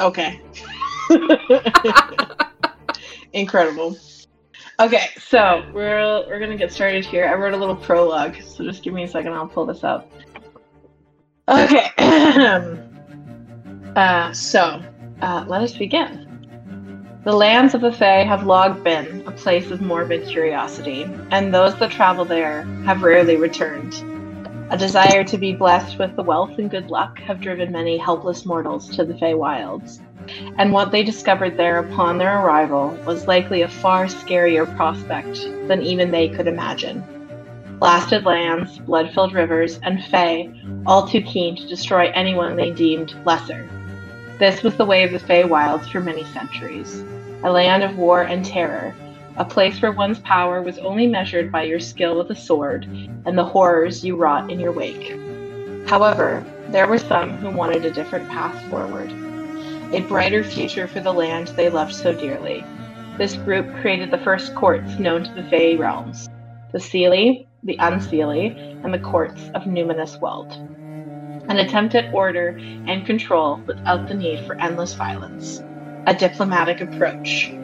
Okay. Incredible. Okay, so we're we're gonna get started here. I wrote a little prologue, so just give me a second. I'll pull this up. Okay. uh, so uh, let us begin. The lands of the Fae have long been a place of morbid curiosity, and those that travel there have rarely returned. A desire to be blessed with the wealth and good luck have driven many helpless mortals to the Fey Wilds and what they discovered there upon their arrival was likely a far scarier prospect than even they could imagine. Blasted lands, blood filled rivers, and Fey, all too keen to destroy anyone they deemed lesser. This was the way of the Fey Wilds for many centuries a land of war and terror, a place where one's power was only measured by your skill with a sword and the horrors you wrought in your wake. However, there were some who wanted a different path forward a brighter future for the land they loved so dearly. This group created the first courts known to the Fey realms the Seelie, the Unseelie, and the courts of Numinous Weald. An attempt at order and control without the need for endless violence. A diplomatic approach.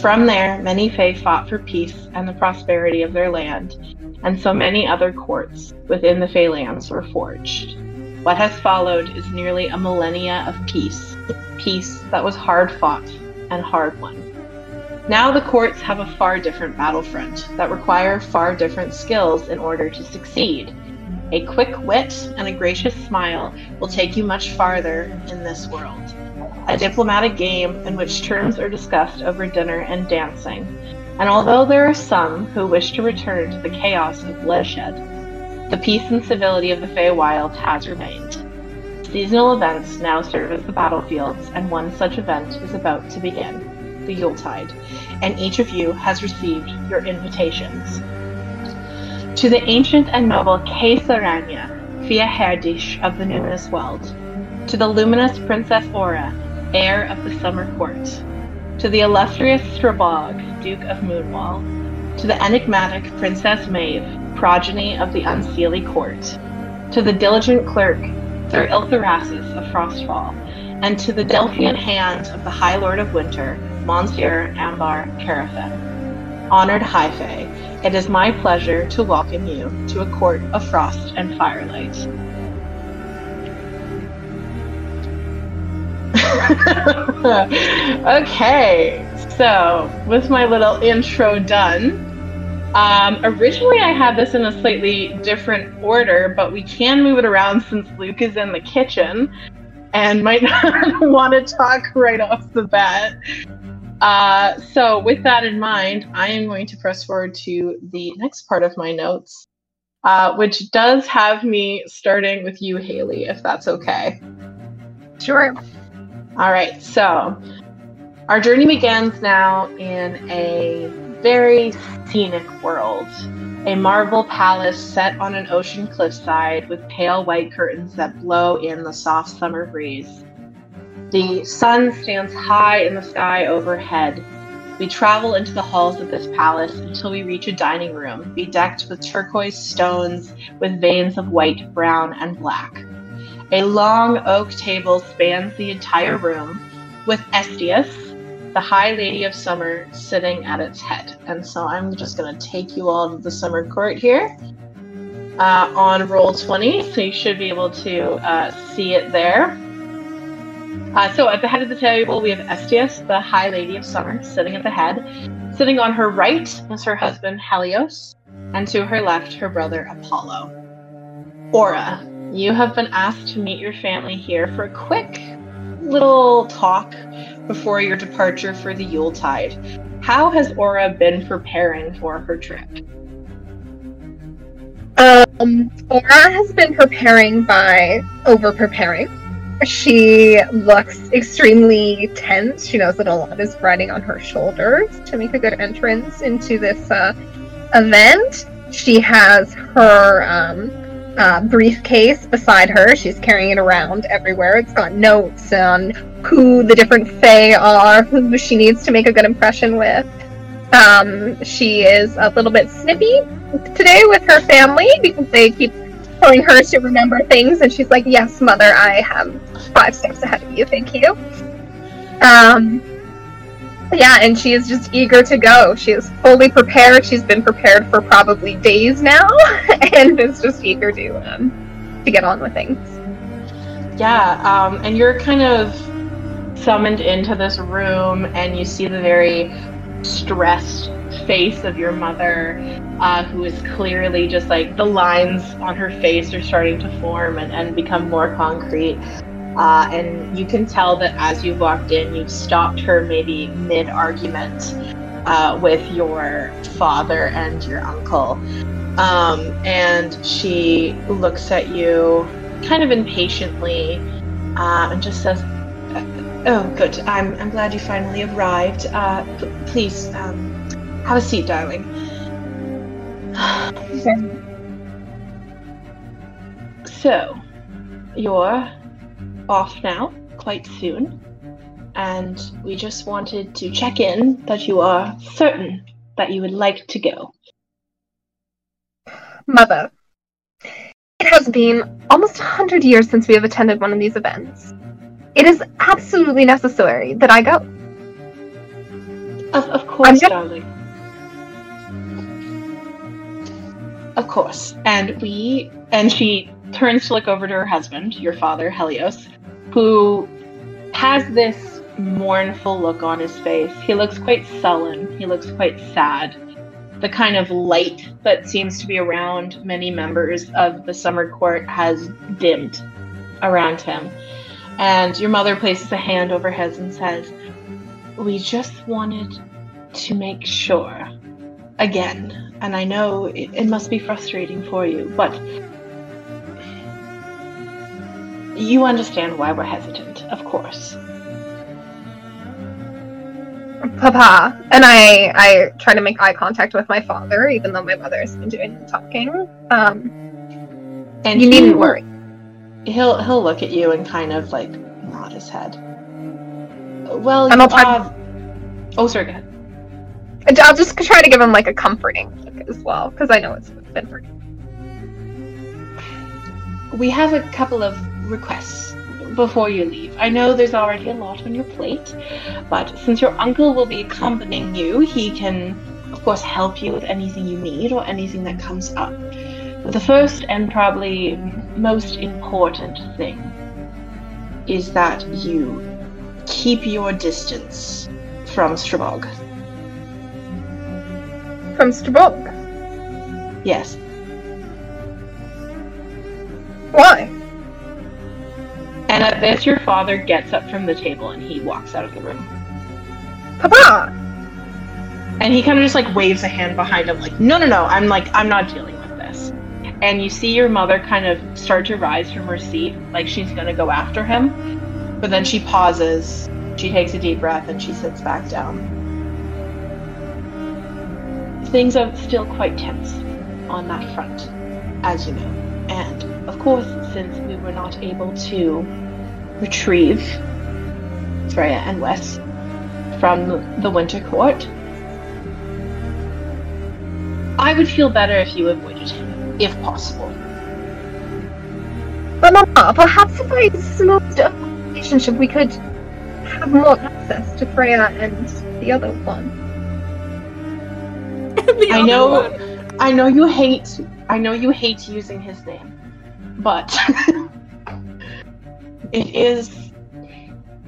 From there, many Fey fought for peace and the prosperity of their land, and so many other courts within the Fey lands were forged. What has followed is nearly a millennia of peace, peace that was hard fought and hard won. Now the courts have a far different battlefront that require far different skills in order to succeed. A quick wit and a gracious smile will take you much farther in this world. A diplomatic game in which terms are discussed over dinner and dancing. And although there are some who wish to return to the chaos of bloodshed, the peace and civility of the Feywild has remained. Seasonal events now serve as the battlefields, and one such event is about to begin, the Yuletide, and each of you has received your invitations. To the ancient and noble Kesaranya, Fia Herdish of the Numinous World, to the luminous Princess Aura, heir of the Summer Court, to the illustrious Strabog, Duke of Moonwall, to the enigmatic Princess Maeve, progeny of the Unseelie court, to the diligent clerk, Sir Iltharasis of Frostfall, and to the Delphian hand of the High Lord of Winter, Monsieur Ambar Carafin. Honored High Fae, it is my pleasure to welcome you to a court of frost and firelight. okay, so with my little intro done, um, originally, I had this in a slightly different order, but we can move it around since Luke is in the kitchen and might not want to talk right off the bat. Uh, so, with that in mind, I am going to press forward to the next part of my notes, uh, which does have me starting with you, Haley, if that's okay. Sure. All right. So, our journey begins now in a very scenic world. A marble palace set on an ocean cliffside with pale white curtains that blow in the soft summer breeze. The sun stands high in the sky overhead. We travel into the halls of this palace until we reach a dining room bedecked with turquoise stones with veins of white, brown, and black. A long oak table spans the entire room, with Estius, the High Lady of Summer sitting at its head. And so I'm just going to take you all to the summer court here uh, on Roll20. So you should be able to uh, see it there. Uh, so at the head of the table, we have Estius, the High Lady of Summer, sitting at the head. Sitting on her right is her husband Helios, and to her left, her brother Apollo. Aura, you have been asked to meet your family here for a quick little talk before your departure for the Yuletide. How has Aura been preparing for her trip? Um, Aura has been preparing by over preparing. She looks extremely tense. She knows that a lot is riding on her shoulders to make a good entrance into this uh, event. She has her um, uh, briefcase beside her. She's carrying it around everywhere. It's got notes on who the different Fae are, who she needs to make a good impression with. Um, she is a little bit snippy today with her family because they keep telling her to remember things, and she's like, "Yes, mother, I have five steps ahead of you. Thank you." Um, yeah, and she is just eager to go. She is fully prepared. She's been prepared for probably days now, and is just eager to um, to get on with things. Yeah, um, and you're kind of summoned into this room, and you see the very stressed face of your mother, uh, who is clearly just like the lines on her face are starting to form and, and become more concrete. Uh, and you can tell that as you walked in, you've stopped her maybe mid argument uh, with your father and your uncle. Um, and she looks at you kind of impatiently uh, and just says, Oh, good. I'm, I'm glad you finally arrived. Uh, p- please, um, have a seat, darling. so, you're off now, quite soon, and we just wanted to check in that you are certain that you would like to go. Mother, it has been almost a hundred years since we have attended one of these events. It is absolutely necessary that I go. Of, of course, just- darling. Of course. And we, and she turns to look over to her husband, your father, Helios, who has this mournful look on his face. He looks quite sullen. He looks quite sad. The kind of light that seems to be around many members of the summer court has dimmed around him. And your mother places a hand over his and says, We just wanted to make sure. Again, and I know it, it must be frustrating for you, but you understand why we're hesitant, of course. Papa, and I, I try to make eye contact with my father, even though my mother has been doing the talking. Um, And you needn't worry. He'll he'll look at you and kind of like nod his head. Well, And I'll try- uh, oh, sorry, go ahead. And I'll just try to give him like a comforting look as well, because I know it's been hurting. We have a couple of requests before you leave. I know there's already a lot on your plate, but since your uncle will be accompanying you, he can, of course, help you with anything you need or anything that comes up. But the first and probably most important thing is that you keep your distance from Strabog. From Strabog. Yes. Why? And at this, your father gets up from the table and he walks out of the room. Papa! And he kind of just like waves a hand behind him, like, no, no, no, I'm like, I'm not dealing with this. And you see your mother kind of start to rise from her seat, like she's gonna go after him. But then she pauses, she takes a deep breath, and she sits back down. Things are still quite tense on that front, as you know. And of course, since we were not able to retrieve Freya and Wes from the Winter Court, I would feel better if you avoided him, if possible. But Mama, perhaps if I smoothed a relationship, we could have more access to Freya and the other one. The I other know, one. I know you hate, I know you hate using his name, but it is,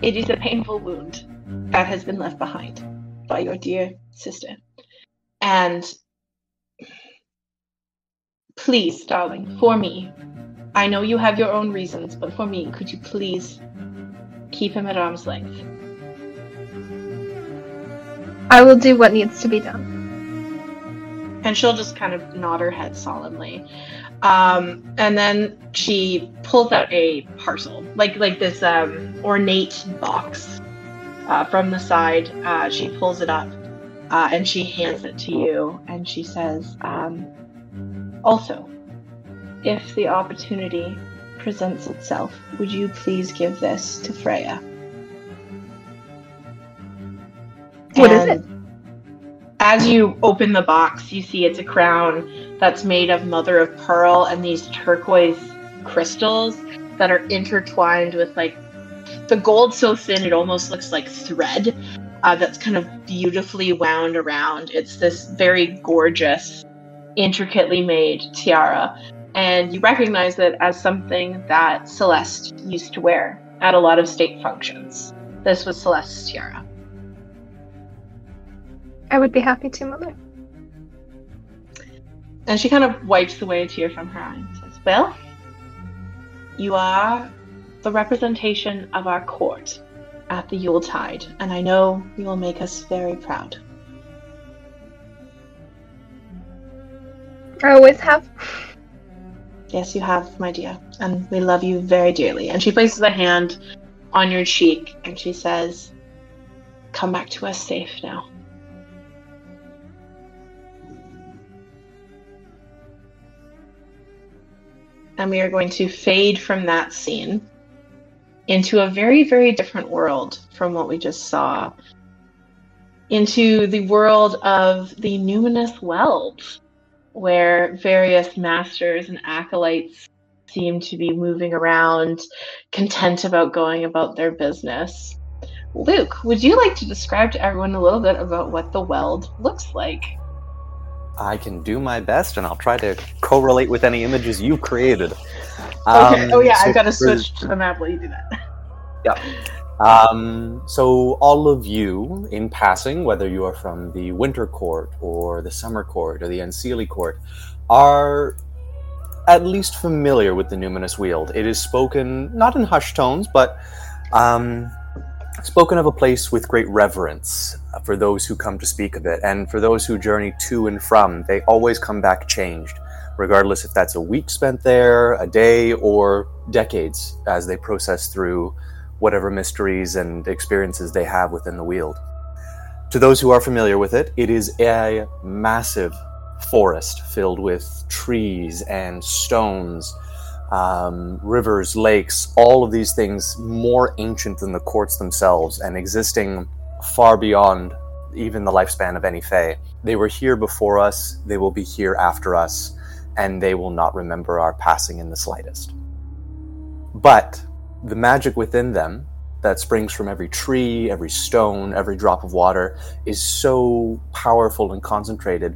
it is a painful wound that has been left behind by your dear sister, and please, darling, for me, I know you have your own reasons, but for me, could you please keep him at arm's length? I will do what needs to be done. and she'll just kind of nod her head solemnly um, and then she pulls out a parcel like like this um, ornate box uh, from the side. Uh, she pulls it up uh, and she hands it to you and she says um, also if the opportunity presents itself would you please give this to freya? What is And As you open the box, you see it's a crown that's made of mother of pearl and these turquoise crystals that are intertwined with like the gold so thin it almost looks like thread uh, that's kind of beautifully wound around. It's this very gorgeous, intricately made tiara. And you recognize it as something that Celeste used to wear at a lot of state functions. This was Celeste's tiara. I would be happy to, Mother. And she kind of wipes away a tear from her eye and says, Well, you are the representation of our court at the Yuletide, and I know you will make us very proud. I always have. Yes, you have, my dear, and we love you very dearly. And she places a hand on your cheek and she says, Come back to us safe now. And we are going to fade from that scene into a very, very different world from what we just saw. Into the world of the numinous weald, where various masters and acolytes seem to be moving around, content about going about their business. Luke, would you like to describe to everyone a little bit about what the weald looks like? I can do my best, and I'll try to correlate with any images you've created. Okay. Um, oh yeah, so I've got to switch to the map while you do that. Yeah. Um, so all of you, in passing, whether you are from the Winter Court or the Summer Court or the Unseelie Court, are at least familiar with the Numinous Weald. It is spoken not in hushed tones, but um, spoken of a place with great reverence uh, for those who come to speak of it, and for those who journey to and from. They always come back changed, regardless if that's a week spent there, a day, or decades as they process through whatever mysteries and experiences they have within the Weald. To those who are familiar with it, it is a massive forest filled with trees and stones um, rivers, lakes, all of these things more ancient than the courts themselves and existing far beyond even the lifespan of any Fae. They were here before us, they will be here after us, and they will not remember our passing in the slightest. But the magic within them that springs from every tree, every stone, every drop of water is so powerful and concentrated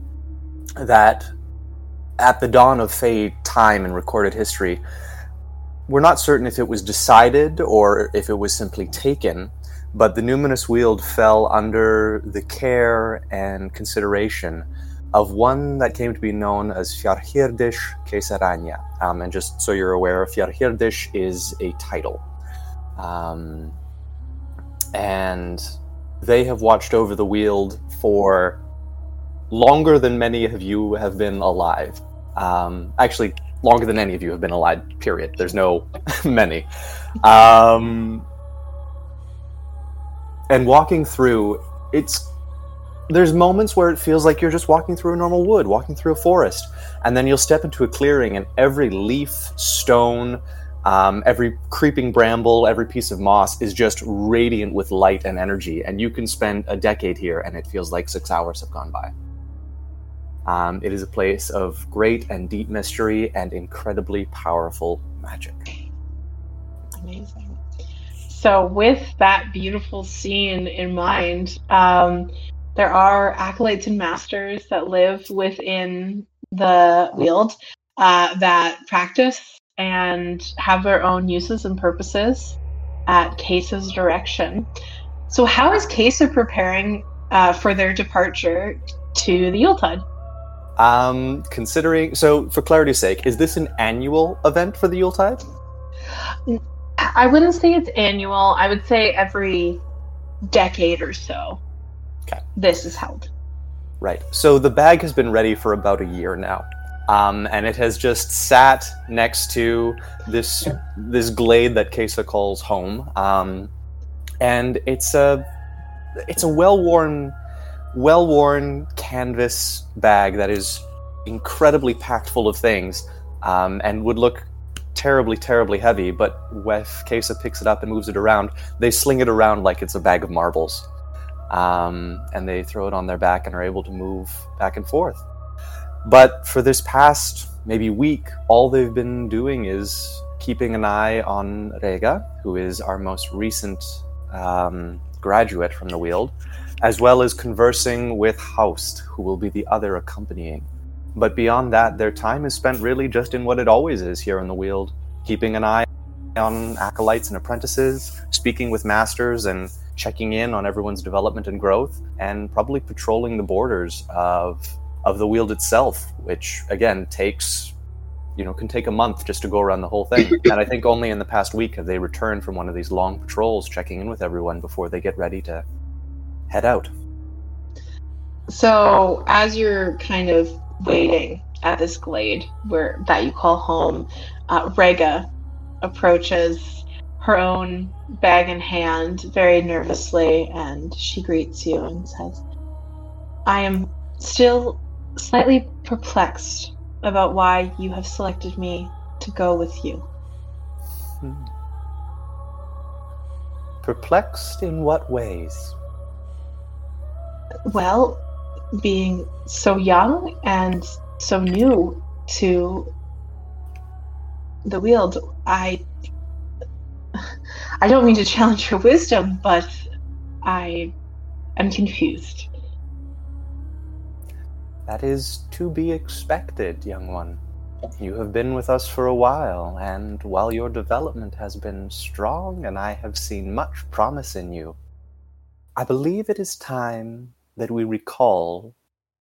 that at the dawn of Fae time in recorded history, we're not certain if it was decided or if it was simply taken, but the Numinous Weald fell under the care and consideration of one that came to be known as Fjarhirdish Kesaranya. Um, and just so you're aware, Fjarhirdish is a title. Um, and they have watched over the Weald for longer than many of you have been alive. Um, actually, longer than any of you have been alive. Period. There's no many. Um, and walking through, it's there's moments where it feels like you're just walking through a normal wood, walking through a forest, and then you'll step into a clearing, and every leaf, stone, um, every creeping bramble, every piece of moss is just radiant with light and energy, and you can spend a decade here, and it feels like six hours have gone by. Um, it is a place of great and deep mystery and incredibly powerful magic. Amazing. So, with that beautiful scene in mind, um, there are acolytes and masters that live within the Weald uh, that practice and have their own uses and purposes at Kesa's direction. So, how is Kesa preparing uh, for their departure to the Yuletide? Um, considering, so for clarity's sake, is this an annual event for the Yuletide? I wouldn't say it's annual. I would say every decade or so. Okay. This is held. Right. So the bag has been ready for about a year now. Um, and it has just sat next to this this glade that Kesa calls home. Um, and it's a it's a well worn well worn canvas bag that is incredibly packed full of things um, and would look terribly, terribly heavy. But if Kesa picks it up and moves it around, they sling it around like it's a bag of marbles. Um, and they throw it on their back and are able to move back and forth. But for this past maybe week, all they've been doing is keeping an eye on Rega, who is our most recent um, graduate from the Weald, as well as conversing with Haust, who will be the other accompanying. But beyond that, their time is spent really just in what it always is here in the Weald, keeping an eye on acolytes and apprentices, speaking with masters and checking in on everyone's development and growth, and probably patrolling the borders of of the Weald itself, which again takes you know can take a month just to go around the whole thing. and I think only in the past week have they returned from one of these long patrols, checking in with everyone before they get ready to head out. So as you're kind of waiting at this glade where that you call home, uh, Rega approaches her own bag in hand very nervously and she greets you and says, I am still slightly perplexed about why you have selected me to go with you. Hmm. Perplexed in what ways? Well, being so young and so new to the Weald, I I don't mean to challenge your wisdom, but I am confused. That is to be expected, young one. You have been with us for a while, and while your development has been strong and I have seen much promise in you, I believe it is time that we recall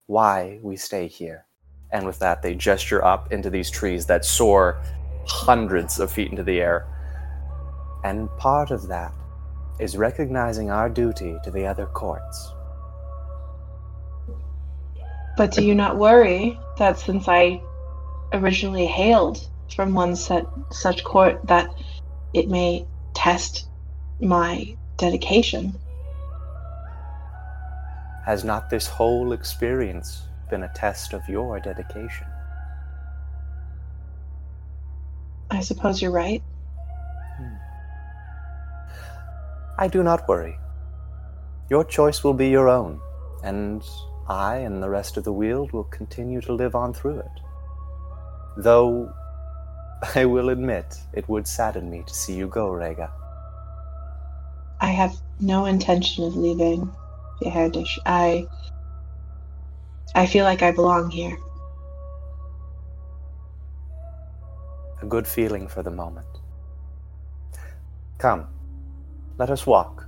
why we stay here. And with that, they gesture up into these trees that soar hundreds of feet into the air. And part of that is recognizing our duty to the other courts. But do you not worry that since I originally hailed from one set, such court that it may test my dedication? Has not this whole experience been a test of your dedication? I suppose you're right. Hmm. I do not worry. Your choice will be your own, and I and the rest of the Weald will continue to live on through it. Though I will admit it would sadden me to see you go, Rega. I have no intention of leaving Fjerdish. I I feel like I belong here. A good feeling for the moment. Come, let us walk.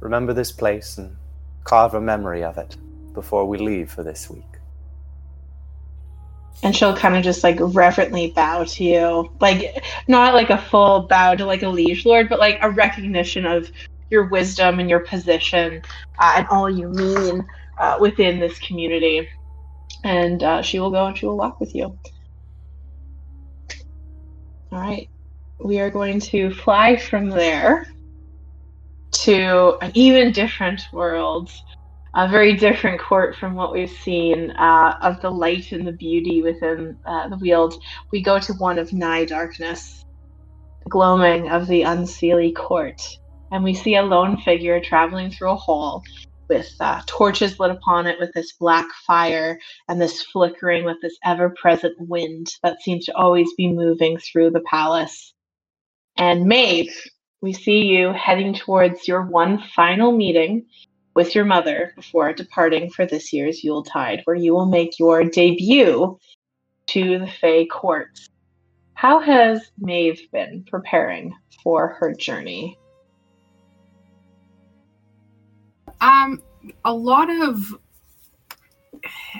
Remember this place and carve a memory of it before we leave for this week. And she'll kind of just like reverently bow to you. Like, not like a full bow to like a liege lord, but like a recognition of your wisdom and your position uh, and all you mean uh, within this community. And uh, she will go and she will walk with you. All right. We are going to fly from there to an even different world a very different court from what we've seen uh, of the light and the beauty within uh, the Weald. We go to one of nigh darkness, the gloaming of the unseelie court, and we see a lone figure traveling through a hall with uh, torches lit upon it with this black fire and this flickering with this ever-present wind that seems to always be moving through the palace. And Maeve, we see you heading towards your one final meeting with your mother before departing for this year's Yuletide, where you will make your debut to the Fey courts. How has Maeve been preparing for her journey? Um, a lot of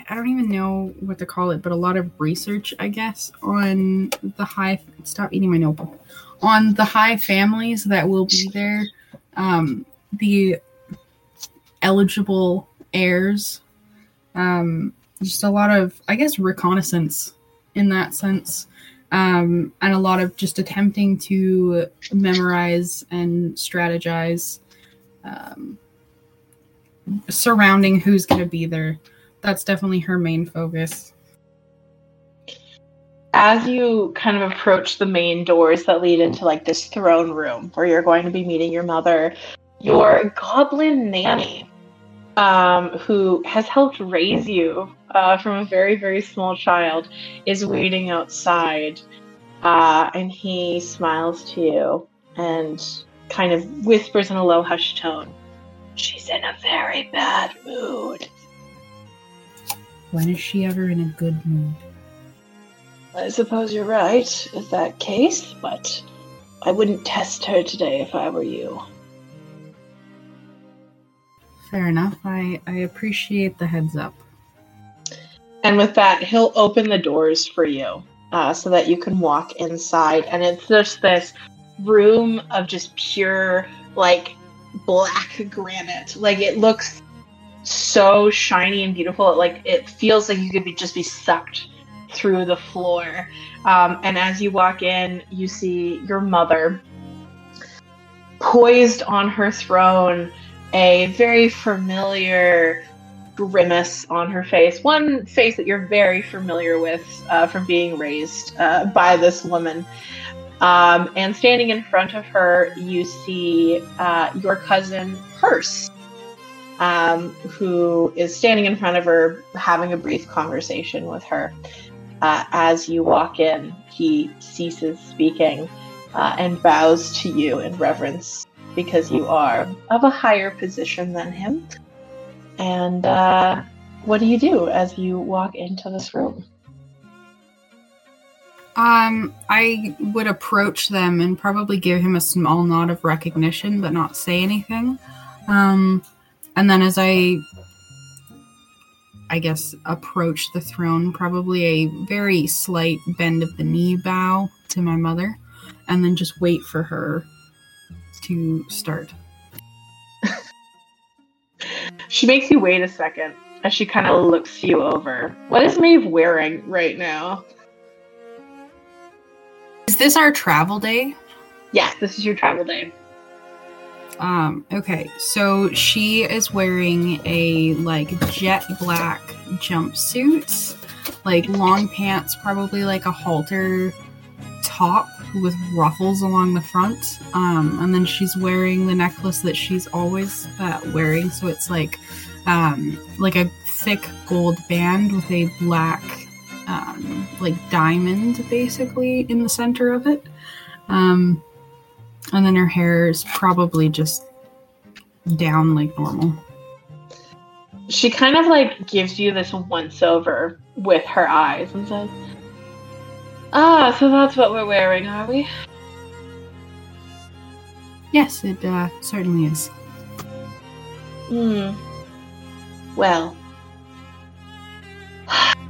I don't even know what to call it, but a lot of research, I guess, on the high. Stop eating my notebook. On the high families that will be there, um, the eligible heirs. Um, just a lot of, I guess, reconnaissance in that sense. Um, and a lot of just attempting to memorize and strategize um, surrounding who's going to be there. That's definitely her main focus. As you kind of approach the main doors that lead into like this throne room where you're going to be meeting your mother, your goblin nanny um, who has helped raise you uh, from a very, very small child, is waiting outside. uh, and he smiles to you and kind of whispers in a low, hushed tone. She's in a very bad mood. When is she ever in a good mood? I suppose you're right, is that case, but I wouldn't test her today if I were you. Fair enough. I, I appreciate the heads up. And with that, he'll open the doors for you uh, so that you can walk inside. And it's just this room of just pure, like, black granite. Like, it looks so shiny and beautiful. It, like, it feels like you could be, just be sucked through the floor. Um, and as you walk in, you see your mother poised on her throne, a very familiar grimace on her face. One face that you're very familiar with uh, from being raised uh, by this woman. Um, and standing in front of her, you see uh, your cousin Hurst, um, who is standing in front of her, having a brief conversation with her. Uh, as you walk in, he ceases speaking uh, and bows to you in reverence because you are of a higher position than him. And uh, what do you do as you walk into this room? Um, I would approach them and probably give him a small nod of recognition, but not say anything. Um, and then as I, I guess, approach the throne, probably a very slight bend of the knee bow to my mother, and then just wait for her to start. She makes you wait a second as she kind of looks you over. What is Maeve wearing right now? Is this our travel day? Yes, this is your travel day. Um, okay, so she is wearing a like jet black jumpsuit, like long pants, probably like a halter top with ruffles along the front. Um, and then she's wearing the necklace that she's always uh, wearing, so it's like um, like a thick gold band with a black um, like diamond basically in the center of it. Um, and then her hair is probably just down like normal. She kind of like gives you this once over with her eyes and says, Ah, so that's what we're wearing, are we? Yes, it uh, certainly is. Hmm. Well,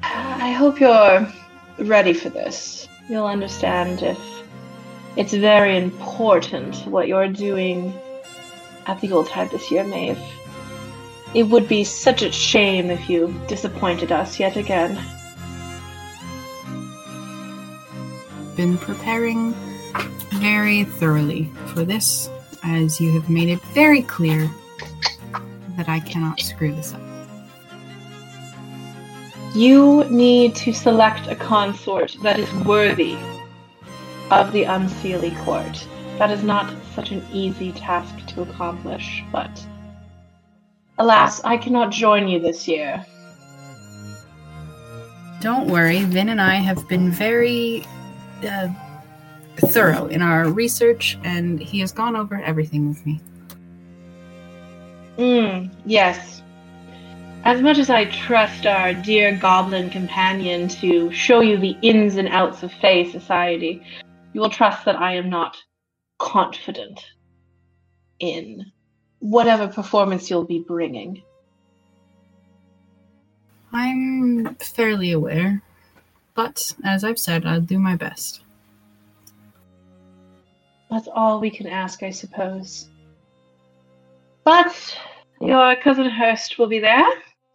I hope you're ready for this. You'll understand if it's very important what you're doing at the Yuletide this year, Maeve. It would be such a shame if you disappointed us yet again. Been preparing very thoroughly for this, as you have made it very clear that I cannot screw this up. You need to select a consort that is worthy of the Unseelie Court. That is not such an easy task to accomplish, but alas, I cannot join you this year. Don't worry, Vin and I have been very uh, thorough in our research, and he has gone over everything with me. Mm, yes. As much as I trust our dear goblin companion to show you the ins and outs of Fey society, you will trust that I am not confident in whatever performance you'll be bringing. I'm fairly aware, but as I've said, I'll do my best. That's all we can ask, I suppose. But your cousin Hurst will be there,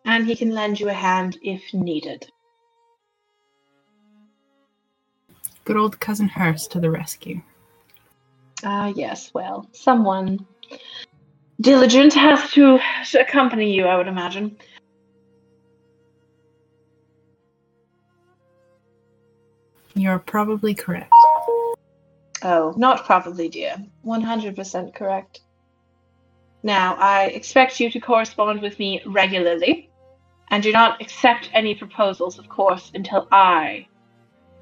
and he can lend you a hand if needed. Good old cousin Hurst to the rescue. Ah, yes, well, someone diligent has to accompany you, I would imagine. You're probably correct. Oh, not probably, dear. 100% correct. Now, I expect you to correspond with me regularly, and do not accept any proposals, of course, until I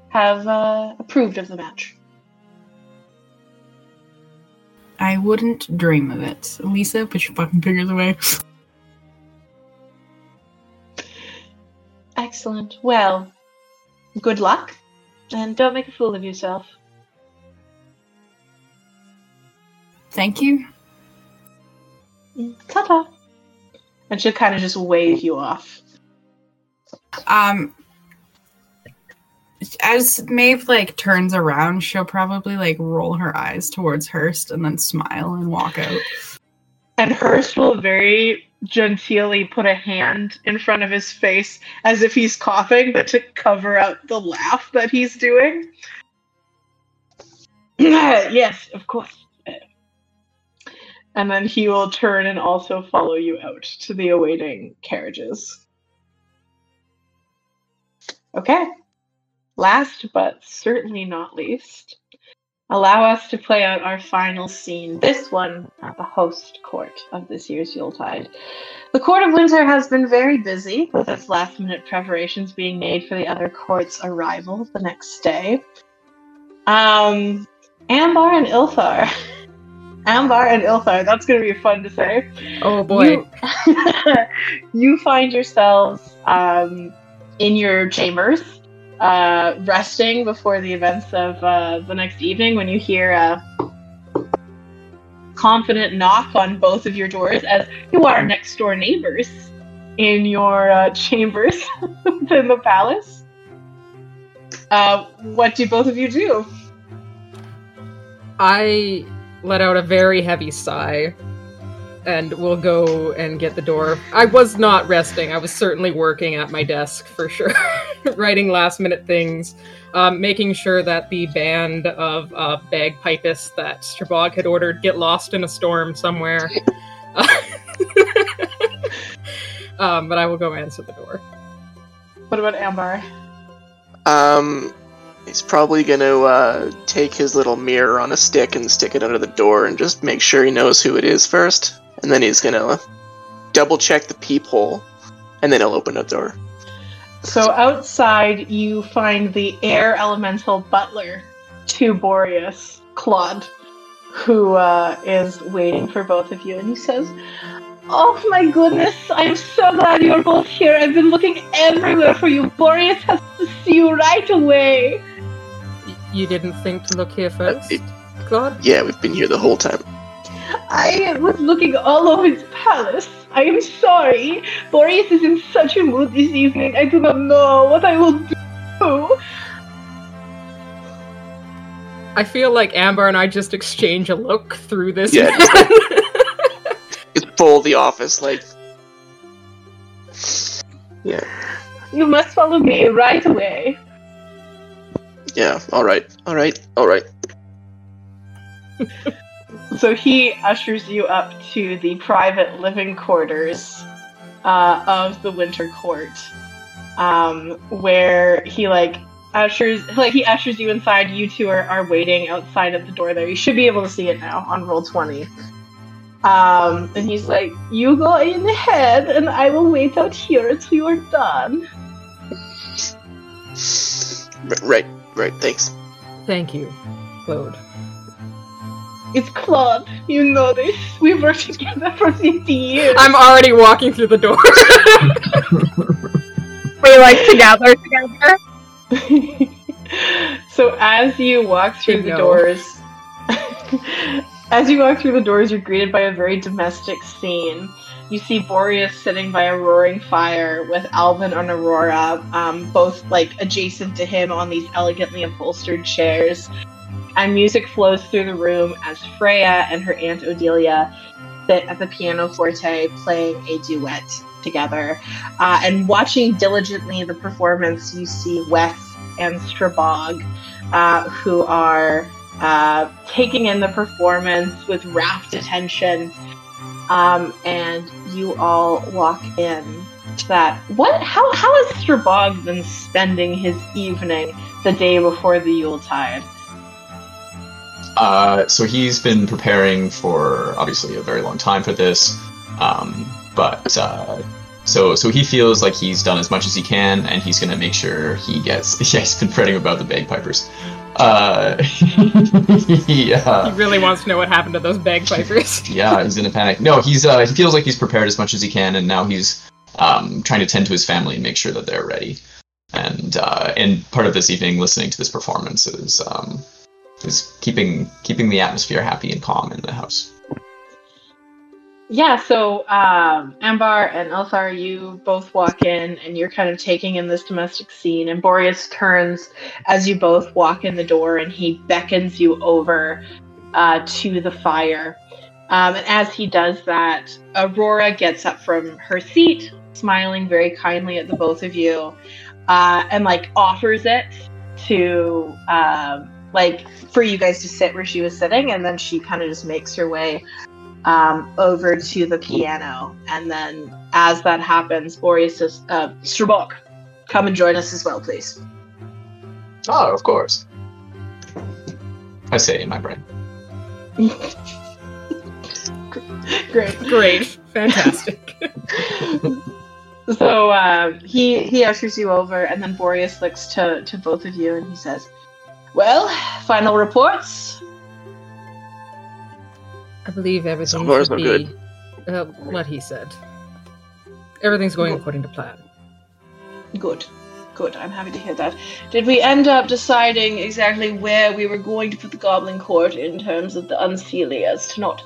have uh, approved of the match. I wouldn't dream of it. Lisa, put your fucking fingers away. Excellent. Well, good luck, and don't make a fool of yourself. Thank you. Ta-ta. And she'll kind of just wave you off. Um, as Maeve like turns around, she'll probably like roll her eyes towards Hurst and then smile and walk out. And Hurst will very genteelly put a hand in front of his face as if he's coughing, but to cover up the laugh that he's doing. yes, of course. And then he will turn and also follow you out to the awaiting carriages. Okay. Last but certainly not least, allow us to play out our final scene, this one at the host court of this year's Yuletide. The Court of Winter has been very busy, with its last minute preparations being made for the other court's arrival the next day. Um, Ambar and Ilthar. Ambar and Ilthar, that's going to be fun to say. Oh boy. You, you find yourselves um, in your chambers, uh, resting before the events of uh, the next evening when you hear a confident knock on both of your doors as you are next door neighbors in your uh, chambers within the palace. Uh, what do both of you do? I let out a very heavy sigh and we'll go and get the door. I was not resting. I was certainly working at my desk for sure, writing last minute things, um, making sure that the band of uh, bagpipists that Strabog had ordered get lost in a storm somewhere. um, but I will go answer the door. What about Ambar? Um, he's probably gonna uh, take his little mirror on a stick and stick it under the door and just make sure he knows who it is first, and then he's gonna double check the peephole, and then he'll open the door. So outside, you find the air elemental butler to Boreas, Claude, who uh, is waiting for both of you, and he says, "Oh my goodness! I'm so glad you're both here. I've been looking everywhere for you. Boreas has to see you right away." Y- You didn't think to look here uh, first, Claude? Yeah, we've been here the whole time. I was looking all over his palace. I am sorry. Boreas is in such a mood this evening. I do not know what I will do. I feel like Ambar and I just exchange a look through this. Yeah, man. just It's full of the office, like. Yeah, You must follow me right away. Yeah. All right, all right, all right. So he ushers you up to the private living quarters uh, of the Winter Court, um, where he like ushers like he ushers you inside. You two are, are waiting outside at the door there. You should be able to see it now on roll twenty. Um, and he's like, "You go in ahead, and I will wait out here until you are done." Right, right. Thanks. Thank you, Claude. It's Claude. You know this. We've worked together for fifty years. I'm already walking through the door. We like together together. so as you walk through Big the no. doors, as you walk through the doors, you're greeted by a very domestic scene. You see Boreas sitting by a roaring fire with Alvin and Aurora, um, both like adjacent to him on these elegantly upholstered chairs. And music flows through the room as Freya and her aunt Odelia sit at the piano forte playing a duet together. Uh, and watching diligently the performance, you see Wes and Strabog, uh, who are uh, taking in the performance with rapt attention. Um, and you all walk in. to That what? How how has Strabog been spending his evening the day before the Yuletide? Uh, so he's been preparing for obviously a very long time for this, um, but uh, so so he feels like he's done as much as he can, and he's gonna make sure he gets. Yeah, he's been fretting about the bagpipers. Uh, he, uh, He really wants to know what happened to those bagpipers. yeah, he's in a panic. No, he's uh, he feels like he's prepared as much as he can, and now he's um, trying to tend to his family and make sure that they're ready. And uh, and part of this evening, listening to this performance is um, is keeping keeping the atmosphere happy and calm in the house. Yeah, so um, Ambar and Elthar, you both walk in and you're kind of taking in this domestic scene. And Boreas turns as you both walk in the door and he beckons you over uh, to the fire. Um, and as he does that, Aurora gets up from her seat, smiling very kindly at the both of you, uh, and like offers it to um, like for you guys to sit where she was sitting, and then she kind of just makes her way um, over to the piano. And then as that happens, Boreas says, uh, Strabog, come and join us as well, please. Oh, of course. I say in my brain. Great. Great, fantastic. So uh, he he ushers you over, and then Boreas looks to, to both of you and he says, Well, final reports. I believe everything So far, should so be good. Uh, what he said. Everything's going according to plan. Good. Good. I'm happy to hear that. Did we end up deciding exactly where we were going to put the Goblin Court in terms of the Unseelie as to not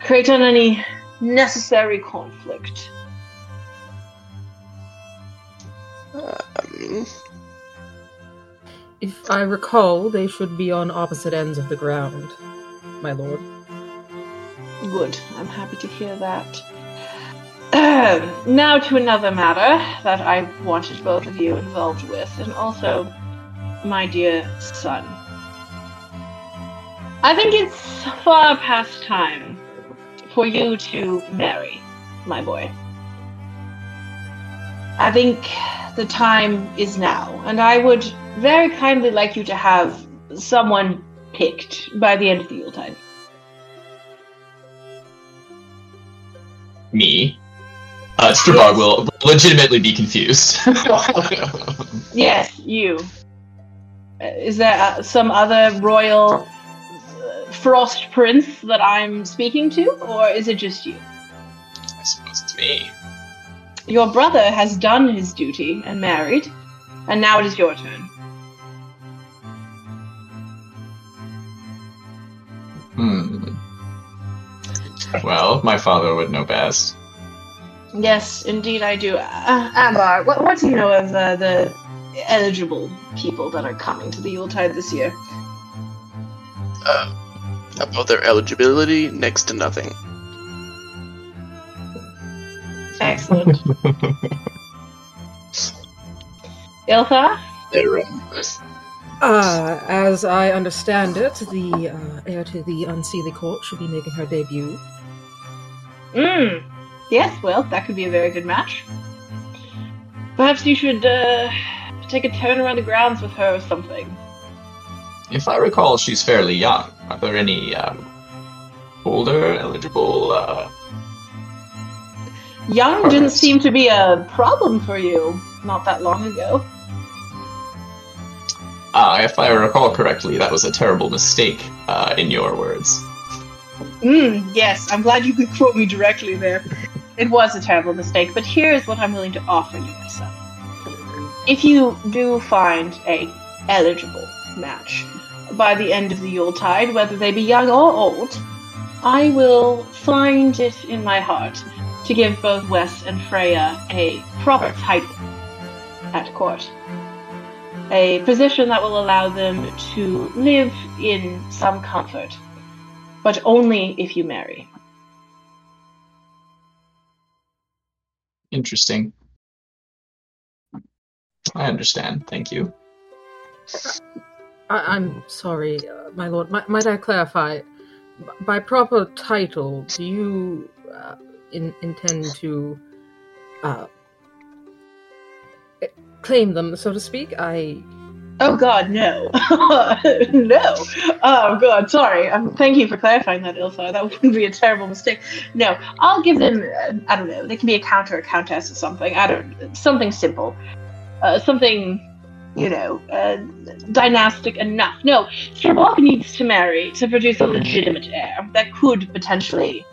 create any necessary conflict? Um, If I recall, they should be on opposite ends of the ground, my lord. Good. I'm happy to hear that. Um, now to another matter that I wanted both of you involved with, and also my dear son. I think it's far past time for you to marry, my boy. I think the time is now, and I would very kindly like you to have someone picked by the end of the Yuletide. Me. Uh, Strabog will legitimately be confused. Yes, you. Uh, Is there uh, some other royal uh, frost prince that I'm speaking to, or is it just you? I suppose it's me. Your brother has done his duty and married, and now it is your turn. Hmm. Well, my father would know best. Yes, indeed I do. Uh, Ambar, what, what do you know of uh, the eligible people that are coming to the Yuletide this year? uh, about their eligibility, next to nothing. Excellent. Iltha? They're, uh, Uh, as I understand it, the uh, heir to the Unseelie Court should be making her debut. Mm. Yes, well, that could be a very good match. Perhaps you should uh, take a turn around the grounds with her or something. If I recall, she's fairly young. Are there any um, older eligible? Uh... Young didn't seem to be a problem for you not that long ago. Ah, if I recall correctly, that was a terrible mistake, uh, in your words. Mm, yes, I'm glad you could quote me directly there. It was a terrible mistake, but here's what I'm willing to offer you, my son. If you do find a eligible match by the end of the Yuletide, whether they be young or old, I will find it in my heart to give both Wes and Freya a proper title at court. A position that will allow them to live in some comfort but only if you marry. Interesting. I understand. Thank you. I- I'm sorry, uh, my lord. Mi- might I clarify? B- By proper title, do you uh, in- intend to uh, claim them, so to speak? I Oh God, no, no. Oh God, sorry. Um, thank you for clarifying that, Ilsa. That would be a terrible mistake. No, I'll give them. Uh, I don't know. They can be a count or a countess or something. I don't. Something simple. Uh, something, you know, uh, dynastic enough. No, Strabog needs to marry to produce a legitimate heir that could potentially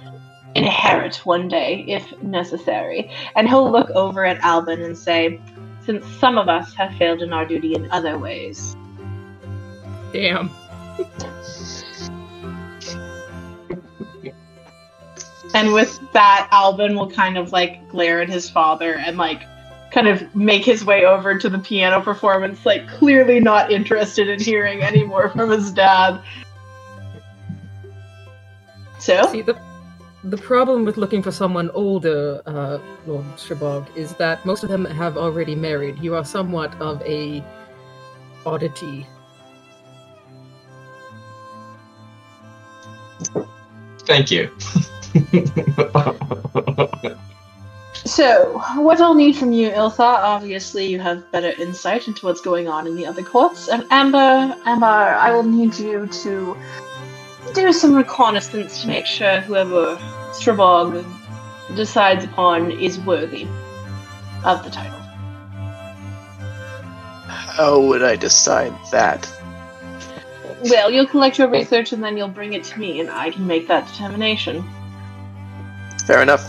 inherit one day if necessary. And he'll look over at Albin and say, "Since some of us have failed in our duty in other ways." Damn. And with that, Alvin will kind of like glare at his father and like kind of make his way over to the piano performance, like clearly not interested in hearing any more from his dad. So, See, the the problem with looking for someone older, uh, Lord Strabog, is that most of them have already married. You are somewhat of a oddity. Thank you. so what I'll need from you, Iltha, obviously you have better insight into what's going on in the other courts. And Ambar, Ambar, I will need you to do some reconnaissance to make sure whoever Strabog decides upon is worthy of the title. How would I decide that? Well, you'll collect your research and then you'll bring it to me, and I can make that determination. Fair enough.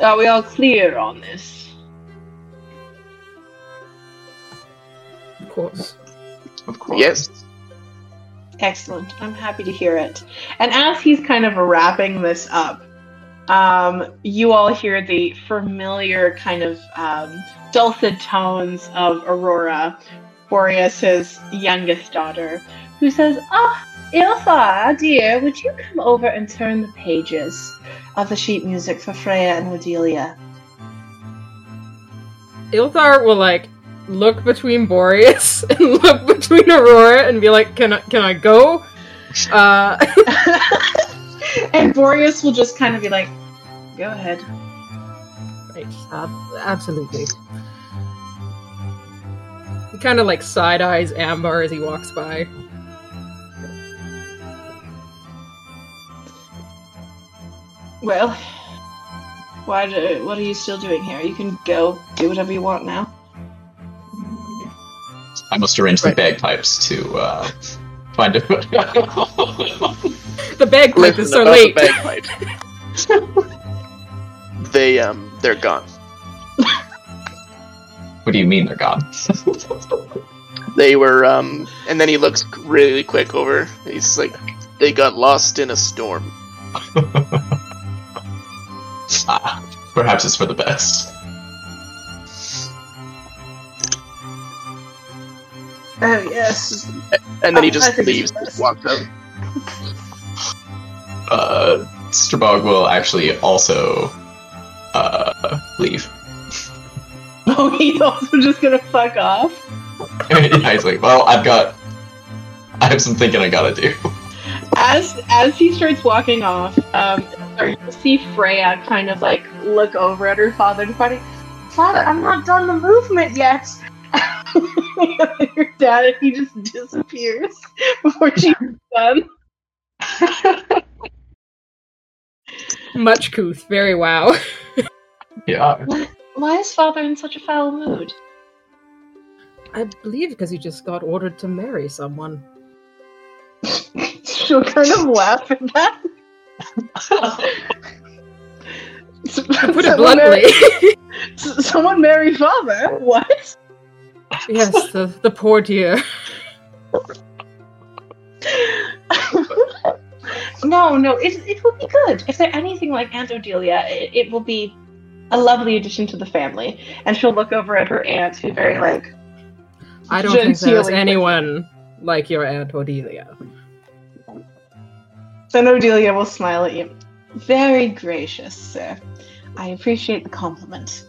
Are we all clear on this? Of course. Of course. Yes. Excellent. I'm happy to hear it. And as he's kind of wrapping this up, um, you all hear the familiar kind of um, dulcet tones of Aurora, Boreas's youngest daughter, who says, Ah, Ilsa, dear, would you come over and turn the pages of the sheet music for Freya and Odelia? Ilthar will like look between Boreas and look between Aurora and be like, "Can I can I go?" Uh, and Boreas will just kind of be like, Go ahead. right, ab- absolutely. He kind of like side eyes Ambar as he walks by. Well, why do, what are you still doing here? You can go do whatever you want now. I must arrange Right. the bagpipes to uh, find a. The bagpipers Listen are about late. the bagpipe. they um they're gone. what do you mean they're gone? They were um and then he looks really quick over. He's like they got lost in a storm. ah, perhaps it's for the best. Oh yes. And then he Oh, just think leaves, it's just walks out. Uh, Strabog will actually also uh, leave. Oh, he's also just gonna fuck off. yeah, he's like, well, I've got, I have some thinking I gotta do. As as he starts walking off, um, you see Freya kind of like look over at her father and fighting. Father, I'm not done the movement yet. Your dad, he just disappears before she's done. Much couth, very wow. Yeah. Why is father in such a foul mood? I believe because he just got ordered to marry someone. She'll kind of laugh at that. To put it Someone bluntly. married- s- someone married father? What? Yes, the, the poor dear. no, no, it, it will be good. If they're anything like Aunt Odelia, it, it will be a lovely addition to the family. And she'll look over at her aunt, who's very like, I don't think there's anyone like your Aunt Odelia. then Odelia will smile at you. Very gracious, sir. I appreciate the compliment.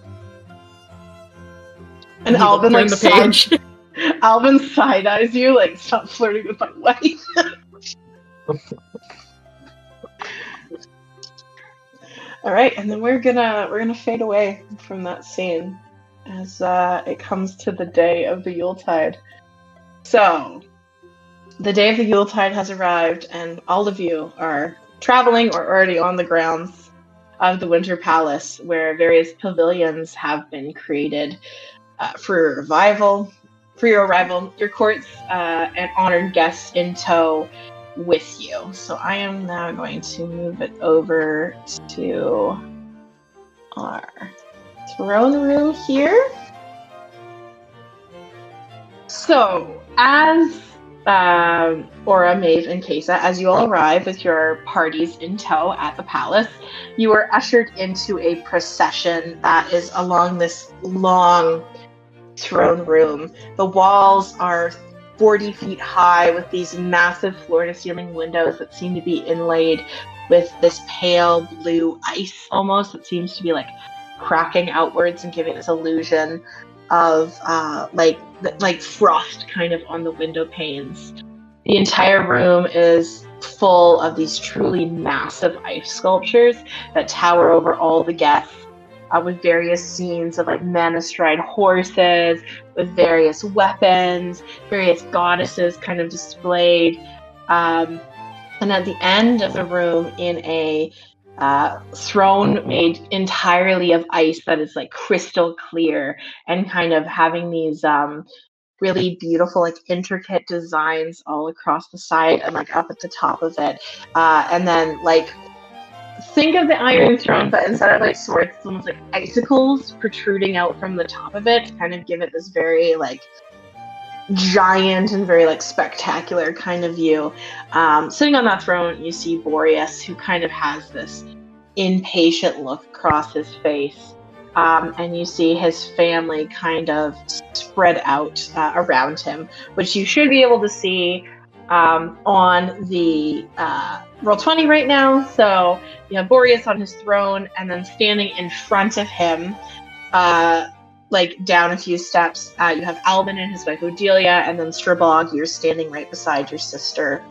And Alvin like the side, Alvin side eyes you like stop flirting with my wife. All right, and then we're gonna we're gonna fade away from that scene. as uh, it comes to the day of the Yuletide. So, the day of the Yuletide has arrived, and all of you are traveling or already on the grounds of the Winter Palace, where various pavilions have been created uh, for your arrival, for your arrival, your courts uh, and honored guests in tow with you. So I am now going to move it over to our throne room here. So, as um, Aura, Maeve, and Kesa, as you all arrive with your parties in tow at the palace, you are ushered into a procession that is along this long throne room. The walls are 40 feet high with these massive floor to ceiling windows that seem to be inlaid with this pale blue ice almost that seems to be like cracking outwards and giving this illusion of uh, like like frost kind of on the window panes. The entire room is full of these truly massive ice sculptures that tower over all the guests uh, with various scenes of like men astride horses, with various weapons, various goddesses kind of displayed. Um, and at the end of the room, in a uh, throne made entirely of ice that is like crystal clear and kind of having these um, really beautiful like intricate designs all across the side and like up at the top of it uh, and then like think of the Iron Throne, but instead of like swords, it's almost like icicles protruding out from the top of it to kind of give it this very like giant and very like spectacular kind of view. Um, sitting on that throne, you see Boreas, who kind of has this impatient look across his face. Um, and you see his family kind of spread out uh, around him, which you should be able to see um, on the uh, Roll20 right now. So you have Boreas on his throne, and then standing in front of him, uh, like down a few steps, uh, you have Albin and his wife Odelia, and then Strabog, you're standing right beside your sister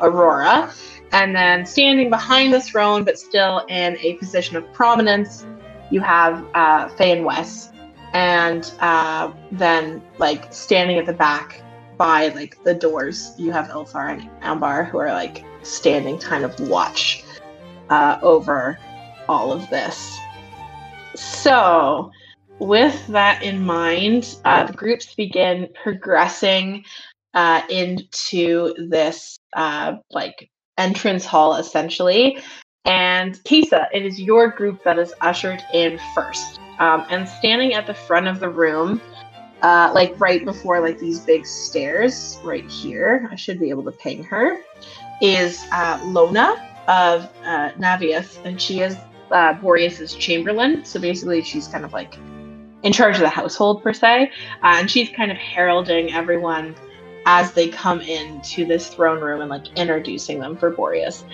Aurora. And then standing behind the throne, but still in a position of prominence, you have uh, Faye and Wes. And uh, then, like, standing at the back by like the doors, you have Ilthar and Ambar who are like standing kind of watch uh, over all of this. So, with that in mind, uh, the groups begin progressing uh, into this uh, like entrance hall essentially. And Kesa, it is your group that is ushered in first. Um, and standing at the front of the room uh, like right before like these big stairs right here. I should be able to ping her. Is uh, Lona of uh, Navius, and she is uh, Boreas's chamberlain. So basically, she's kind of like in charge of the household per se, uh, and she's kind of heralding everyone as they come into this throne room and like introducing them for Boreas.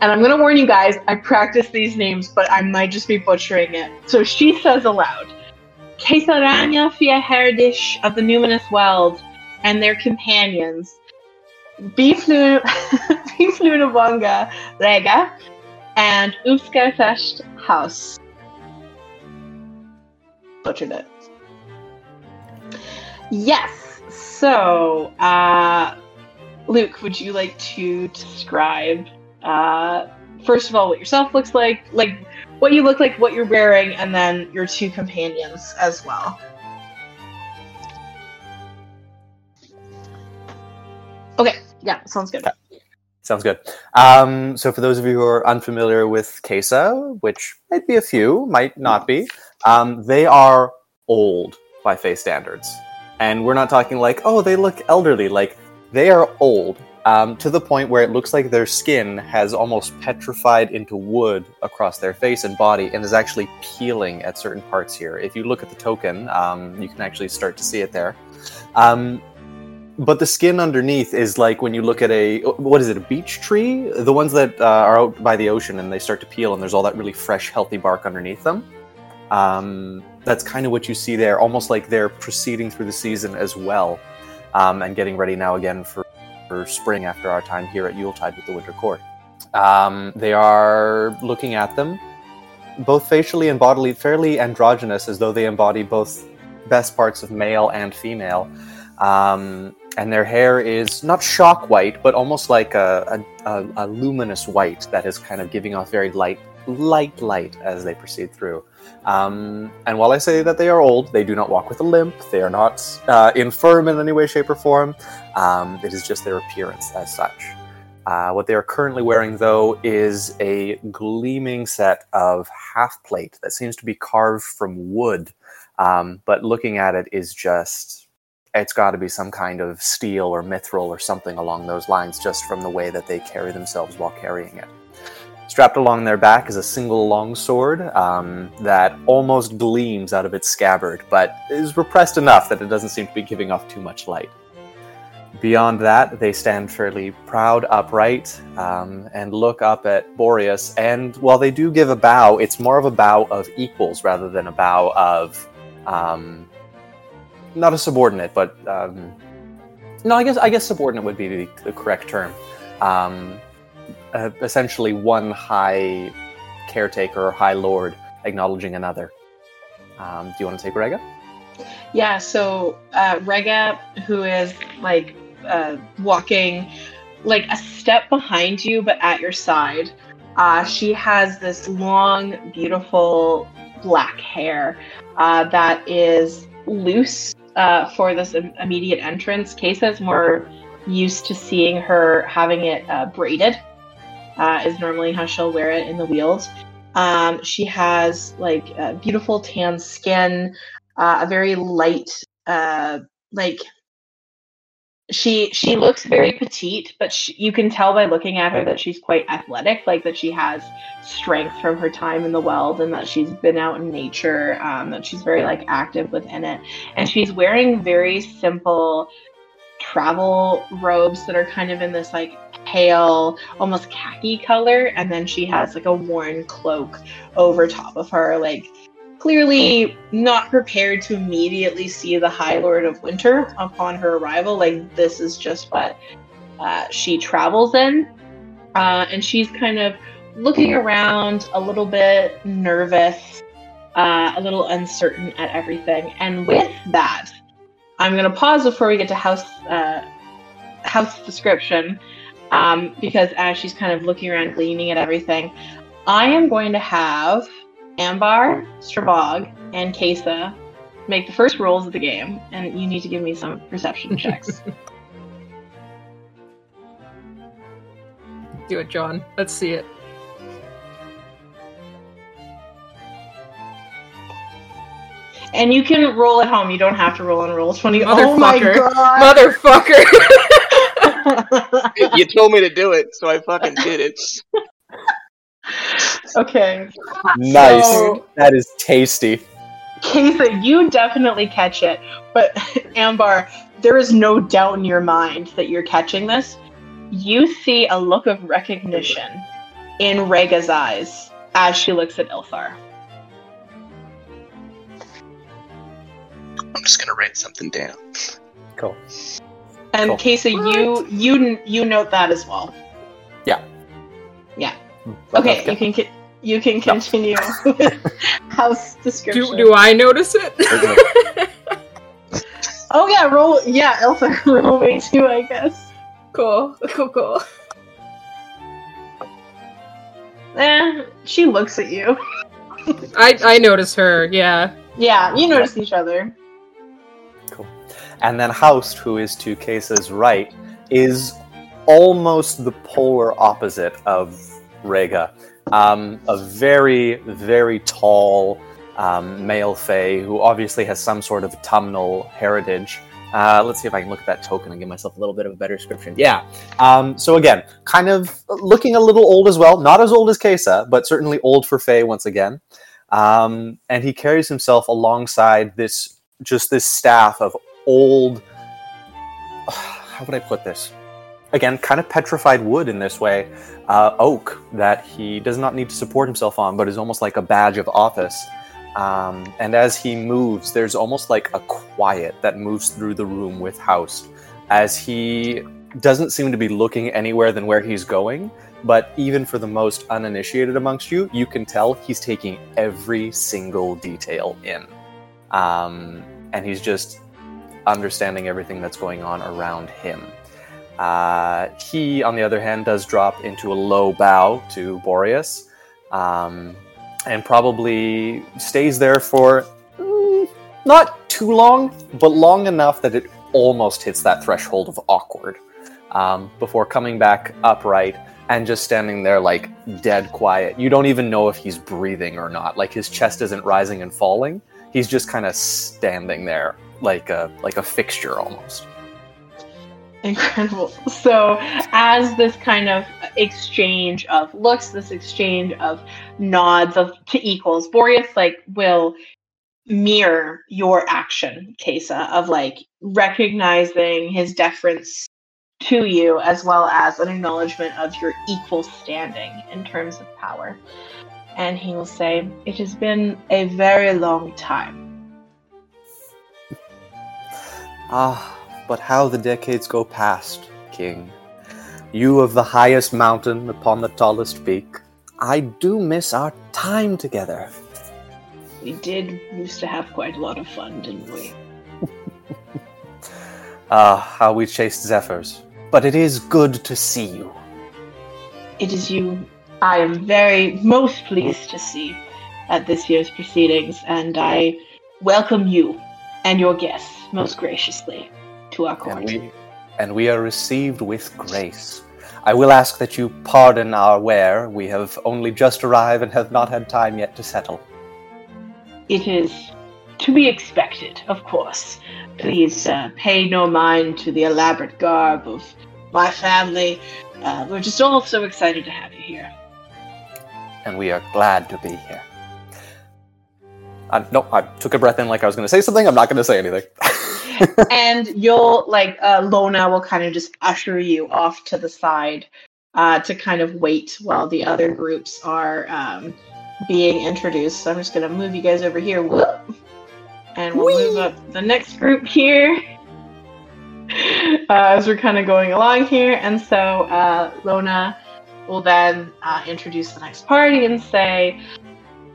And I'm gonna warn you guys, I practice these names, but I might just be butchering it. So she says aloud. Kesaranya Fjarhirdish of the Numinous Weald and their companions, Biflunabonga Lega and Upskarfest Haust. Butchered it. Yes. So, uh, Luke, would you like to describe, uh, first of all, what yourself looks like? Like, what you look like, what you're wearing, and then your two companions as well. Okay, yeah, sounds good. Sounds good. Um, so, for those of you who are unfamiliar with Kesa, which might be a few, might not be, um, they are old by face standards. And we're not talking like, oh, they look elderly. Like, they are old um, to the point where it looks like their skin has almost petrified into wood across their face and body and is actually peeling at certain parts here. If you look at the token, um, you can actually start to see it there. Um, but the skin underneath is like when you look at a what is it a beech tree the ones that uh, are out by the ocean and they start to peel and there's all that really fresh healthy bark underneath them um, that's kind of what you see there almost like they're proceeding through the season as well um, and getting ready now again for for spring after our time here at Yuletide with the Winter Court. Um, they are looking at them, both facially and bodily, fairly androgynous, as though they embody both best parts of male and female. Um, and their hair is not shock white, but almost like a, a, a luminous white that is kind of giving off very light, light light as they proceed through. Um, and while I say that they are old, they do not walk with a limp. They are not uh, infirm in any way, shape, or form. Um, it is just their appearance as such. Uh, what they are currently wearing, though, is a gleaming set of half plate that seems to be carved from wood. Um, but looking at it is just, it's got to be some kind of steel or mithril or something along those lines, just from the way that they carry themselves while carrying it. Strapped along their back is a single long sword um, that almost gleams out of its scabbard, but is repressed enough that it doesn't seem to be giving off too much light. Beyond that, they stand fairly proud, upright, um, and look up at Boreas. And while they do give a bow, it's more of a bow of equals rather than a bow of um, not a subordinate, but um, no, I guess I guess subordinate would be the, the correct term. Um, uh, essentially, one high caretaker or high lord acknowledging another. Um, do you want to take Rega? Yeah, so uh, Rega, who is like uh, walking like a step behind you but at your side, uh, she has this long, beautiful black hair uh, that is loose uh, for this im- immediate entrance. Kesa is more used to seeing her having it braided, uh, is normally how she'll wear it in the Weald. Um, she has like beautiful tan skin, uh, a very light, uh, like she she looks very petite, but she, you can tell by looking at her that she's quite athletic, like that she has strength from her time in the Weald, and that she's been out in nature, um, that she's very like active within it, and she's wearing very simple travel robes that are kind of in this like pale, almost khaki color, and then she has like a worn cloak over top of her, like clearly not prepared to immediately see the High Lord of Winter upon her arrival. Like this is just what uh, she travels in, uh, and she's kind of looking around a little bit nervous, uh, a little uncertain at everything. And with that, I'm going to pause before we get to house uh, house description, um, because as she's kind of looking around, gleaning at everything, I am going to have Ambar, Strabog, and Kesa make the first rolls of the game, and you need to give me some perception checks. Do it, John. Let's see it. And you can roll at home. You don't have to roll on roll twenty. Oh my Motherfucker. god! Motherfucker! you told me to do it, so I fucking did it. okay, Nice. So- that is tasty. Kesa, you definitely catch it, but Ambar, there is no doubt in your mind that you're catching this. You see a look of recognition in Rega's eyes as she looks at Ilthar. I'm just gonna write something down. Cool. And Cool. Kesa, you you you note that as well. Yeah. Yeah. That okay, you can co- you can continue with house description. do, do I notice it? Oh yeah, roll yeah, Elsa roll me too, I guess. cool. Cool, cool. Eh, she looks at you. I, I notice her, yeah. Yeah, you notice each other. And then Haust, who is to Kesa's right, is almost the polar opposite of Rega. Um, a very, very tall um, male Fae who obviously has some sort of autumnal heritage. Uh, let's see if I can look at that token and give myself a little bit of a better description. Yeah. Um, so again, kind of looking a little old as well. Not as old as Kesa, but certainly old for Fae once again. Um, and he carries himself alongside this just this staff of old. How would I put this? Again, kind of petrified wood in this way, uh, oak that he does not need to support himself on, but is almost like a badge of office. Um, and as he moves, there's almost like a quiet that moves through the room with Haust, as he doesn't seem to be looking anywhere than where he's going. But even for the most uninitiated amongst you, you can tell he's taking every single detail in. Um, and he's just understanding everything that's going on around him. Uh, he, on the other hand, does drop into a low bow to Boreas, um, and probably stays there for mm, not too long, but long enough that it almost hits that threshold of awkward um, before coming back upright and just standing there like dead quiet. You don't even know if he's breathing or not. Like his chest isn't rising and falling. He's just kind of standing there like a like a fixture almost. Incredible. So, as this kind of exchange of looks, this exchange of nods of to equals, Boreas like will mirror your action, Kesa, of like recognizing his deference to you as well as an acknowledgement of your equal standing in terms of power. And he will say, It has been a very long time. Ah, but how the decades go past, King. You of the highest mountain upon the tallest peak. I do miss our time together. We did used to have quite a lot of fun, didn't we? Ah, how we chased zephyrs. But it is good to see you. It is you I am very most pleased to see at this year's proceedings, and I welcome you and your guests most graciously to our court. And we, and we are received with grace. I will ask that you pardon our wear. We have only just arrived and have not had time yet to settle. It is to be expected, of course. Please uh, pay no mind to the elaborate garb of my family. Uh, we're just all so excited to have you here. And we are glad to be here. Uh, no, I took a breath in like I was going to say something. I'm not going to say anything. and you'll like uh, Lona will kind of just usher you off to the side uh, to kind of wait while the other groups are um, being introduced. So I'm just gonna move you guys over here, Whoop. and we'll move up the next group here uh, as we're kind of going along here. And so uh, Lona will then uh, introduce the next party and say,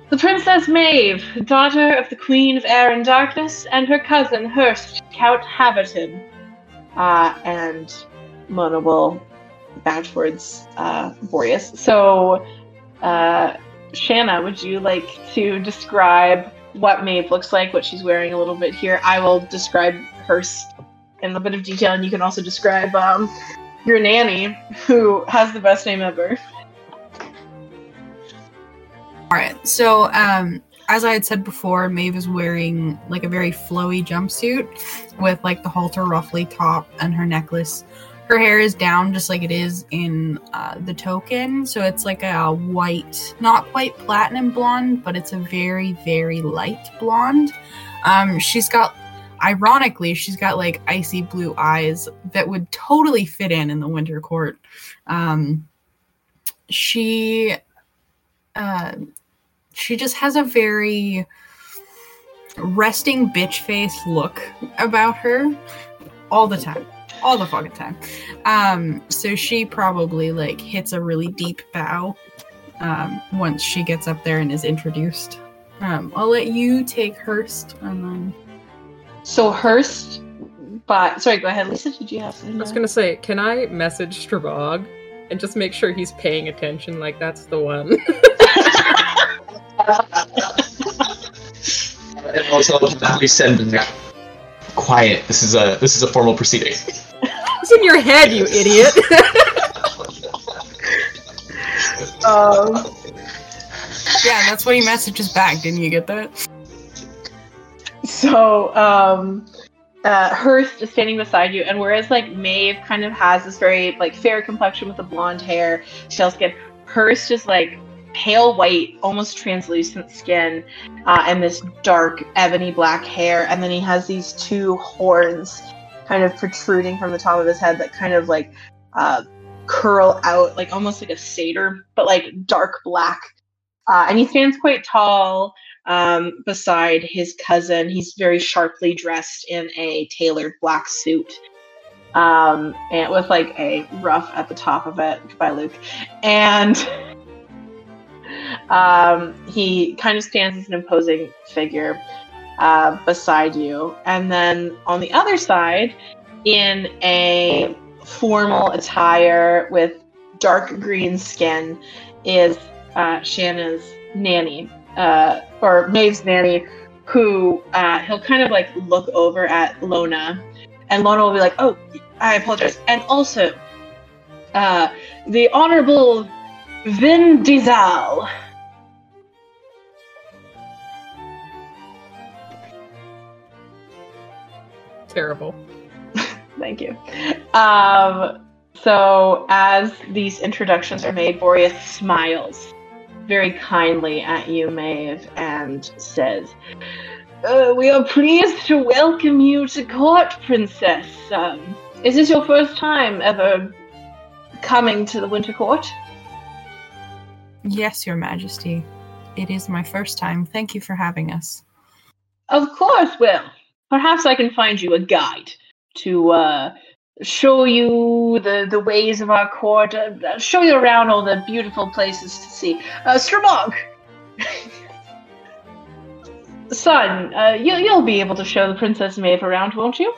the Princess Maeve, daughter of the Queen of Air and Darkness, and her cousin Hurst, Count Haverton. Uh, and Mona will bow towards uh, Boreas. So, uh, Shanna, would you like to describe what Maeve looks like, what she's wearing a little bit here? I will describe Hurst in a bit of detail, and you can also describe um, your nanny, who has the best name ever. All right. So, um, as I had said before, Maeve is wearing like a very flowy jumpsuit with like the halter ruffly top and her necklace. Her hair is down just like it is in uh, the token. So it's like a white, not quite platinum blonde, but it's a very, very light blonde. Um, she's got, ironically, she's got like icy blue eyes that would totally fit in in the winter court. Um, she uh, she just has a very resting bitch face look about her all the time all the fucking time um so she probably like hits a really deep bow um once she gets up there and is introduced um i'll let you take hurst and then So Hurst, but sorry, go ahead, Lisa. Did you have something? I was gonna say, can I message Strabog and just make sure he's paying attention? Like that's the one. And also, we send them quiet. This is a this is a formal proceeding. it's in your head, you idiot. Um, yeah that's what he messages back didn't you get that so um, uh, Hurst is standing beside you, and whereas like Maeve kind of has this very like fair complexion with the blonde hair, shell skin, Hurst is like pale white, almost translucent skin, uh, and this dark ebony black hair, and then he has these two horns kind of protruding from the top of his head that kind of like uh, curl out, like almost like a satyr, but like dark black. Uh, and he stands quite tall um, beside his cousin. He's very sharply dressed in a tailored black suit. Um, and with like a ruff at the top of it by Luke. And um, he kind of stands as an imposing figure. uh, beside you. And then on the other side, in a formal attire with dark green skin, is uh, Shanna's nanny, uh, or Maeve's nanny, who uh, he'll kind of like look over at Lona, and Lona will be like, "Oh, I apologize," and also uh, the Honorable Vin Diesel. Terrible. Thank you. Um, so, as these introductions are made, Boreas smiles very kindly at you, Maeve, and says, uh, We are pleased to welcome you to court, Princess. Um, is this your first time ever coming to the Winter Court? Yes, Your Majesty. It is my first time. Thank you for having us. Of course, Will. Perhaps I can find you a guide to uh, show you the, the ways of our court, uh, show you around all the beautiful places to see. Uh, Strabog! Son, uh, you, you'll be able to show the Princess Maeve around, won't you?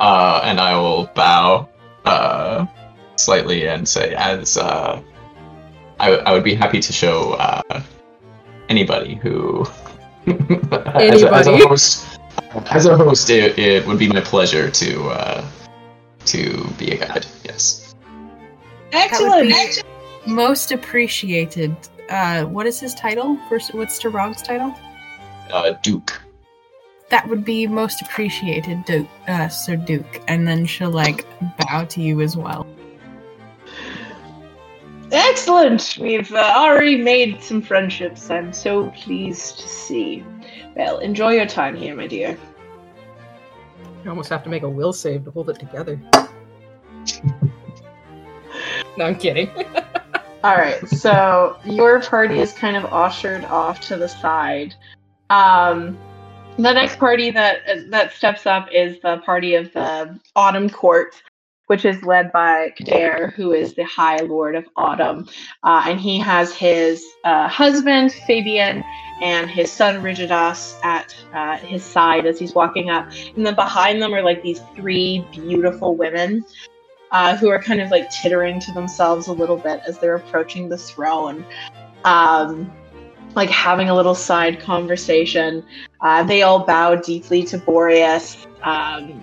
Uh, and I will bow uh, slightly and say, as uh, I, I would be happy to show uh, anybody who, as, a, as a host, as a host, it, it would be my pleasure to uh, to be a guide. Yes. Excellent! Most appreciated. Uh, what is his title? First, what's Strabog's title? Uh, Duke. That would be most appreciated, Duke, uh, Sir Duke. And then she'll like bow to you as well. Excellent! We've uh, already made some friendships. I'm so pleased to see. Well, enjoy your time here, my dear. You almost have to make a will save to hold it together. no, I'm kidding. All right, so your party is kind of ushered off to the side. Um, the next party that that steps up is the party of the Autumn Court, which is led by Kader, who is the High Lord of Autumn, uh, and he has his uh, husband Fabian and his son Rigidas at uh, his side as he's walking up, and then behind them are like these three beautiful women uh, who are kind of like tittering to themselves a little bit as they're approaching the throne, um, like having a little side conversation. Uh, they all bow deeply to Boreas, um,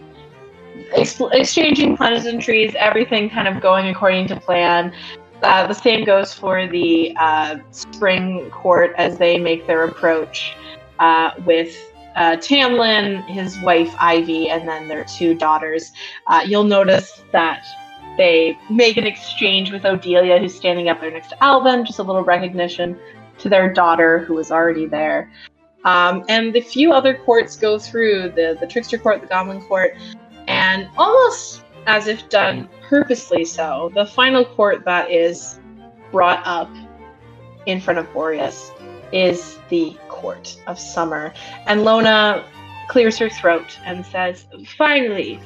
ex- exchanging pleasantries, everything kind of going according to plan. Uh, the same goes for the uh, spring court as they make their approach uh, with uh, Tamlin, his wife Ivy, and then their two daughters. Uh, you'll notice that they make an exchange with Odelia, who's standing up there next to Alvin, just a little recognition to their daughter, who was already there. Um, and the few other courts go through the, the Trickster Court, the Goblin Court, and almost as if done purposely so, the final court that is brought up in front of Boreas is the Court of Summer. And Lona clears her throat and says, Finally,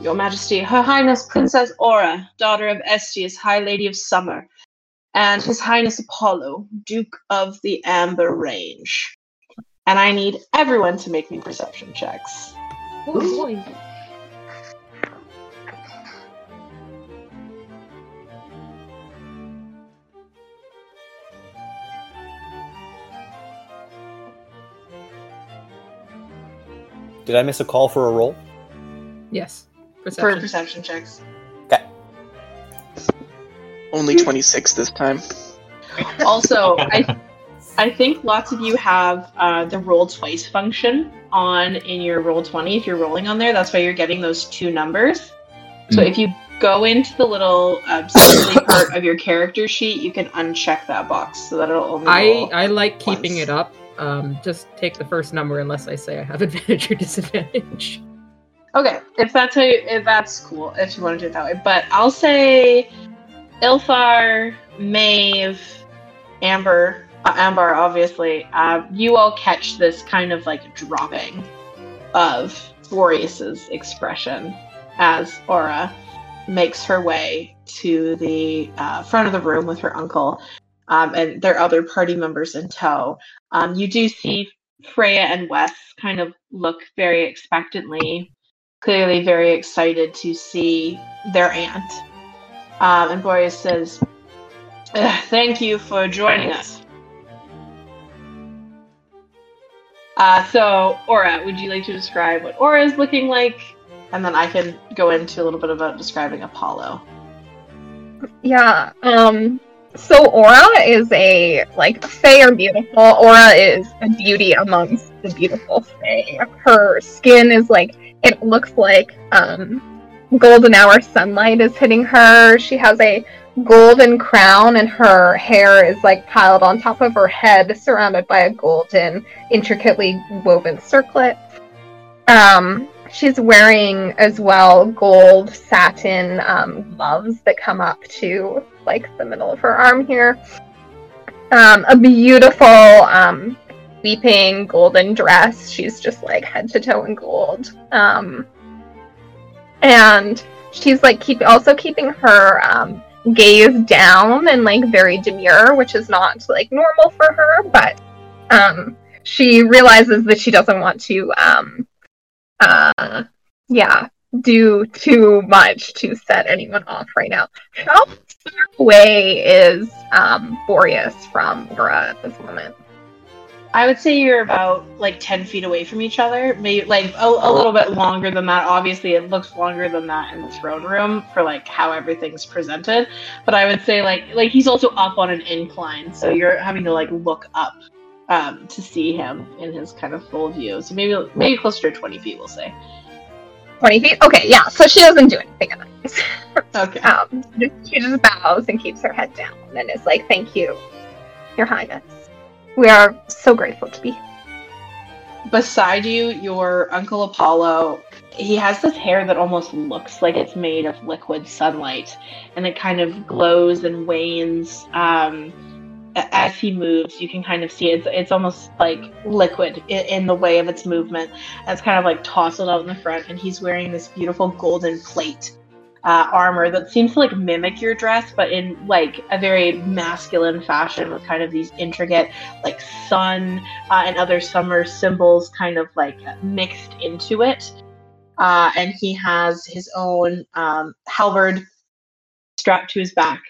Your Majesty, Her Highness Princess Aura, daughter of Estius, High Lady of Summer, and His Highness Apollo, Duke of the Amber Range. And I need everyone to make me perception checks. oh Did I miss a call for a roll? Yes. For Perception. perception Okay. Only 26 this time. Also, I I think lots of you have uh, the roll twice function on in your Roll20. If you're rolling on there, that's why you're getting those two numbers. So Mm. if you go into the little uh, part of your character sheet, you can uncheck that box so that it'll only. I. I like keeping once. it up. Um, just take the first number unless I say I have advantage or disadvantage. Okay, if that's how you, if that's cool, if you want to do it that way. But I'll say Ilthar, Maeve, Ambar, uh, Ambar, obviously. Uh, you all catch this kind of like dropping of Boreas's expression as Aura makes her way to the uh, front of the room with her uncle um, and their other party members in tow. Um, you do see Freya and Wes kind of look very expectantly, clearly very excited to see their aunt. Um, and Boreas says, "Thank you for joining us." Uh, so, Aura, would you like to describe what Aura is looking like? And then I can go into a little bit about describing Apollo. Yeah. Um. So Aura is a like Fae are beautiful. Aura is a beauty amongst the beautiful Fae. Her skin is like it looks like um golden hour sunlight is hitting her. She has a golden crown and her hair is like piled on top of her head, surrounded by a golden, intricately woven circlet. Um, she's wearing as well gold satin um, gloves that come up to like the middle of her arm here. Um, a beautiful um, weeping golden dress. She's just like head to toe in gold. Um, and she's like keep also keeping her um, gaze down and like very demure, which is not like normal for her, but um, she realizes that she doesn't want to um, uh, yeah, do too much to set anyone off right now. How far away is um, Boreas from Aura at this moment? I would say you're about like 10 feet away from each other, maybe like a, a little bit longer than that. Obviously, it looks longer than that in the throne room for like how everything's presented. But I would say like like he's also up on an incline, so you're having to like look up um, to see him in his kind of full view. So maybe maybe closer to 20 feet, we'll say. 20 feet? Okay, yeah, so she doesn't do anything in. Okay. um, she just bows and keeps her head down and is like, Thank you, Your Highness. We are so grateful to be here. Beside you, your uncle Apollo. He has this hair that almost looks like it's made of liquid sunlight, and it kind of glows and wanes um, as he moves. You can kind of see it's it's almost like liquid in, in the way of its movement. And it's kind of like tousled out in the front, and he's wearing this beautiful golden plate uh, armor that seems to like mimic your dress, but in like a very masculine fashion with kind of these intricate like sun uh, and other summer symbols kind of like mixed into it. Uh, and he has his own um, halberd strapped to his back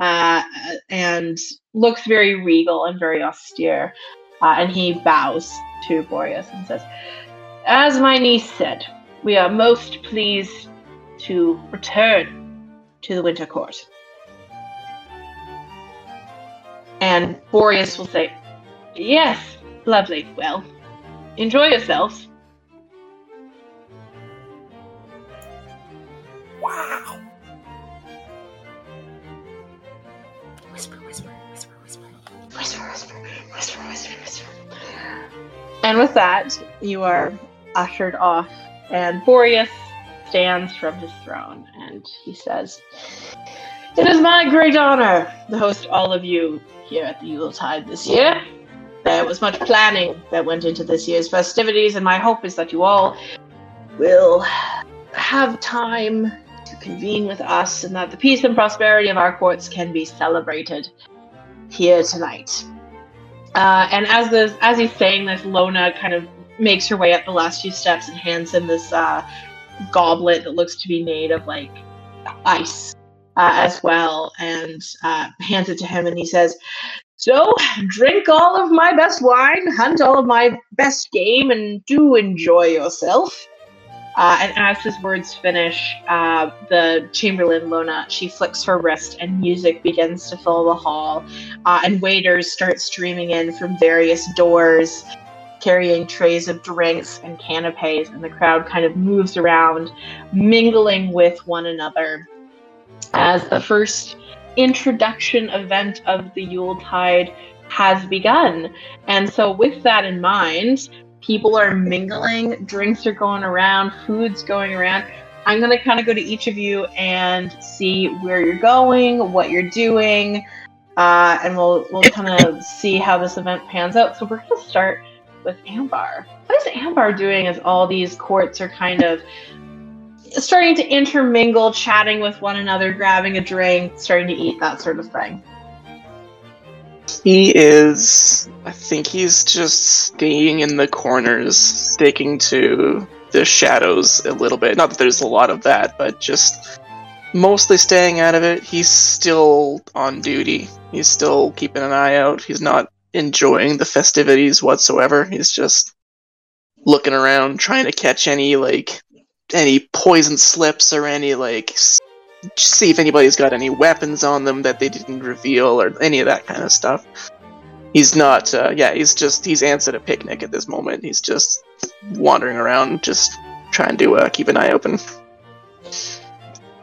uh, and looks very regal and very austere. Uh, and he bows to Boreas and says, As my niece said, we are most pleased to return to the Winter Court. And Boreas will say, Yes, lovely. Well, enjoy yourselves. Wow. Whisper. Whisper, whisper, whisper, whisper. And with that, you are ushered off, and Boreas stands from his throne and he says, It is my great honor to host all of you here at the Yuletide this year. There was much planning that went into this year's festivities, and my hope is that you all will have time to convene with us and that the peace and prosperity of our courts can be celebrated here tonight. Uh, and as the as he's saying this, Lona kind of makes her way up the last few steps and hands him this uh, goblet that looks to be made of like ice uh, as well, and uh, hands it to him, and he says, "So drink all of my best wine, hunt all of my best game, and do enjoy yourself." Uh, and as his words finish, uh, the Chamberlain Lona she flicks her wrist, and music begins to fill the hall, uh, and waiters start streaming in from various doors, carrying trays of drinks and canapes, and the crowd kind of moves around, mingling with one another. As the first introduction event of the Yuletide has begun, and so with that in mind, people are mingling, drinks are going around, food's going around. I'm going to kind of go to each of you and see where you're going, what you're doing, uh, and we'll we'll kind of see how this event pans out. So we're going to start with Ambar. What is Ambar doing as all these courts are kind of starting to intermingle, chatting with one another, grabbing a drink, starting to eat, that sort of thing? He is. I think he's just staying in the corners, sticking to the shadows a little bit. Not that there's a lot of that, but just mostly staying out of it. He's still on duty. He's still keeping an eye out. He's not enjoying the festivities whatsoever. He's just looking around, trying to catch any like any poison slips or any like see if anybody's got any weapons on them that they didn't reveal or any of that kind of stuff. He's not. Uh, yeah, he's just he's ants at a picnic at this moment. He's just wandering around, just trying to uh, keep an eye open.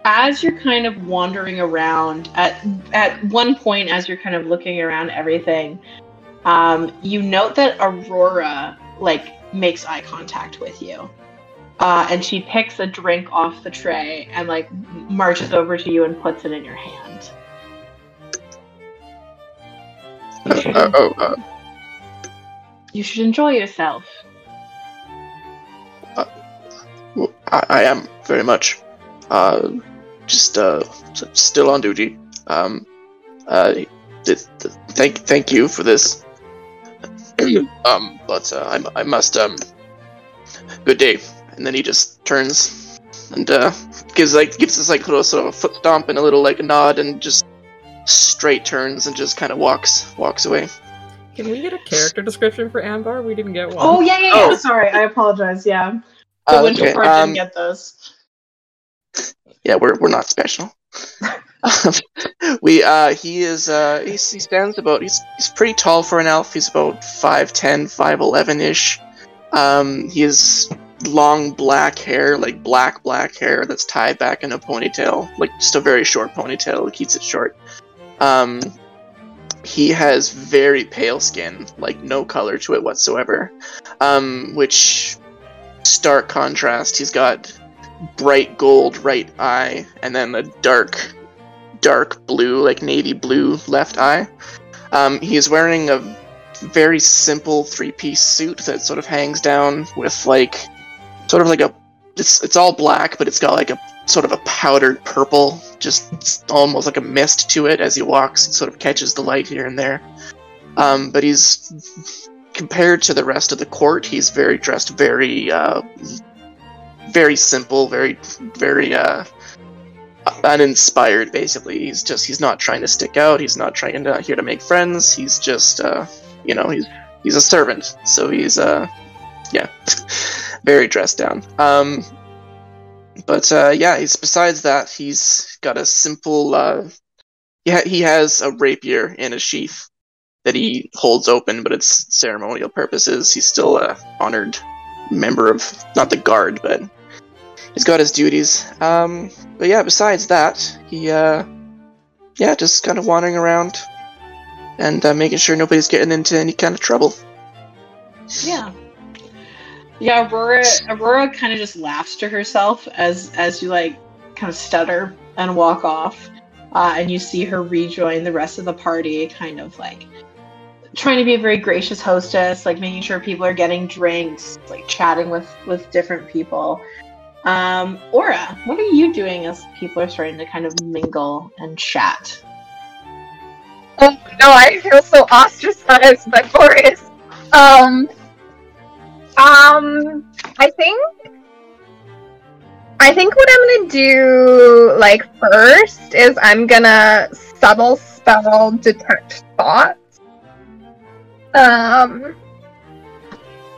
as you're kind of wandering around at at one point as you're kind of looking around everything um, you note that aurora like makes eye contact with you uh, and she picks a drink off the tray and like marches over to you and puts it in your hand you should, Uh, oh, uh, you should enjoy yourself well, I, I am very much. Uh, just uh, still on duty. Um, uh, th- th- thank thank you for this. um, but uh, I, I must um. Good day. And then he just turns and uh, gives like gives this like a little sort of a foot stomp and a little like nod and just straight turns and just kind of walks walks away. Can we get a character description for Ambar? We didn't get one. oh yeah yeah yeah Oh. sorry i apologize yeah the Uh, winter okay, court um, didn't get those yeah, we're we're not special. we uh he is uh he's, he stands about he's he's pretty tall for an elf. He's about 5'10, 5'11 ish. Um he has long black hair, like black black hair that's tied back in a ponytail, like just a very short ponytail. Keeps it short. Um he has very pale skin, like no color to it whatsoever. Um which stark contrast. He's got bright gold right eye and then a dark dark blue like navy blue left eye um, he is wearing a very simple three-piece suit that sort of hangs down with like sort of like a it's, it's all black but it's got like a sort of a powdered purple just almost like a mist to it as he walks it sort of catches the light here and there um, but he's compared to the rest of the court he's very dressed very uh, very simple, very, very uh, uninspired. Basically, he's just he's not trying to stick out. He's not trying to here to make friends. He's just uh, you know he's he's a servant, so he's uh, yeah, very dressed down. Um, but uh, yeah, he's besides that he's got a simple uh, yeah he has a rapier in a sheath that he holds open, but it's ceremonial purposes. He's still a honored member of not the guard, but he's got his duties. Um, but yeah, besides that, he uh, yeah, just kind of wandering around and uh, making sure nobody's getting into any kind of trouble. Yeah. Yeah, Aurora Aurora kind of just laughs to herself as as you like kind of stutter and walk off. Uh, and you see her rejoin the rest of the party, kind of like trying to be a very gracious hostess, like making sure people are getting drinks, like chatting with with different people. Um, Aura, what are you doing as people are starting to kind of mingle and chat? Oh no, I feel so ostracized by Boreas. Um, um, I think, I think what I'm gonna do, like first, is I'm gonna subtle spell detect thoughts. Um,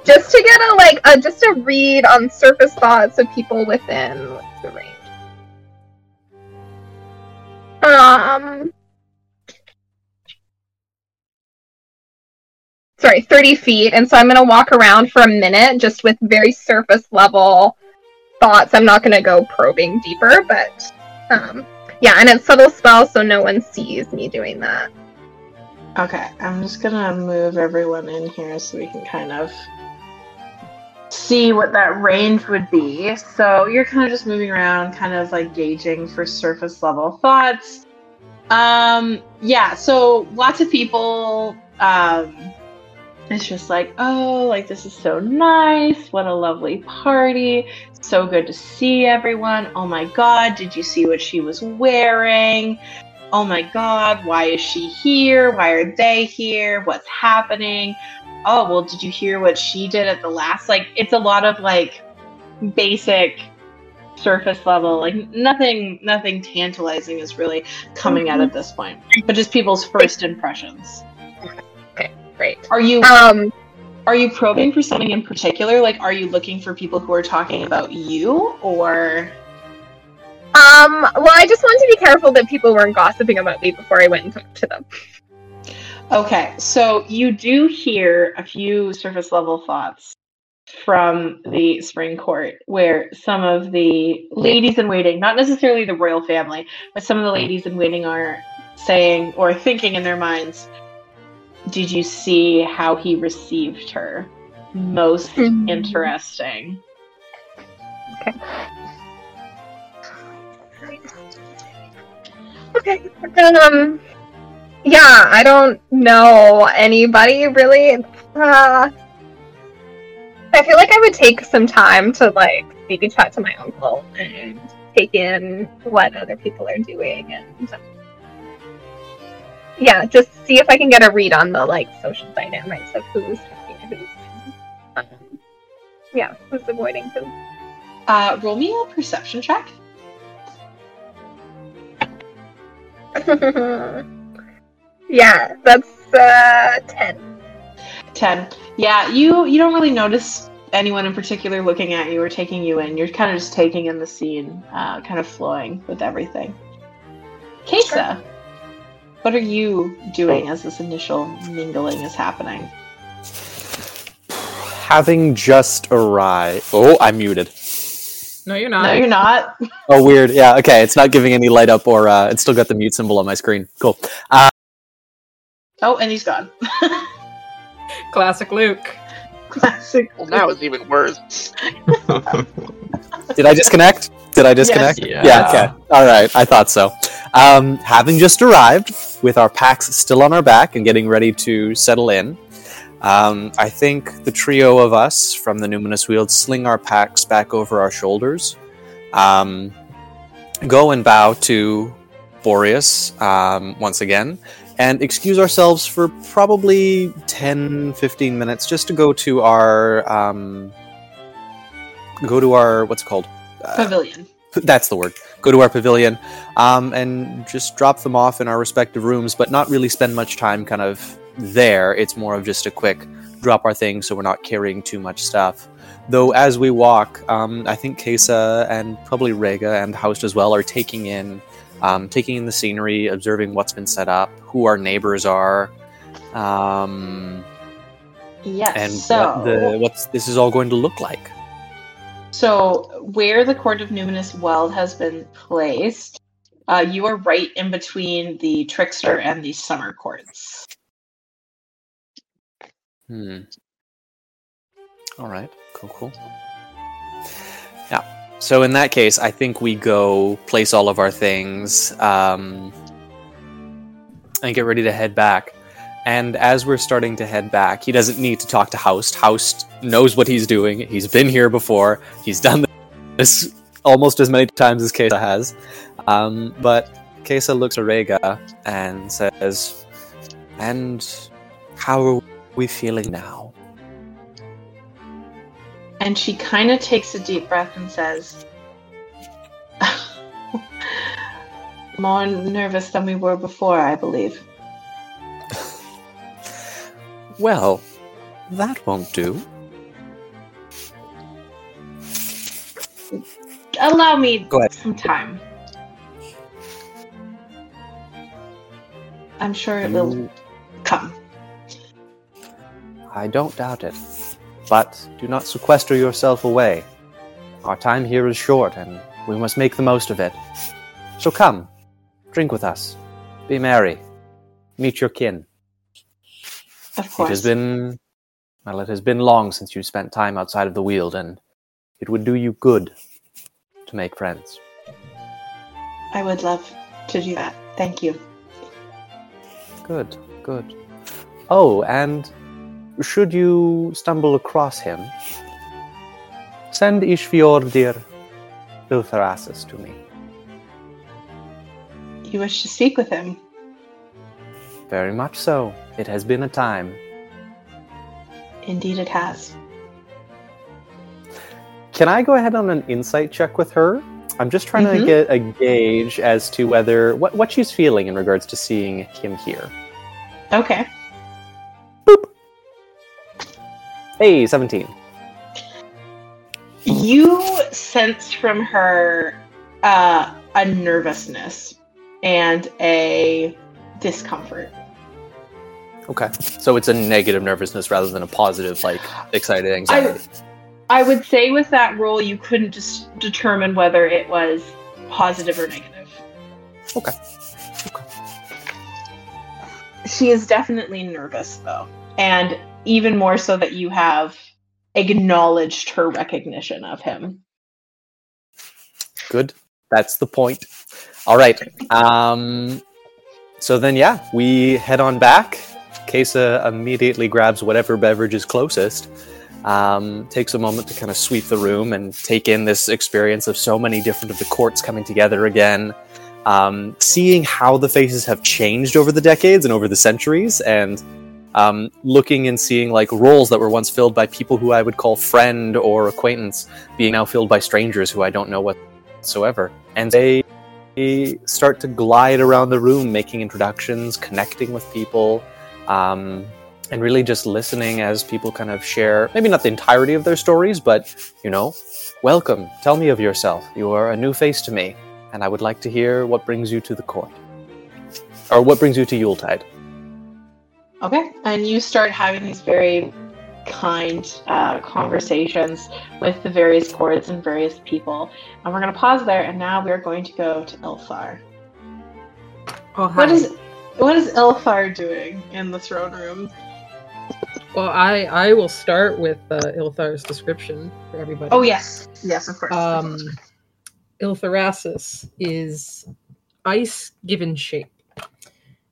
just to get a like a just a read on surface thoughts of people within the range. Um. Sorry, 30 feet. And so I'm going to walk around for a minute just with very surface level thoughts. I'm not going to go probing deeper, but um, yeah, and it's subtle spell, so no one sees me doing that. Okay, I'm just gonna move everyone in here so we can kind of see what that range would be. So you're kind of just moving around, kind of like gauging for surface level thoughts. Um, yeah, so lots of people, um, it's just like, oh, like this is so nice. What a lovely party. So good to see everyone. Oh my god, did you see what she was wearing? oh my god, why is she here? Why are they here? What's happening? Oh, well, did you hear what she did at the last? Like, it's a lot of like basic surface level like nothing nothing tantalizing is really coming out mm-hmm. at this point but just people's first impressions Great. are you Um, are you probing for something in particular like are you looking for people who are talking about you or um, well, I just wanted to be careful that people weren't gossiping about me before I went and talked to them. Okay, so you do hear a few surface level thoughts from the spring court where some of the ladies in waiting, not necessarily the royal family, but some of the ladies in waiting are saying or thinking in their minds, Did you see how he received her? Most Hmm. interesting. Okay. Okay. Um, yeah, I don't know anybody really. Uh, I feel like I would take some time to like maybe chat to my uncle and take in what other people are doing and yeah, just see if I can get a read on the like social dynamics of who's talking to who. Um, yeah, who's avoiding who. Uh, roll me a perception check. yeah, that's uh ten. 10 yeah you you don't really notice anyone in particular looking at you or taking you in you're kind of just taking in the scene uh, kind of flowing with everything Kesa, what are you doing as this initial mingling is happening Having just arrived. Oh, I'm muted. No, you're not. no you're not Oh, weird. Yeah, okay. It's not giving any light up or uh, it's still got the mute symbol on my screen. Cool. Uh, oh and he's gone Classic Luke. classic Well, now it's even worse. did I disconnect? Did I disconnect? Yeah. Yeah, okay. All right. I thought so. Um, having just arrived with our packs still on our back and getting ready to settle in, um, I think the trio of us from the Numinous Weald sling our packs back over our shoulders, um, go and bow to Boreas um, once again, and excuse ourselves for probably 10 15 minutes just to go to our. Um, go to our. What's it called? Uh, pavilion that's the word go to our pavilion um, and just drop them off in our respective rooms but not really spend much time kind of there. It's more of just a quick drop our things so we're not carrying too much stuff. Though as we walk um, i think Kesa and probably rega and Haust as well are taking in um, taking in the scenery observing what's been set up who our neighbors are um, yes and so what the what's this is all going to look like So, where the Court of Numinous Weald has been placed, uh, you are right in between the Trickster and the Summer Courts. Hmm. All right. Cool. Cool. Yeah. So in that case, I think we go place all of our things um, and get ready to head back. And as we're starting to head back, he doesn't need to talk to Haust. Haust knows what he's doing. He's been here before. He's done this almost as many times as Kesa has. Um, but Kesa looks at Rega and says, "And how are we feeling now?" And she kind of takes a deep breath and says, More nervous than we were before, I believe. Well, that won't do. Allow me Go ahead. some time. I'm sure it will You- come. I don't doubt it. But do not sequester yourself away. Our time here is short, and we must make the most of it. So come, drink with us. Be merry. Meet your kin. Of It has been well, it has been long since you spent time outside of the Weald, and it would do you good to make friends. I would love to do that. Thank you. Good, good. Oh, and should you stumble across him, send Ishfiordir Iltharasis to me. you wish to speak with him. Very much so. It has been a time. Indeed, it has. Can I go ahead on an insight check with her? I'm just trying to Mhm. get a gauge as to whether what, what she's feeling in regards to seeing him here. Okay. Boop. Hey, 17. You sense from her uh, a nervousness and a discomfort. Okay. So it's a negative nervousness rather than a positive, like excited anxiety. I would say with that roll, you couldn't just determine whether it was positive or negative. Okay. She is definitely nervous, though, and even more so that you have acknowledged her recognition of him. Good. That's the point. All right. Um, so then, yeah, we head on back. Kesa immediately grabs whatever beverage is closest. Um, takes a moment to kind of sweep the room and take in this experience of so many different of the courts coming together again. Um, seeing how the faces have changed over the decades and over the centuries, and um, looking and seeing like roles that were once filled by people who I would call friend or acquaintance being now filled by strangers who I don't know whatsoever. And they start to glide around the room, making introductions, connecting with people, um, and really just listening as people kind of share maybe not the entirety of their stories, but you know, welcome, tell me of yourself. You are a new face to me, and I would like to hear what brings you to the court. Or what brings you to Yuletide. Okay. And you start having these very kind uh, conversations with the various courts and various people. And we're going to pause there, and now we are going to go to Ilthar. Oh, hi. What is what is Ilthar doing in the throne room? Well, I I will start with uh, Ilthar's description for everybody. Oh yes, yes, of course. Um, Iltharasis is ice given shape.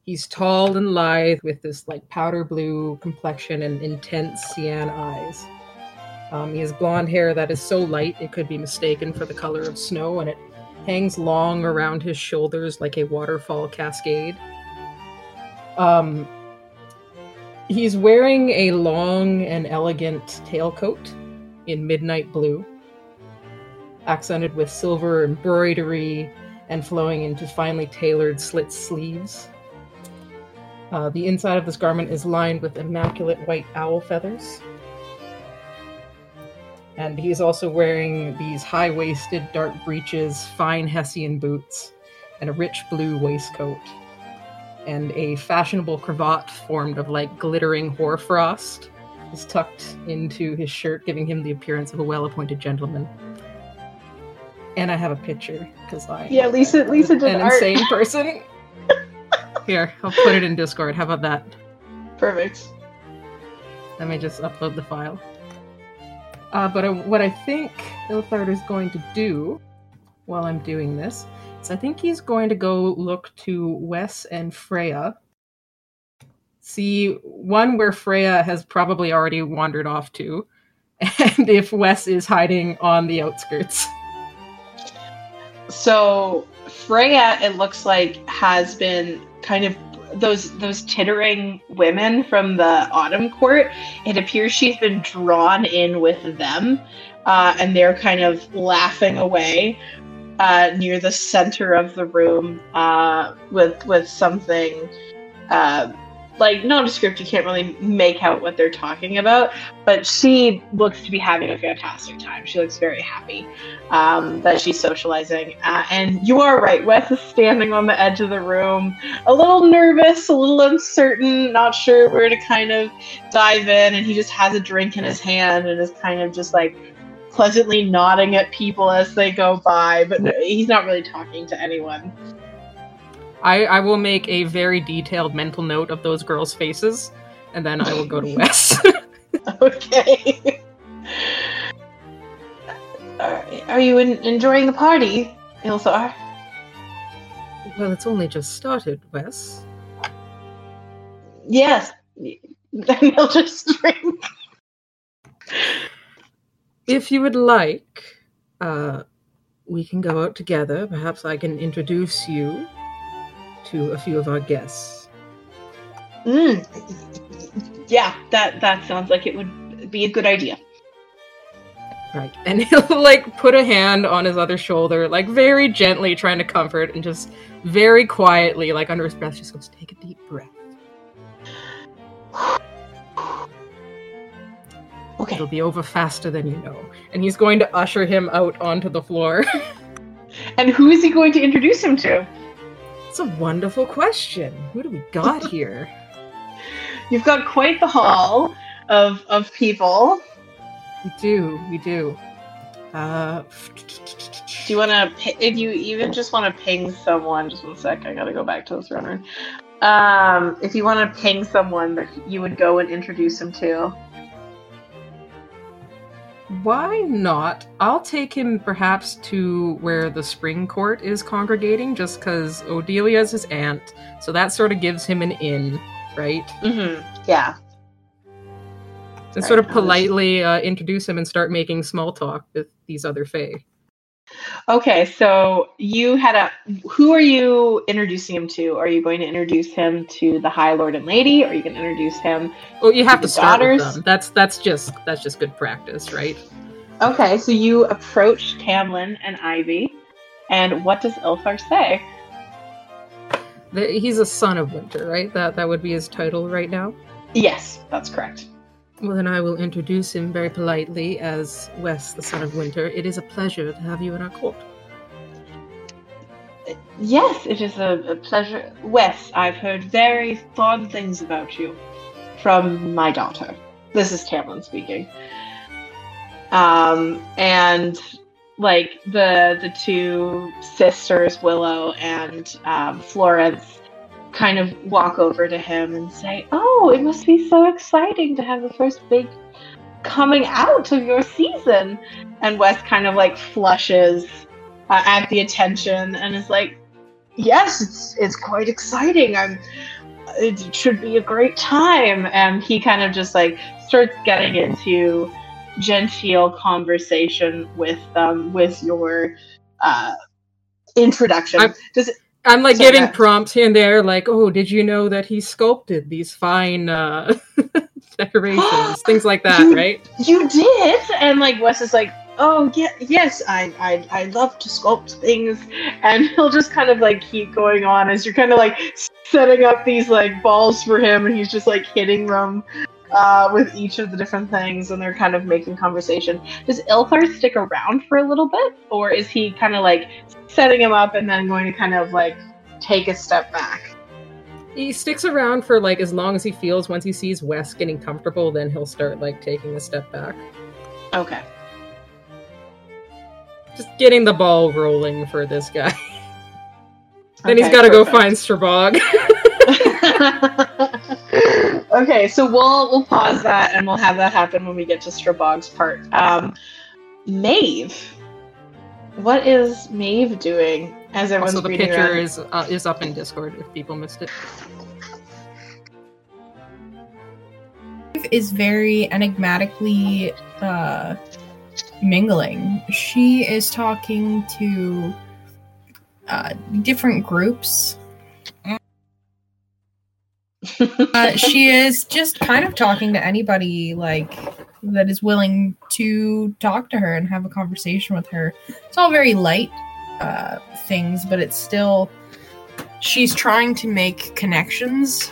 He's tall and lithe with this like powder blue complexion and intense cyan eyes. Um, he has blonde hair that is so light it could be mistaken for the color of snow, and it hangs long around his shoulders like a waterfall cascade. Um, he's wearing a long and elegant tailcoat in midnight blue accented with silver embroidery and flowing into finely tailored slit sleeves. Uh, the inside of this garment is lined with immaculate white owl feathers. And he's also wearing these high waisted dark breeches, fine Hessian boots, and a rich blue waistcoat. And a fashionable cravat formed of like glittering hoarfrost is tucked into his shirt, giving him the appearance of a well appointed gentleman and I have a picture because I yeah, Lisa. Lisa did an art. insane person. Here, I'll put it in Discord. How about that? Perfect. Let me just upload the file. Uh, but I, what I think Ilthard is going to do while I'm doing this is I think he's going to go look to Wes and Freya. See one where Freya has probably already wandered off to, and if Wes is hiding on the outskirts. So Freya, it looks like, has been kind of those those tittering women from the autumn court. It appears she's been drawn in with them, uh, and they're kind of laughing away uh, near the center of the room uh, with with something. Uh, like nondescript, you can't really make out what they're talking about, but she looks to be having a fantastic time. She looks very happy um, that she's socializing. Uh, and you are right, Wes is standing on the edge of the room, a little nervous, a little uncertain, not sure where to kind of dive in, and he just has a drink in his hand and is kind of just like pleasantly nodding at people as they go by, but he's not really talking to anyone. I, I will make a very detailed mental note of those girls' faces, and then I will go to Wes. Okay. Alright, Are you en- enjoying the party, Ilthar? well, it's only just started, Wes. Yes. Then he'll just drink. If you would like, uh, we can go out together. Perhaps I can introduce you to a few of our guests. Mm. Yeah, that that sounds like it would be a good idea. Right. And he'll like put a hand on his other shoulder, like very gently trying to comfort and just very quietly, like under his breath, just goes, take a deep breath. Okay. It'll be over faster than you know. And he's going to usher him out onto the floor. And who is he going to introduce him to? It's a wonderful question. Who do we got here? You've got quite the hall of of people. We do, we do. Uh, Do you want to, if you even just want to ping someone, just one sec, I gotta go back to this runner. Um, if you want to ping someone that you would go and introduce him to. Why not? I'll take him perhaps to where the spring court is congregating, just because Odelia's his aunt, so that sort of gives him an in, right? Mm-hmm. Yeah. And sort of politely uh, introduce him and start making small talk with these other Fae. Okay, so you had a. Who are you introducing him to? Are you going to introduce him to the High Lord and Lady? Are you going to introduce him? Oh, you have The to start with them. That's that's just that's just good practice, right? Okay, so you approach Tamlin and Ivy, and what does Ilthar say? The, he's a son of winter, right? That that would be his title right now. Yes, that's correct. Well, then I will introduce him very politely as Wes, the son of winter. It is a pleasure to have you in our court. Yes, it is a, a pleasure. Wes, I've heard very fond things about you from my daughter. This is Tamlin speaking. Um, and like the the two sisters, Willow and um, Florence, kind of walk over to him and say, "Oh, it must be so exciting to have the first big coming out of your season." And Wes kind of like flushes uh, at the attention and is like, "Yes, it's it's quite exciting. I'm. It should be a great time." And he kind of just like starts getting into genteel conversation with um with your uh introduction. I'm- Does it, I'm like So giving prompts here and there, like, "Oh, did you know that he sculpted these fine uh, decorations, things like that?" You- Right? you did and like wes is like oh yeah yes I, I i love to sculpt things and he'll just kind of like keep going on as you're kind of like setting up these like balls for him and he's just like hitting them uh, with each of the different things and they're kind of making conversation does ilthar stick around for a little bit or is he kind of like setting him up and then going to kind of like take a step back He sticks around for like as long as he feels. Once he sees Wes getting comfortable, then he'll start like taking a step back, okay just getting the ball rolling for this guy. then he's got to go find Strabog. okay, so we'll we'll pause that and we'll have that happen when we get to Strabog's part. Um, Maeve, what is Maeve doing as everyone's also, the reading picture around? is uh, is up in Discord if people missed it. is very enigmatically uh, mingling. She is talking to uh, different groups. Uh, she is just kind of talking to anybody like that is willing to talk to her and have a conversation with her. It's all very light uh, things, but it's still she's trying to make connections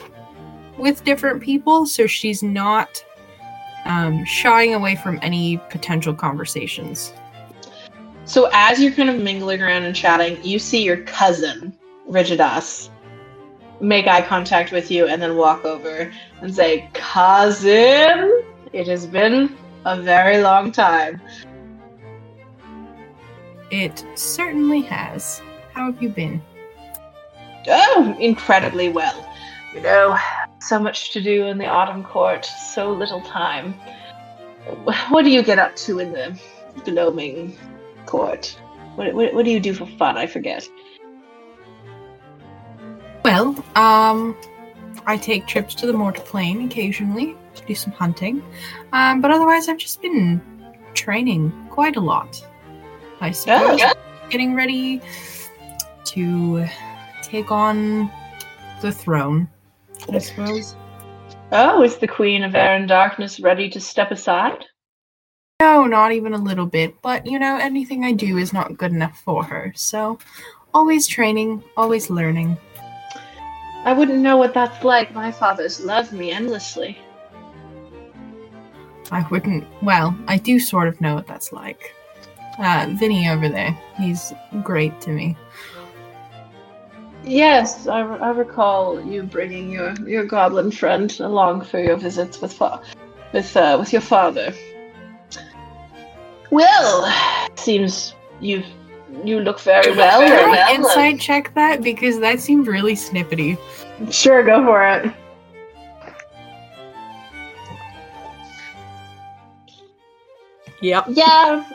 with different people, so she's not um, shying away from any potential conversations. So as you're kind of mingling around and chatting, you see your cousin, Rigidas, make eye contact with you and then walk over and say, Cousin, it has been a very long time. It certainly has. How have you been? Oh, incredibly well. You know, so much to do in the autumn court, so little time. What do you get up to in the gloaming court? What, what, what do you do for fun? I forget. Well, um, I take trips to the Mortar Plain occasionally to do some hunting, um, but otherwise I've just been training quite a lot. I suppose Oh. getting ready to take on the throne, I suppose. Oh, is the Queen of Air and Darkness ready to step aside? No, not even a little bit. But you know, anything I do is not good enough for her. So, always training, always learning. I wouldn't know what that's like. My father's loved me endlessly. I wouldn't. Well, I do sort of know what that's like. Uh, Vinny over there, he's great to me. Yes, I, I recall you bringing your, your goblin friend along for your visits with fa- with uh, with your father. Well, seems you you look very well. Can I well, insight check that because that seemed really snippety. Sure, go for it. Yep. Yeah,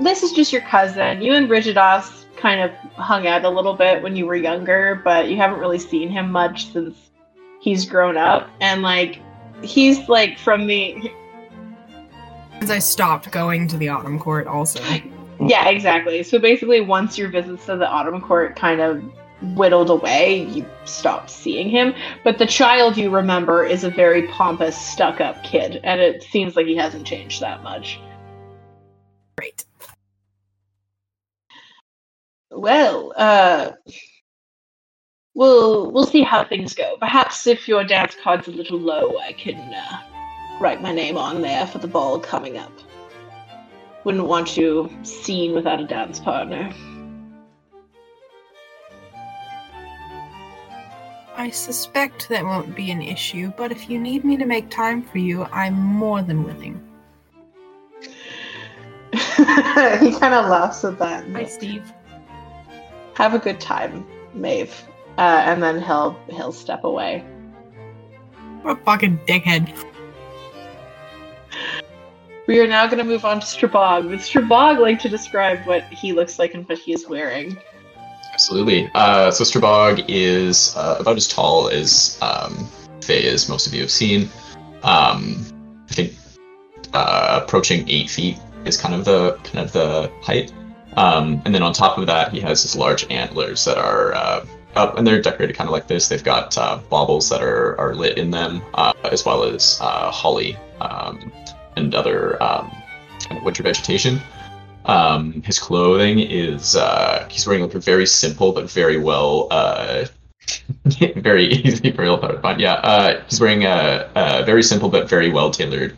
this is just your cousin. You and Rigidos kind of hung out a little bit when you were younger, but you haven't really seen him much since he's grown up. And like, he's like from the Since I stopped going to the autumn court, also. yeah, exactly. So basically, once your visits to the autumn court kind of whittled away, you stopped seeing him. But the child you remember is a very pompous, stuck-up kid, and it seems like he hasn't changed that much. Great. Well, uh, we'll we'll see how things go. Perhaps if your dance card's a little low, I can uh, write my name on there for the ball coming up. Wouldn't want you seen without a dance partner. I suspect that won't be an issue, but if you need me to make time for you, I'm more than willing. he kind of laughs at that. Hi, Steve. Have a good time, Maeve, uh, and then he'll he'll step away. What a fucking dickhead. We are now going to move on to Strabog. Would Strabog like to describe what he looks like and what he is wearing? Absolutely. Uh, so Strabog is uh, about as tall as um, Faye is, most of you have seen. Um, I think uh, approaching eight feet is kind of the kind of the height. Um, and then on top of that, he has his large antlers that are uh, up, and they're decorated kind of like this. They've got uh, baubles that are, are lit in them, uh, as well as uh, holly um, and other um, kind of winter vegetation. Um, his clothing is uh, he's wearing like a very simple but very well uh, very easy very well thought out. Yeah, uh, he's wearing a, a very simple but very well tailored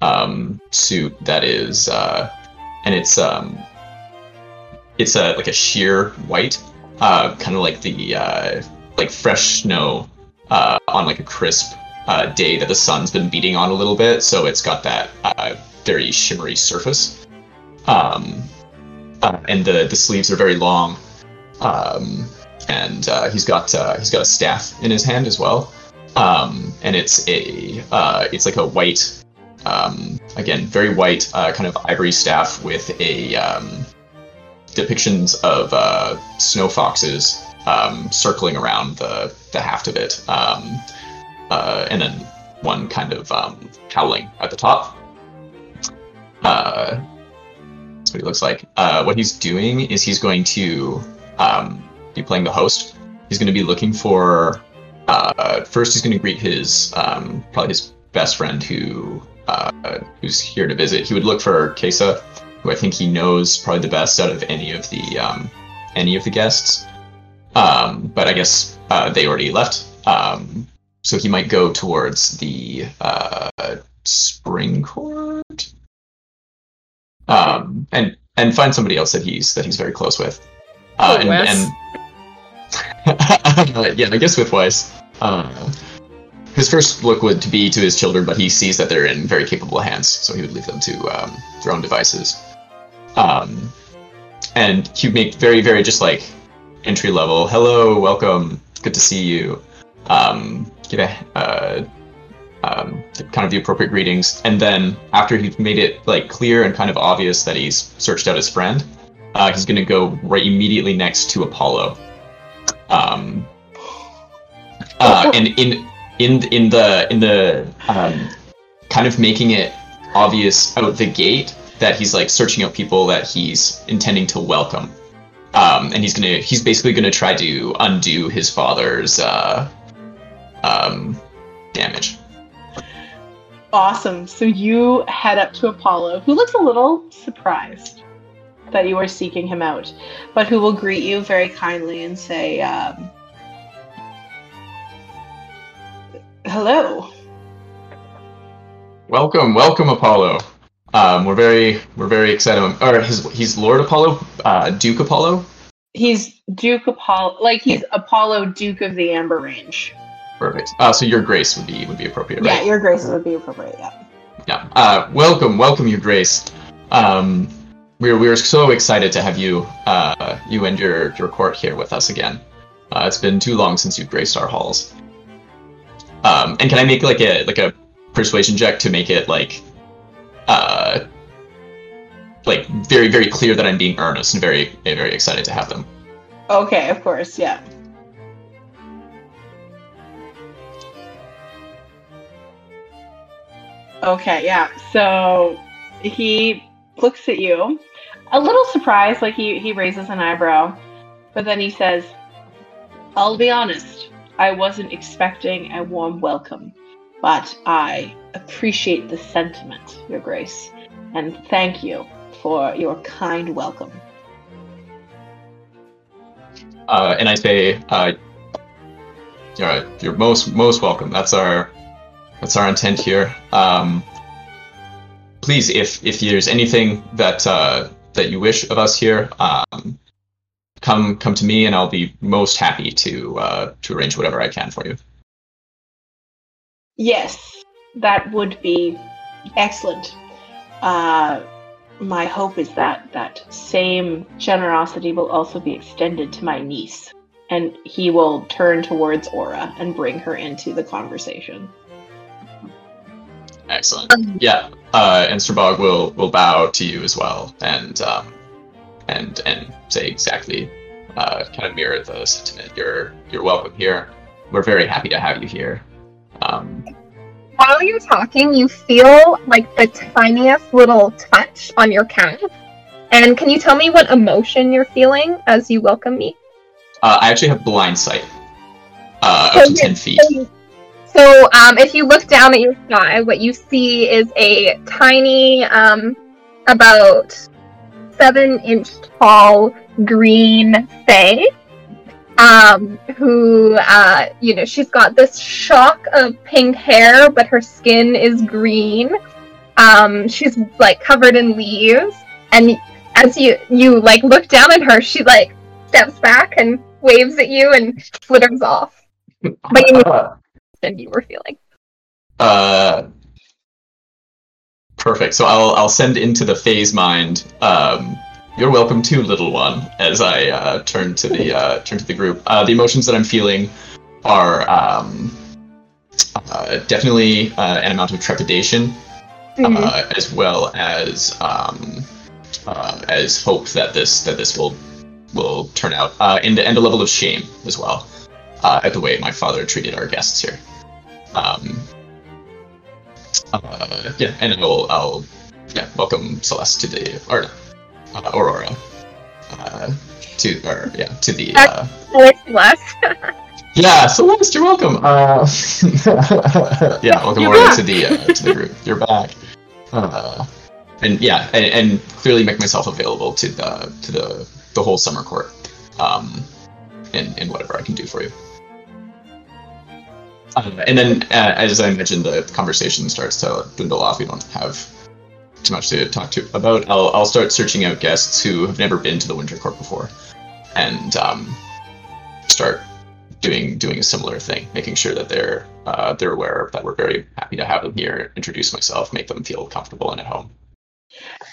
um, suit that is uh, and it's um, it's a like a sheer white, uh, kind of like the uh, like fresh snow uh, on like a crisp uh, day that the sun's been beating on a little bit, so it's got that uh, very shimmery surface. Um, uh, and the the sleeves are very long, um, and uh, he's got uh, he's got a staff in his hand as well, um, and it's a uh, it's like a white, um, again very white kind of ivory staff with a um, depictions of snow foxes um, circling around the the haft of it, uh, and then one kind of um, howling at the top. Uh, that's what he looks like. Uh, what he's doing is he's going to um, be playing the host. He's going to be looking for. Uh, first, he's going to greet his um, probably his best friend who uh, who's here to visit. He would look for Kesa, who I think he knows probably the best out of any of the um, any of the guests. Um, but I guess uh, they already left. Um, so he might go towards the uh, spring court um, and and find somebody else that he's that he's very close with. Uh, Oh, and, and yeah, I guess with Weiss. Uh, his first look would be to his children, but he sees that they're in very capable hands, so he would leave them to um, their own devices. Um, and he would make very, very just like entry level. Hello, welcome, good to see you. Um, give a uh, um, kind of the appropriate greetings, and then after he's made it like clear and kind of obvious that he's searched out his friend, uh, he's going to go right immediately next to Apollo. Um, uh, and in in in the in the um, kind of making it obvious out the gate that he's like searching out people that he's intending to welcome. Um, and he's gonna he's basically gonna try to undo his father's uh, um, damage. Awesome. So you head up to Apollo, who looks a little surprised that you are seeking him out, but who will greet you very kindly and say, um, "Hello." Welcome, welcome, Apollo. Um, we're very we're very excited. Or his, he's Lord Apollo, uh, Duke Apollo. He's Duke Apollo, like he's Apollo, Duke of the Amber Range. Perfect. Uh, so your grace would be would be appropriate, right? Yeah, your grace would be appropriate. Yeah. Yeah. Uh, welcome, welcome, your grace. Um, we're we're so excited to have you uh, you and your your court here with us again. Uh, it's been too long since you've graced our halls. Um, and can I make like a like a persuasion check to make it like uh like very very clear that I'm being earnest and very very excited to have them. Okay, of course. Yeah. Okay, yeah. So he looks at you, a little surprised, like he, he raises an eyebrow, but then he says, I'll be honest, I wasn't expecting a warm welcome, but I appreciate the sentiment, Your Grace, and thank you for your kind welcome. Uh, and I say, uh, you're, you're most most welcome. That's our that's our intent here. Um, please, if if there's anything that uh, that you wish of us here, um, come come to me, and I'll be most happy to uh, to arrange whatever I can for you. Yes, that would be excellent. Uh, my hope is that that same generosity will also be extended to my niece, and he will turn towards Aura and bring her into the conversation. Excellent. Yeah, uh, and Strabog will will bow to you as well, and um, and and say exactly, uh, kind of mirror the sentiment. You're you're welcome here. We're very happy to have you here. Um, While you're talking, you feel like the tiniest little touch on your calf. And can you tell me what emotion you're feeling as you welcome me? uh, I actually have blind sight, uh, up to ten feet. So, um, if you look down at your thigh, what you see is a tiny, um, about seven inch tall green fae. Um, who, uh, you know, she's got this shock of pink hair, but her skin is green. Um, she's like covered in leaves, and as you you like look down at her, she like steps back and waves at you and flitters off. But you know than you were feeling. Uh, perfect. So I'll I'll send into the phase mind. Um, you're welcome too, little one. As I uh, turn to the uh, turn to the group, uh, the emotions that I'm feeling are um, uh, definitely uh, an amount of trepidation, uh, as well as um, uh, as hope that this that this will will turn out, uh, and and a level of shame as well uh, at the way my father treated our guests here. Um, uh, yeah, and I'll, I'll yeah welcome Celeste to the or uh, Aurora uh, to or yeah to the uh, yeah Celeste you're welcome uh, yeah welcome Aurora back. to the uh, to the group you're back uh, and yeah and, and clearly make myself available to the to the the whole summer court um, in in whatever I can do for you. Uh, and then, uh, as I mentioned, the conversation starts to dwindle off. We don't have too much to talk to about. I'll, I'll start searching out guests who have never been to the Winter Court before, and um, start doing doing a similar thing, making sure that they're uh, they're aware that we're very happy to have them here. Introduce myself, make them feel comfortable and at home.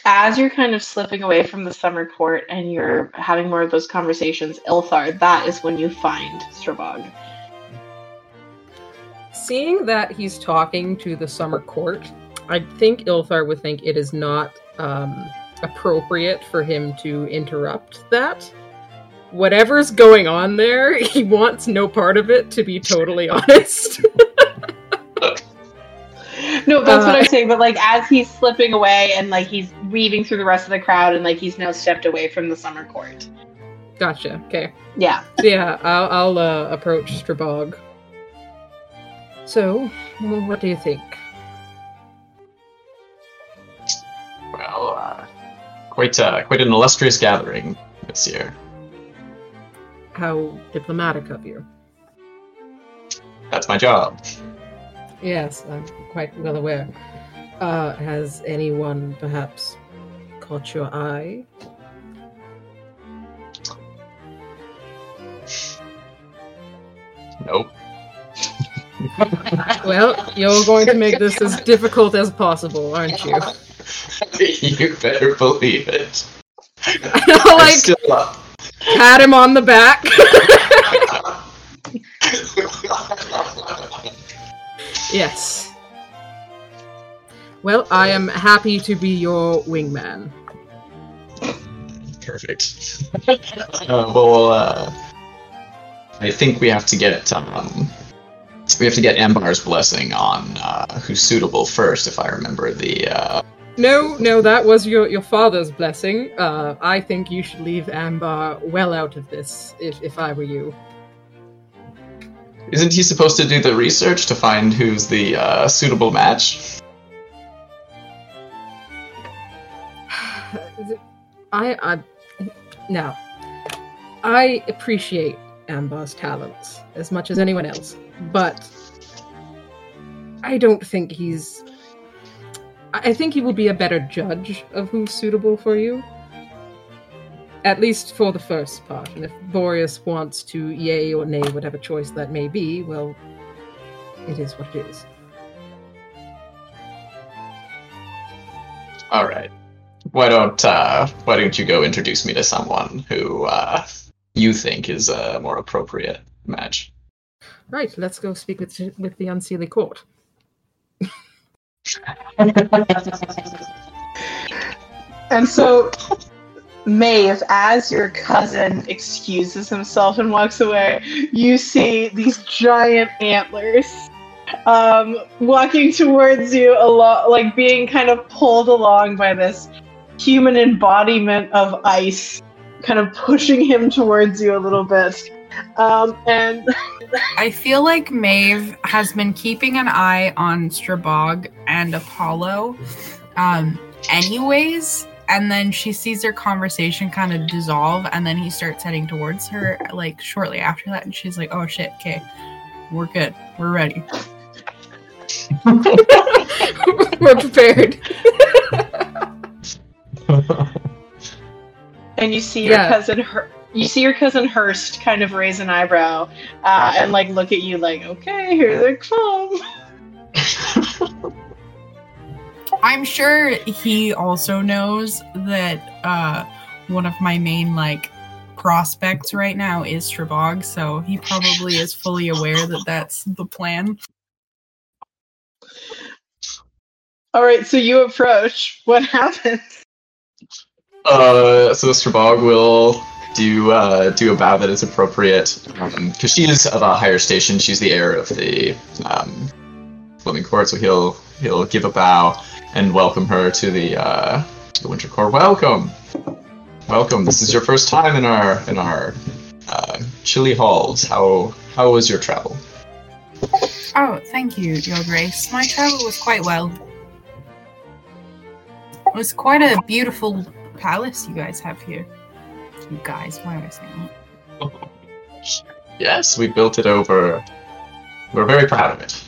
As you're kind of slipping away from the summer court and you're having more of those conversations, Ilthar, that is when you find Strabog. Seeing that he's talking to the summer court, I think Ilthar would think it is not um, appropriate for him to interrupt that. Whatever's going on there, he wants no part of it, to be totally honest. No, that's what Uh, I'm saying. But like, as he's slipping away and like he's weaving through the rest of the crowd, and like he's now stepped away from the summer court. gotcha. Okay. Yeah. So yeah, I'll, I'll uh, approach Strabog. So, what do you think? Well, uh, quite uh, quite an illustrious gathering this year. How diplomatic of you. That's my job. Yes, I'm quite well aware. Uh, has anyone perhaps caught your eye? Nope. Well, you're going to make this as difficult as possible, aren't you? you better believe it. Like, still up. pat him on the back. yes. Well, I am happy to be your wingman. Perfect. uh, well, uh, I think we have to get um, we have to get Ambar's blessing on uh, who's suitable first, if I remember the. Uh, No, no, that was your, your father's blessing. Uh, I think you should leave Ambar well out of this, if, if I were you. isn't he supposed to do the research to find who's the uh, suitable match? I, I, now, I appreciate Ambar's talents as much as anyone else, but I don't think he's. I think he will be a better judge of who's suitable for you. At least for the first part. And if Boreas wants to yay or nay whatever choice that may be, well, it is what it is. All right. Why don't uh, Why don't you go introduce me to someone who uh, you think is a more appropriate match? Right, let's go speak with with the Unseelie Court. And so, Maeve, as your cousin excuses himself and walks away, you see these giant antlers um, walking towards you a lot, like being kind of pulled along by this human embodiment of ice, kind of pushing him towards you a little bit. Um, and I feel like Maeve has been keeping an eye on Strabog and Apollo, um, anyways. And then she sees their conversation kind of dissolve, and then he starts heading towards her, like shortly after that. And she's like, "Oh shit, okay, we're good, we're ready." We're prepared. and you see your Yeah. cousin Hur- you see your cousin Hurst kind of raise an eyebrow uh, and like look at you like, okay, here they come. I'm sure he also knows that uh, one of my main like prospects right now is Strabog, so he probably is fully aware that that's the plan. All right, so you approach. What happens? Uh, so Strabog will do uh, do a bow that is appropriate because she is of a higher station. She's the heir of the um, Court, so he'll he'll give a bow and welcome her to the uh, to the Winter Court. Welcome, welcome. This is your first time in our in our uh, chilly halls. How how was your travel? Oh, thank you, Your Grace. My travel was quite well. It was quite a beautiful palace you guys have here. You guys, why am I saying that? Yes, we built it over. We're very proud of it.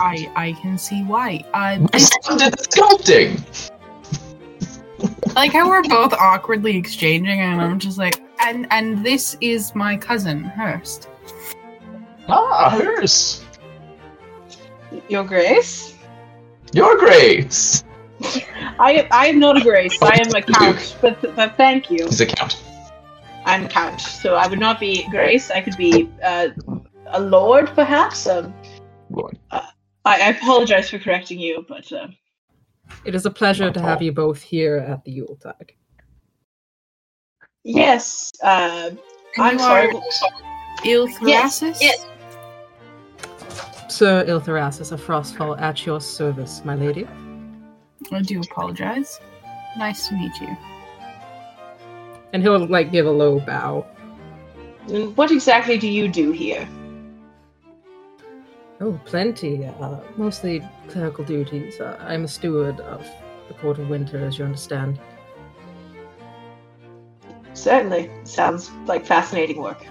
I I can see why. Uh, My this, son did the sculpting. like how we're both awkwardly exchanging, and I'm just like, and and this is my cousin Hurst. Ah, Hurst. Your Grace? Your grace. I I am not a Grace. I am a Count, but but thank you. He's a count. I'm Count, so I would not be Grace. I could be uh, a Lord, perhaps. Um, Lord. I, I apologize for correcting you, but uh, It is a pleasure to have you both here at the Yuletide. yes. Uh, I'm sorry. are Ilthrasis? yes. Sir Iltherasis of Frostfall at your service, my lady. I do apologize. Nice to meet you. And he'll like give a low bow. And what exactly do you do here? Oh, plenty. Uh, mostly clerical duties. Uh, I'm a steward of the Court of Winter, as you understand. Certainly. Sounds like fascinating work.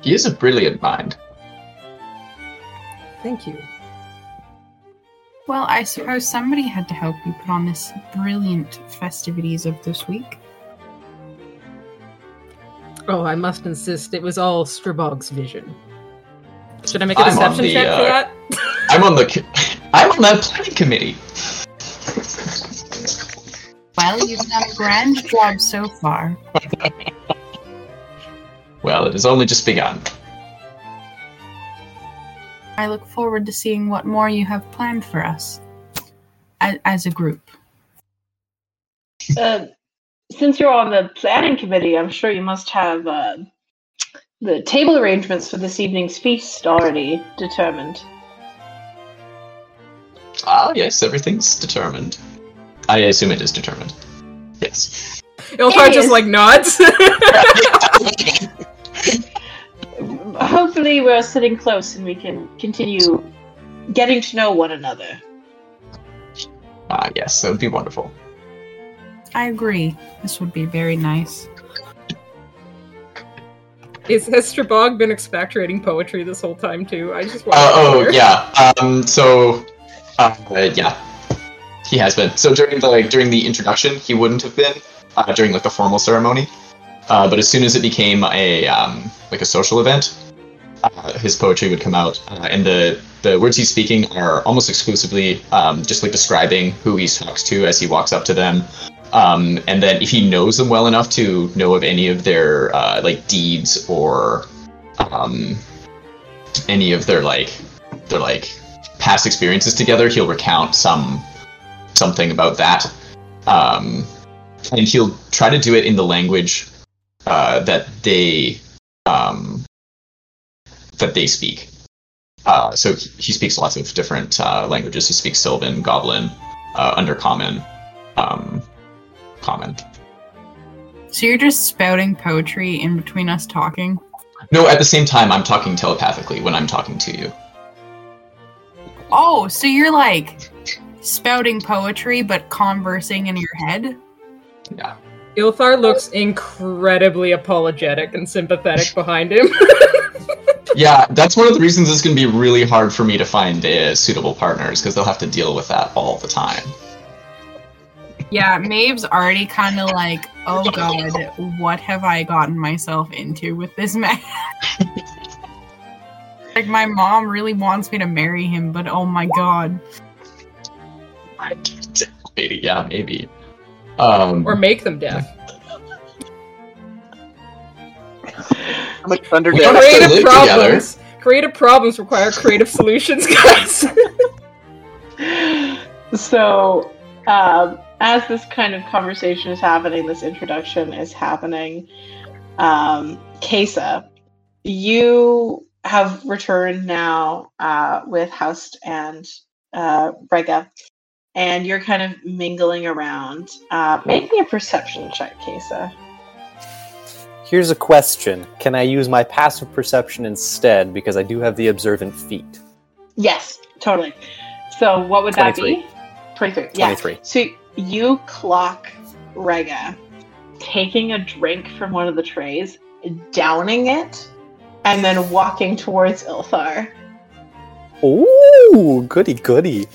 He is a brilliant mind. Thank you. Well, I suppose somebody had to help you put on this brilliant festivities of this week. Oh, I must insist, it was all Strabog's vision. Should I make a I'm on deception the, check for uh, that? I'm on the I'm on that planning committee. Well, you've done a grand job so far. Well, it has only just begun. I look forward to seeing what more you have planned for us as, as a group. Uh, since you're on the planning committee, I'm sure you must have uh, the table arrangements for this evening's feast already determined. Ah, yes, everything's determined. I assume it is determined. Yes. Ilthar just like nods. Hopefully, we're sitting close and we can continue getting to know one another. Ah, yes, that would be wonderful. I agree. This would be very nice. Is has Strabog been expectorating poetry this whole time too? I just want Uh, oh yeah. Um. So, uh, yeah, he has been. So during the like during the introduction, he wouldn't have been uh, during like the formal ceremony. Uh, but as soon as it became a um, like a social event, uh, his poetry would come out, uh, and the the words he's speaking are almost exclusively um, just like describing who he talks to as he walks up to them. Um, and then if he knows them well enough to know of any of their uh, like deeds or um, any of their like their like past experiences together, he'll recount some something about that, um, and he'll try to do it in the language uh, that they um, that they speak. Uh, so he, he speaks lots of different uh, languages. He speaks Sylvan, Goblin, uh, Undercommon, um, Common. So you're just spouting poetry in between us talking? No, at the same time, I'm talking telepathically when I'm talking to you. Oh, so you're like spouting poetry but conversing in your head? Yeah. Ilthar looks incredibly apologetic and sympathetic behind him. Yeah, that's one of the reasons it's going to be really hard for me to find uh, suitable partners because they'll have to deal with that all the time. Yeah, Maeve's already kind of like, oh god, what have I gotten myself into with this man? like, my mom really wants me to marry him, but oh my god. Maybe, yeah, maybe. Um, or make them deaf. How much thunder We did don't have to Creative live problems. Creative problems require creative solutions, guys. So, um, as this kind of conversation is happening, this introduction is happening, um, Kesa, you have returned now uh, with Haust and uh, Rega, and you're kind of mingling around. Uh, make me a perception check, Kesa. Here's a question Can I use my passive perception instead because I do have the observant feat? Yes, totally. So, what would that be? 23. Yeah. 23. So you clock Rega taking a drink from one of the trays, downing it, and then walking towards Ilthar. Ooh, goody goody.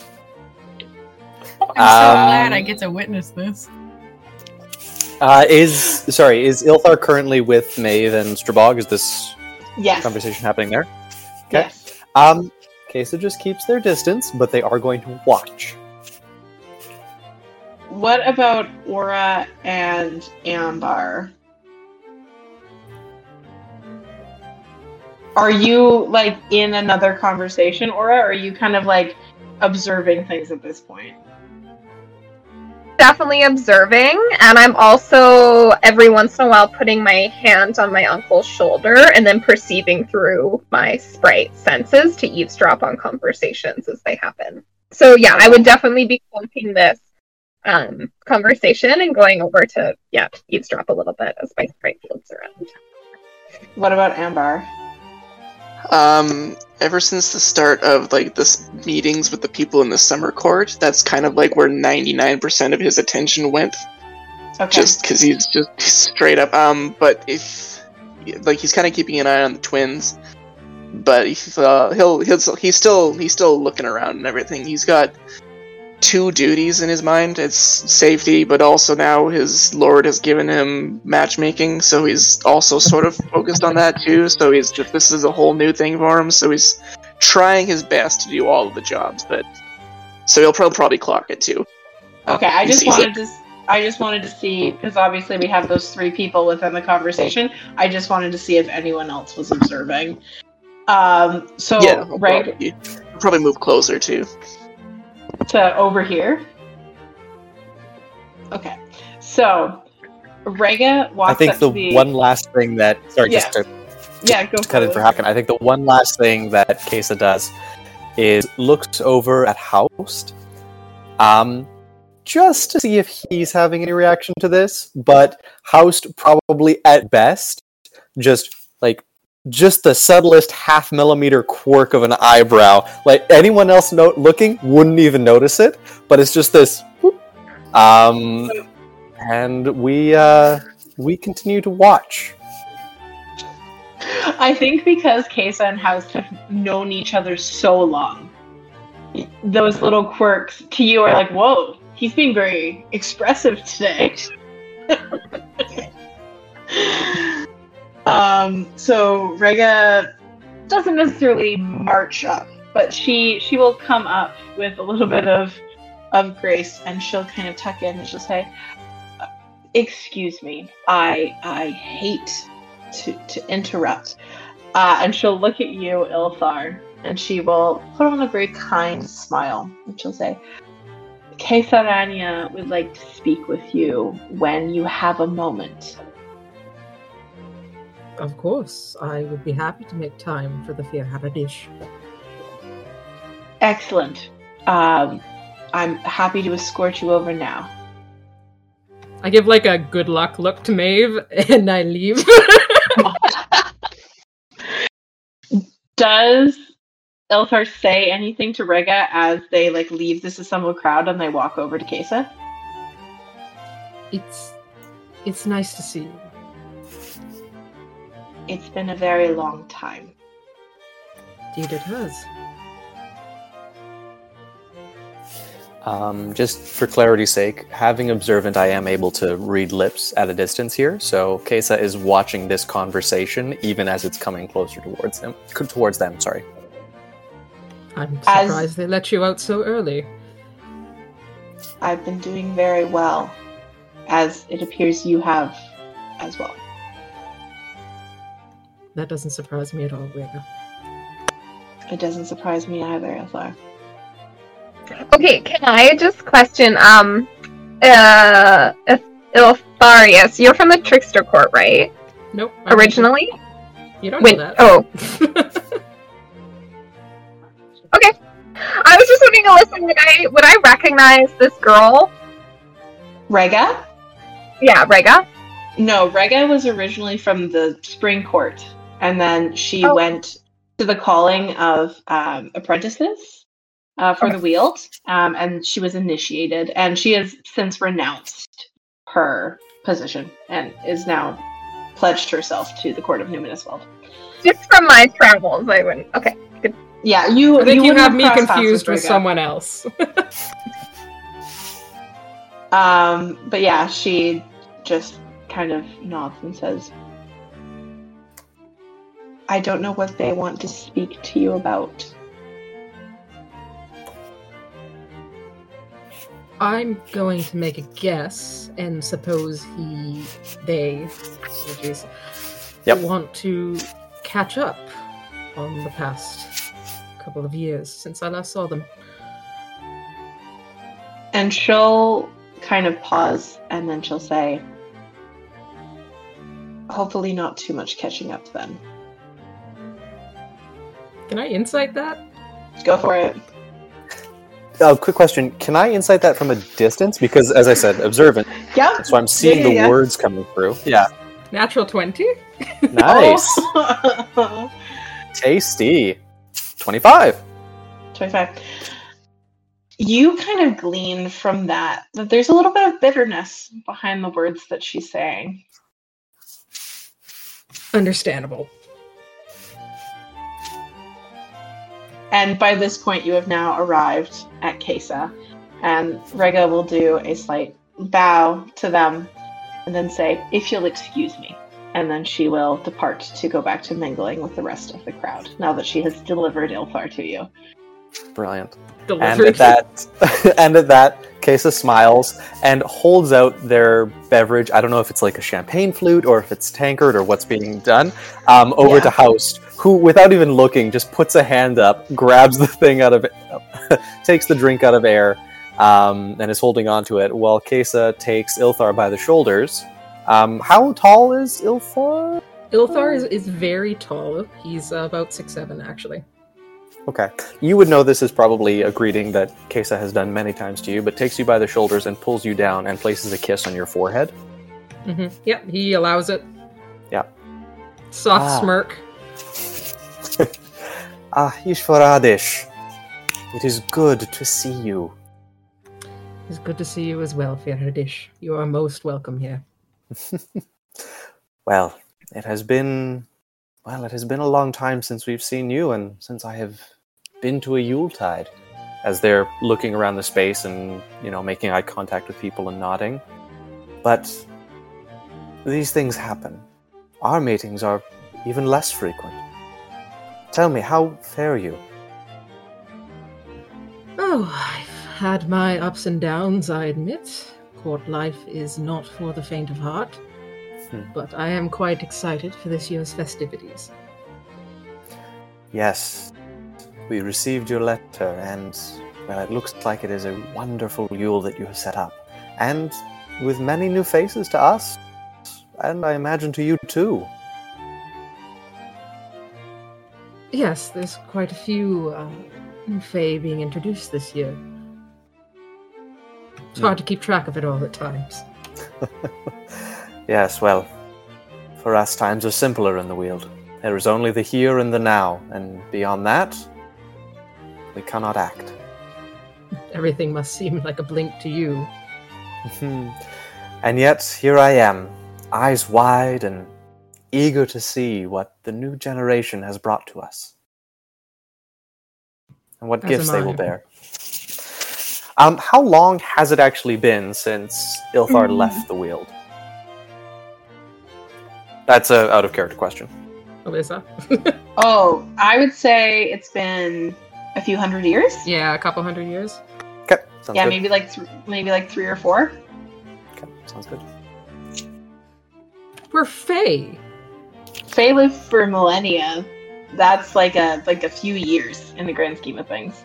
I'm so Um, glad I get to witness this. Uh, is sorry, is Ilthar currently with Maeve and Strabog? Is this Yes. conversation happening there? Okay. Yes. Um, Kesa just keeps their distance, but they are going to watch. What about Aura and Ambar? Are you like in another conversation, Aura, or are you kind of like observing things at this point? Definitely observing, and I'm also every once in a while putting my hand on my uncle's shoulder and then perceiving through my sprite senses to eavesdrop on conversations as they happen. So yeah, I would definitely be cloaking this um, conversation and going over to yeah eavesdrop a little bit as my sprite floats around. What about Ambar? Um, ever since the start of like this meetings with the people in the summer court, that's kind of like where ninety nine percent of his attention went. Okay. Just because he's just straight up. Um, but if like he's kind of keeping an eye on the twins, but if, uh, he'll he'll he's still he's still looking around and everything. He's got two duties in his mind. It's safety, but also now his lord has given him matchmaking, so he's also sort of focused on that too. So he's just this is a whole new thing for him. So he's trying his best to do all of the jobs, but so he'll probably probably clock it too. Okay, I just wanted it. to. I just wanted to see because obviously we have those three people within the conversation. I just wanted to see if anyone else was observing. Um. So yeah, right probably, probably move closer too. To over here. Okay. So Rega walks I think the the one last thing that sorry, Yeah. just to yeah go cut in for it. Hacken. I think the one last thing that Kesa does is looks over at Haust, um, just to see if he's having any reaction to this. But Haust probably at best just just the subtlest half millimeter quirk of an eyebrow. Like anyone else no- looking wouldn't even notice it, but it's just this. whoop. Um, and we uh, we continue to watch. I think because Kesa and Haust have known each other so long, those little quirks to you are like, whoa, he's being very expressive today. um, so Rega doesn't necessarily march up, but she she will come up with a little bit of of grace, and she'll kind of tuck in and she'll say, "Excuse me, I I hate to, to interrupt. Uh, and she'll look at you, Ilthar, and she will put on a very kind smile. And she'll say, Kesaranya would like to speak with you when you have a moment. Of course, I would be happy to make time for the Fjarhirdish. Excellent. Um, I'm happy to escort you over now. I give like a good luck look to Maeve and I leave. Does Ilthar say anything to Rega as they like leave this assembled crowd and they walk over to Kesa? it's it's nice to see you. It's been a very long time. Indeed it has. Um, just for clarity's sake, having observant, I am able to read lips at a distance here. So Kesa is watching this conversation even as it's coming closer towards him. Towards them, sorry. I'm As- surprised they let you out so early. I've been doing very well, as it appears you have as well. That doesn't surprise me at all, Rega. It doesn't surprise me either, Ilthar. Okay, can I just question, um, uh, if Iltharius, you're from the Trickster Court, right? Nope. I don't Originally? You don't Wait, know that. oh, okay. I was just wondering, Alyssa, would I, would I recognize this girl? Rega? Yeah, Rega? No, Rega was originally from the Spring Court, and then she Oh. went to the calling of um, apprentices uh, for the Weald, um, and she was initiated, and she has since renounced her position and is now pledged herself to the Court of Numinous Weald. Just from my travels, I wouldn't. Okay. Yeah, you. I think you, wouldn't have me confused with Rega. someone else. Um, but yeah, she just kind of nods and says, I don't know what they want to speak to you about. I'm going to make a guess and suppose he, they, apologies, Yep. want to catch up on the past couple of years since I last saw them. And she'll kind of pause and then she'll say, Hopefully, not too much catching up then. Can I insight that? Go for it. Uh, quick question: Can I insight that from a distance? Because, as I said, observant, Yep. so I'm seeing yeah, the yeah. words coming through. Yeah, Natural 20? nice. Oh. Tasty. 25. 25. You kind of glean from that that there's a little bit of bitterness behind the words that she's saying. Understandable. And by this point, you have now arrived at Kesa. And Rega will do a slight bow to them and then say, If you'll excuse me. And then she will depart to go back to mingling with the rest of the crowd now that she has delivered Ilthar to you. Brilliant. And at that, and at that, Kesa smiles and holds out their beverage. I don't know if it's like a champagne flute or if it's tankard or what's being done. Um, over Yeah. to Haust, who, without even looking, just puts a hand up, grabs the thing out of, takes the drink out of air, um, and is holding on to it. While Kesa takes Ilthar by the shoulders. Um, how tall is Ilthar? Ilthar is, is very tall. He's uh, about six seven, actually. Okay. You would know this is probably a greeting that Kesa has done many times to you, but takes you by the shoulders and pulls you down and places a kiss on your forehead. hmm Yep, he allows it. Yeah. Soft Ah. smirk. Ah, Ishvaradish. It is good to see you. It's good to see you as well, Firadish. You are most welcome here. Well, it has been well, it has been a long time since we've seen you and since I have been to a Yuletide. As they're looking around the space and, you know, making eye contact with people and nodding. But these things happen. Our meetings are even less frequent. Tell me, how fare you? Oh, I've had my ups and downs, I admit. Court life is not for the faint of heart. Hmm. But I am quite excited for this year's festivities. Yes, we received your letter, and well, it looks like it is a wonderful Yule that you have set up, and with many new faces to us, and I imagine to you too. Yes, there's quite a few uh, Fae being introduced this year. It's hard to keep track of it all at times. yes, well, for us, times are simpler in the Weald. There is only the here and the now, and beyond that, we cannot act. Everything must seem like a blink to you. and yet, here I am, eyes wide and eager to see what the new generation has brought to us. And what As gifts they will bear. Um, how long has it actually been since Ilthar Mm. left the Weald? That's a out of character question. Alyssa? Oh, I would say it's been a few hundred years. yeah, a couple hundred years. Okay, sounds yeah, good. maybe like th- maybe like three or four. Okay, sounds good. We're Fae. Fae lived for millennia. That's like a like a few years in the grand scheme of things.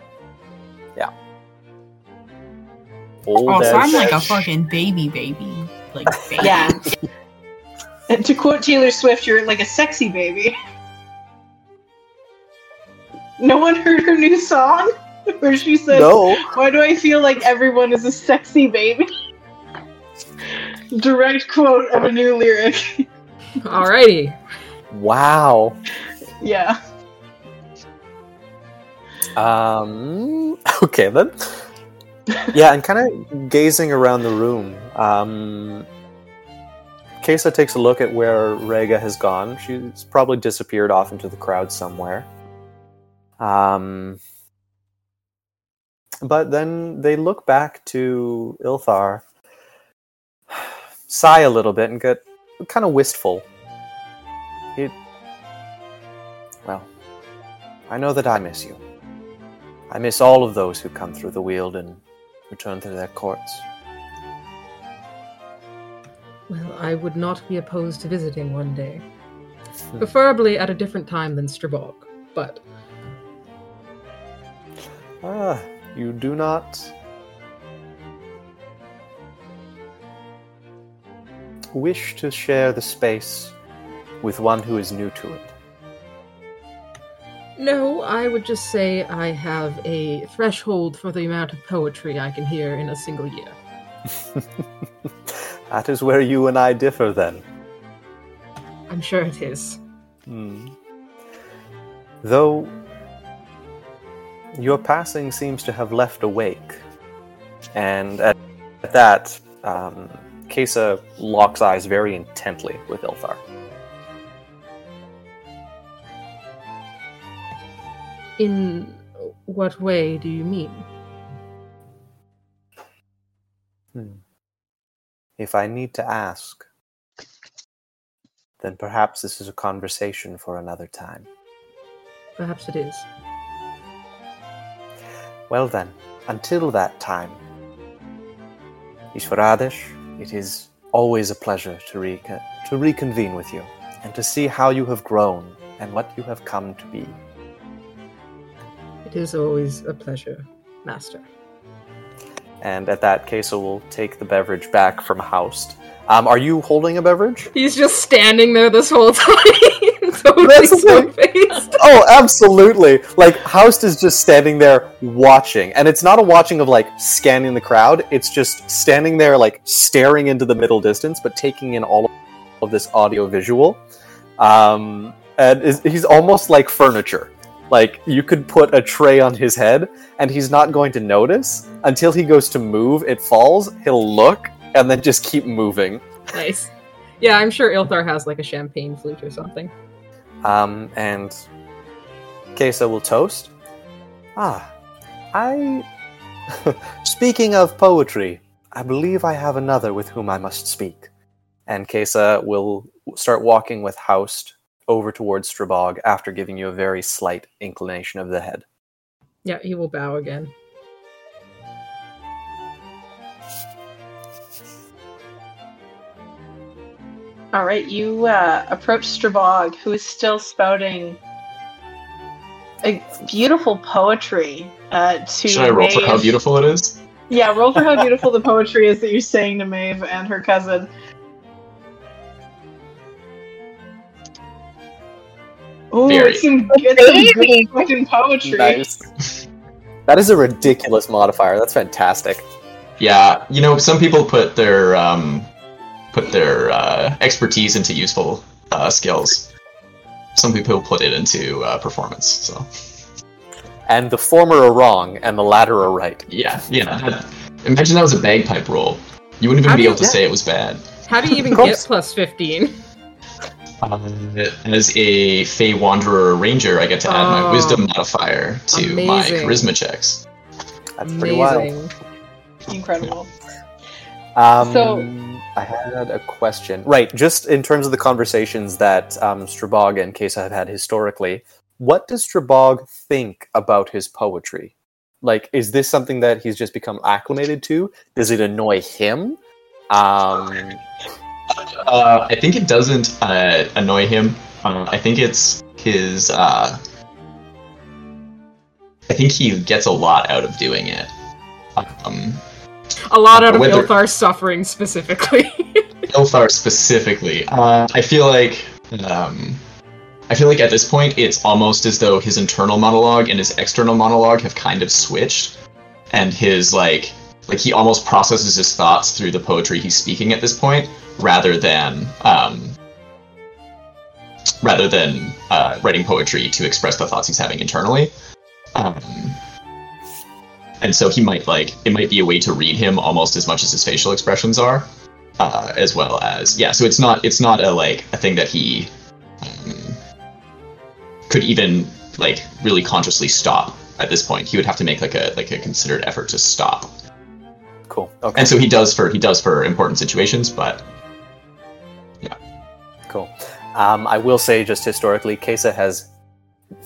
Oh, Old Oh, so I'm like a fucking baby baby. Like baby. Yeah. and to quote Taylor Swift, you're like a sexy baby. No one heard her new song where she said, No. Why do I feel like everyone is a sexy baby? Direct quote of a new lyric. Alrighty. Wow. yeah. Um. Okay then. Yeah, and kind of gazing around the room. Um. Kesa takes a look at where Rega has gone. She's probably disappeared off into the crowd somewhere. Um. But then they look back to Ilthar, sigh a little bit, and get kind of wistful. It. Well, I know that I miss you. I miss all of those who come through the Weald and return to their courts. Well, I would not be opposed to visiting one day. Preferably at a different time than Strabog, but Ah, you do not wish to share the space with one who is new to it. no, I would just say I have a threshold for the amount of poetry I can hear in a single year. that is where you and I differ then. I'm sure it is. Hmm. Though your passing seems to have left a wake. And at, at that, um, Kesa locks eyes very intently with Ilthar. In what way do you mean? Hmm. If I need to ask, then perhaps this is a conversation for another time. Perhaps it is. Well then, until that time, Ishvaradesh, it is always a pleasure to, reco- to reconvene with you and to see how you have grown and what you have come to be. It is always a pleasure, Master. And at that, Kesa will take the beverage back from Haust. Um, are you holding a beverage? He's just standing there this whole time, totally That's stone-faced. Oh, absolutely. Like Haust is just standing there watching, and it's not a watching of like scanning the crowd. It's just standing there like staring into the middle distance, but taking in all of this audio visual. Um, and is, he's almost like furniture. Like you could put a tray on his head, and he's not going to notice until he goes to move. It falls. He'll look, and then just keep moving. Nice. Yeah, I'm sure Ilthar has like a champagne flute or something. Um, and Kesa will toast. Ah, I. Speaking of poetry, I believe I have another with whom I must speak. And Kesa will start walking with Haust over towards Strabog after giving you a very slight inclination of the head. Yeah, he will bow again. All right, you uh, approach Strabog, who is still spouting a beautiful poetry uh, to. Should I roll for how beautiful it is? Yeah, roll for how beautiful the poetry is that you're saying to Maeve and her cousin. Ooh, Very. it's some, it's some good fucking poetry. Nice. that is a ridiculous modifier. That's fantastic. Yeah, you know, some people put their um, put their uh, expertise into useful uh, skills. Some people put it into uh, performance. So And the former are wrong, and the latter are right. yeah, yeah. that- imagine that was a bagpipe roll. You wouldn't even How be able to you- say it was bad. How do you even get plus 15? Uh, as a Fey Wanderer Ranger, I get to add my Oh. Wisdom modifier to my Charisma checks. That's pretty wild. Incredible. Um, So- I had a question. Right, just in terms of the conversations that um, Strabog and Kesa have had historically, what does Strabog think about his poetry? Like, is this something that he's just become acclimated to? Does it annoy him? Um, Uh, I think it doesn't uh, annoy him. Uh, I think it's his. Uh, I think he gets a lot out of doing it. Um, A lot out of Whether- Ilthar's suffering specifically. Ilthar specifically, uh, I feel like. Um, I feel like at this point it's almost as though his internal monologue and his external monologue have kind of switched, and his like, like he almost processes his thoughts through the poetry he's speaking at this point, rather than um, rather than uh, writing poetry to express the thoughts he's having internally. Um, and so he might like it might be a way to read him almost as much as his facial expressions are, uh, as well as yeah. So it's not it's not a like a thing that he um, could even like really consciously stop at this point. He would have to make like a like a considered effort to stop. cool. Okay. And so he does for he does for important situations, but yeah. Cool. Um, I will say, just historically, Kesa has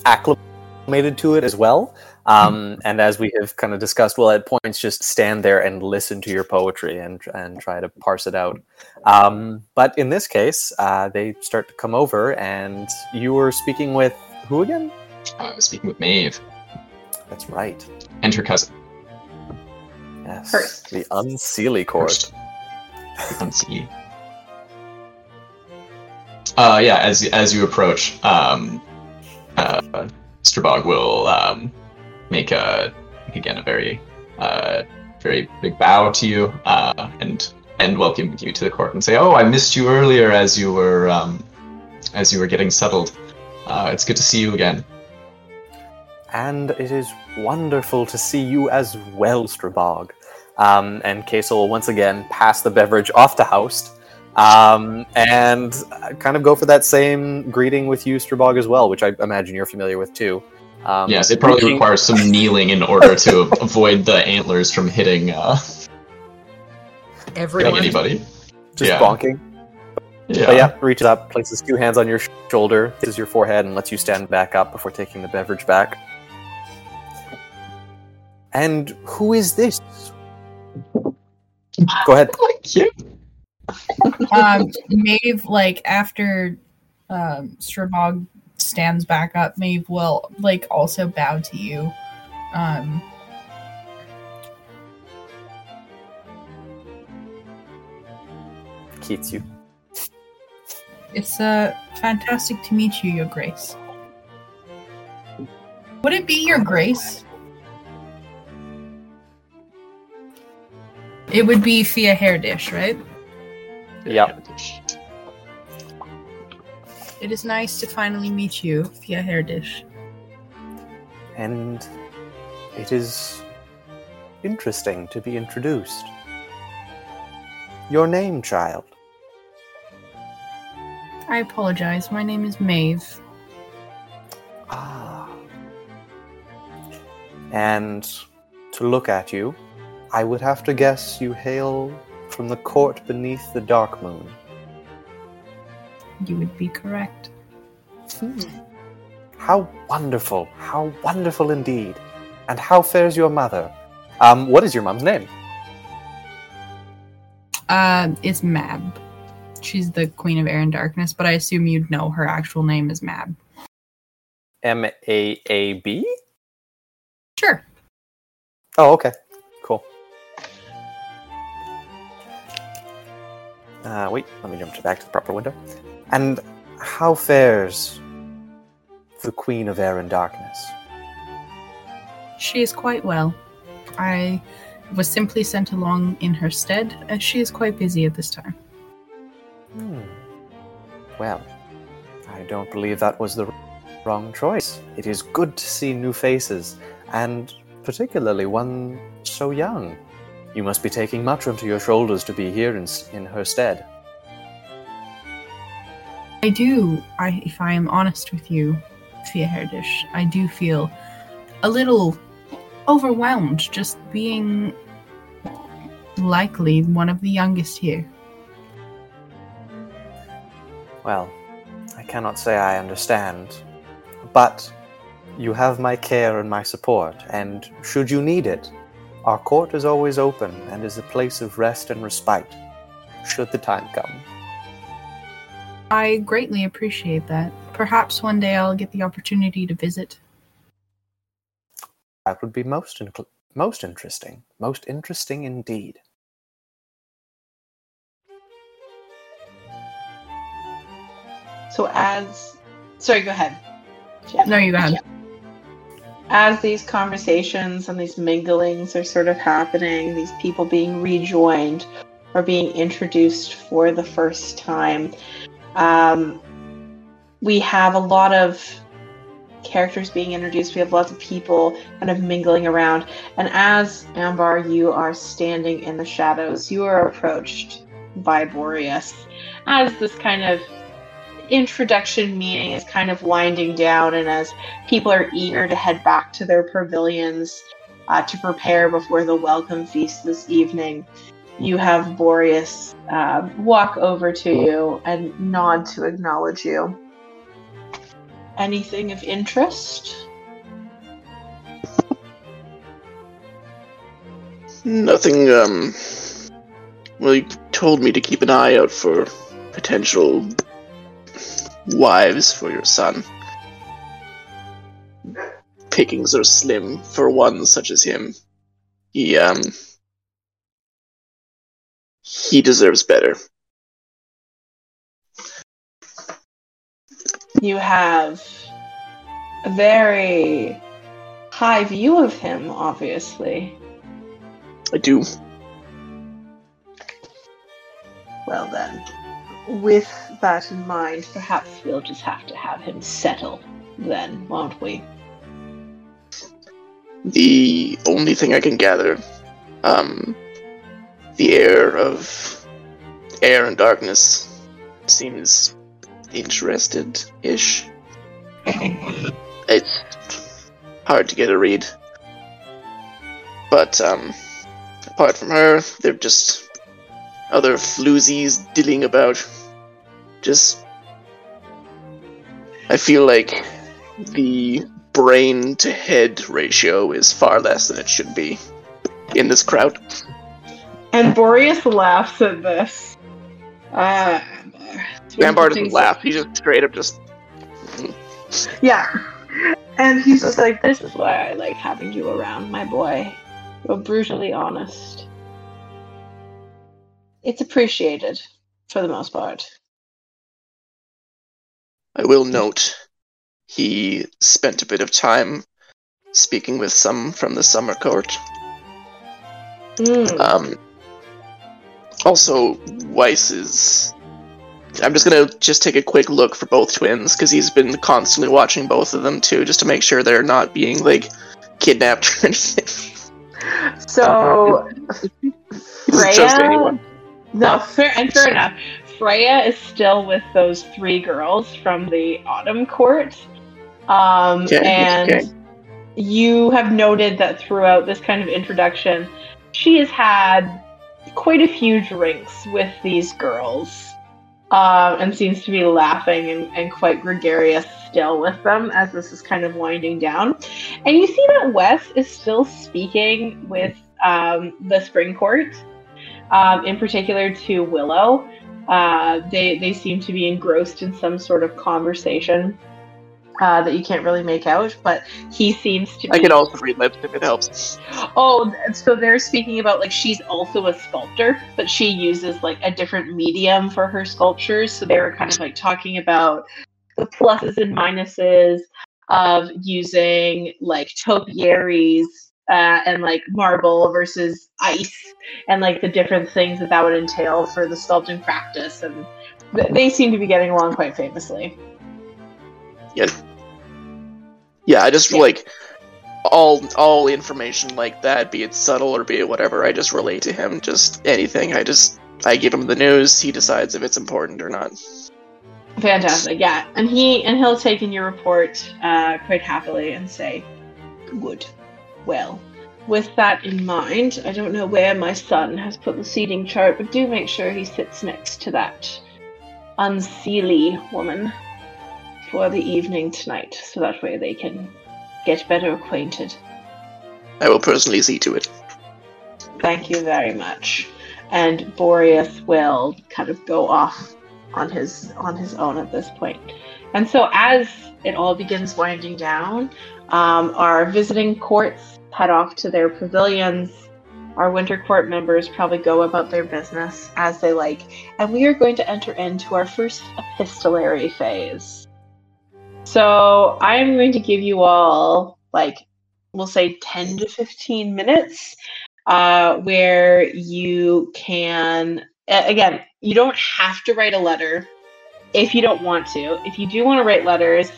acclimated to it as well. Um, and as we have kind of discussed, we'll at points just stand there and listen to your poetry and and try to parse it out. Um, but in this case, uh, they start to come over, and you were speaking with who again? I was speaking with Maeve That's right. and her cousin. Yes, Hurst. the Unseelie Court. Hurst. Unsee. Uh, yeah, as as you approach, um, uh, Strabog will um, make a again a very uh, very big bow to you uh, and and welcome you to the court and say, "Oh, I missed you earlier as you were um, as you were getting settled. Uh, it's good to see you again." and it is wonderful to see you as well, Strabog. Um, and will once again pass the beverage off to Haust, um, and kind of go for that same greeting with you, Strabog, as well, which I imagine you're familiar with too. Um, yes, it probably greeting- requires some kneeling in order to avoid the antlers from hitting, uh, hitting Everyone. anybody. just yeah. bonking. Yeah. But yeah, reaches up, places two hands on your sh- shoulder, kisses your forehead, and lets you stand back up before taking the beverage back. And who is this? Go ahead. Thank you. um, Maeve, like after um, Strabog stands back up, Maeve will like also bow to you. Um, Keats you. it's uh, fantastic to meet you, Your Grace. Would it be Your Grace? It would be Fjarhirdish, right? Yep. It is nice to finally meet you, Fjarhirdish. And it is interesting to be introduced. Your name, child. I apologize. My name is Maeve. Ah. And to look at you, I would have to guess you hail from the court beneath the dark moon. You would be correct. How wonderful! How wonderful indeed! And how fares your mother? Um, what is your mom's name? Uh, it's Mab. She's the Queen of Air and Darkness, but I assume you'd know her actual name is Mab. M A A B? Sure. Oh, okay. Cool. Uh, wait, let me jump to back to the proper window. And how fares the Queen of Air and Darkness? She is quite well. I was simply sent along in her stead, as she is quite busy at this time. Hmm. Well, I don't believe that was the wrong choice. It is good to see new faces, and particularly one so young. You must be taking much onto your shoulders to be here in, in her stead. I do, I, if I am honest with you, Fjarhirdish, I do feel a little overwhelmed just being likely one of the youngest here. Well, I cannot say I understand, but you have my care and my support, and should you need it, our court is always open and is a place of rest and respite, should the time come. I greatly appreciate that. Perhaps one day I'll get the opportunity to visit. That would be most incl- most interesting, most interesting indeed. So as sorry, go ahead. Jen. No, you go ahead. As these conversations and these minglings are sort of happening, these people being rejoined or being introduced for the first time, um, we have a lot of characters being introduced. We have lots of people kind of mingling around. And as Ambar, you are standing in the shadows, you are approached by Boreas as this kind of introduction meeting is kind of winding down, and as people are eager to head back to their pavilions uh, to prepare before the welcome feast this evening, you have Boreas uh, walk over to you and nod to acknowledge you. Anything of interest? Nothing, um. Well, you told me to keep an eye out for potential wives for your son. Pickings are slim for one such as him. He, um. He deserves better. You have a very high view of him, obviously. I do. Well, then, with that in mind, perhaps we'll just have to have him settle then, won't we? the only thing I can gather, um, the heir of air and darkness seems interested-ish. It's hard to get a read. But um, apart from her, they're just other floozies dilling about. Just, I feel like the brain to head ratio is far less than it should be in this crowd. And Boreas laughs at this. Uh, doesn't laugh. He just straight up just. Yeah. And he's just like, this is why I like having you around, my boy. You're brutally honest. It's appreciated, for the most part. I will note he spent a bit of time speaking with some from the summer court. Mm. Um, also, Weiss is. I'm just gonna just take a quick look for both twins because he's been constantly watching both of them too, just to make sure they're not being like kidnapped or anything. So, Doesn't trust anyone. no, fair, and fair enough. Freya is still with those three girls from the autumn court. Um, Okay, and okay. you have noted that throughout this kind of introduction, she has had quite a few drinks with these girls um, and seems to be laughing and, and quite gregarious still with them as this is kind of winding down. And you see that Wes is still speaking with um, the Spring Court, um, in particular to Willow. Uh, they they seem to be engrossed in some sort of conversation uh, that you can't really make out, but he seems to. Be, I can also read lips if it helps. Oh, so they're speaking about like she's also a sculptor, but she uses like a different medium for her sculptures. So they were kind of like talking about the pluses and minuses of using like topiaries uh, and like marble versus ice, and like the different things that that would entail for the sculpting practice. And th- they seem to be getting along quite famously. Yeah, Yeah, I just Yeah. like all all information like that, be it subtle or be it whatever. I just relate to him. Just anything. I just I give him the news. He decides if it's important or not. Fantastic, yeah. And he and he'll take in your report uh, quite happily and say, "Good, well." With that in mind, I don't know where my son has put the seating chart, but do make sure he sits next to that unseelie woman for the evening tonight, so that way they can get better acquainted. I will personally see to it. Thank you very much. And Boreas will kind of go off on his on his own at this point. And so as it all begins winding down, um, our visiting courts head off to their pavilions. Our winter court members probably go about their business as they like, and we are going to enter into our first epistolary phase. So I am going to give you all like we'll say 10 to 15 minutes uh, where you can again you don't have to write a letter if you don't want to. If you do want to write letters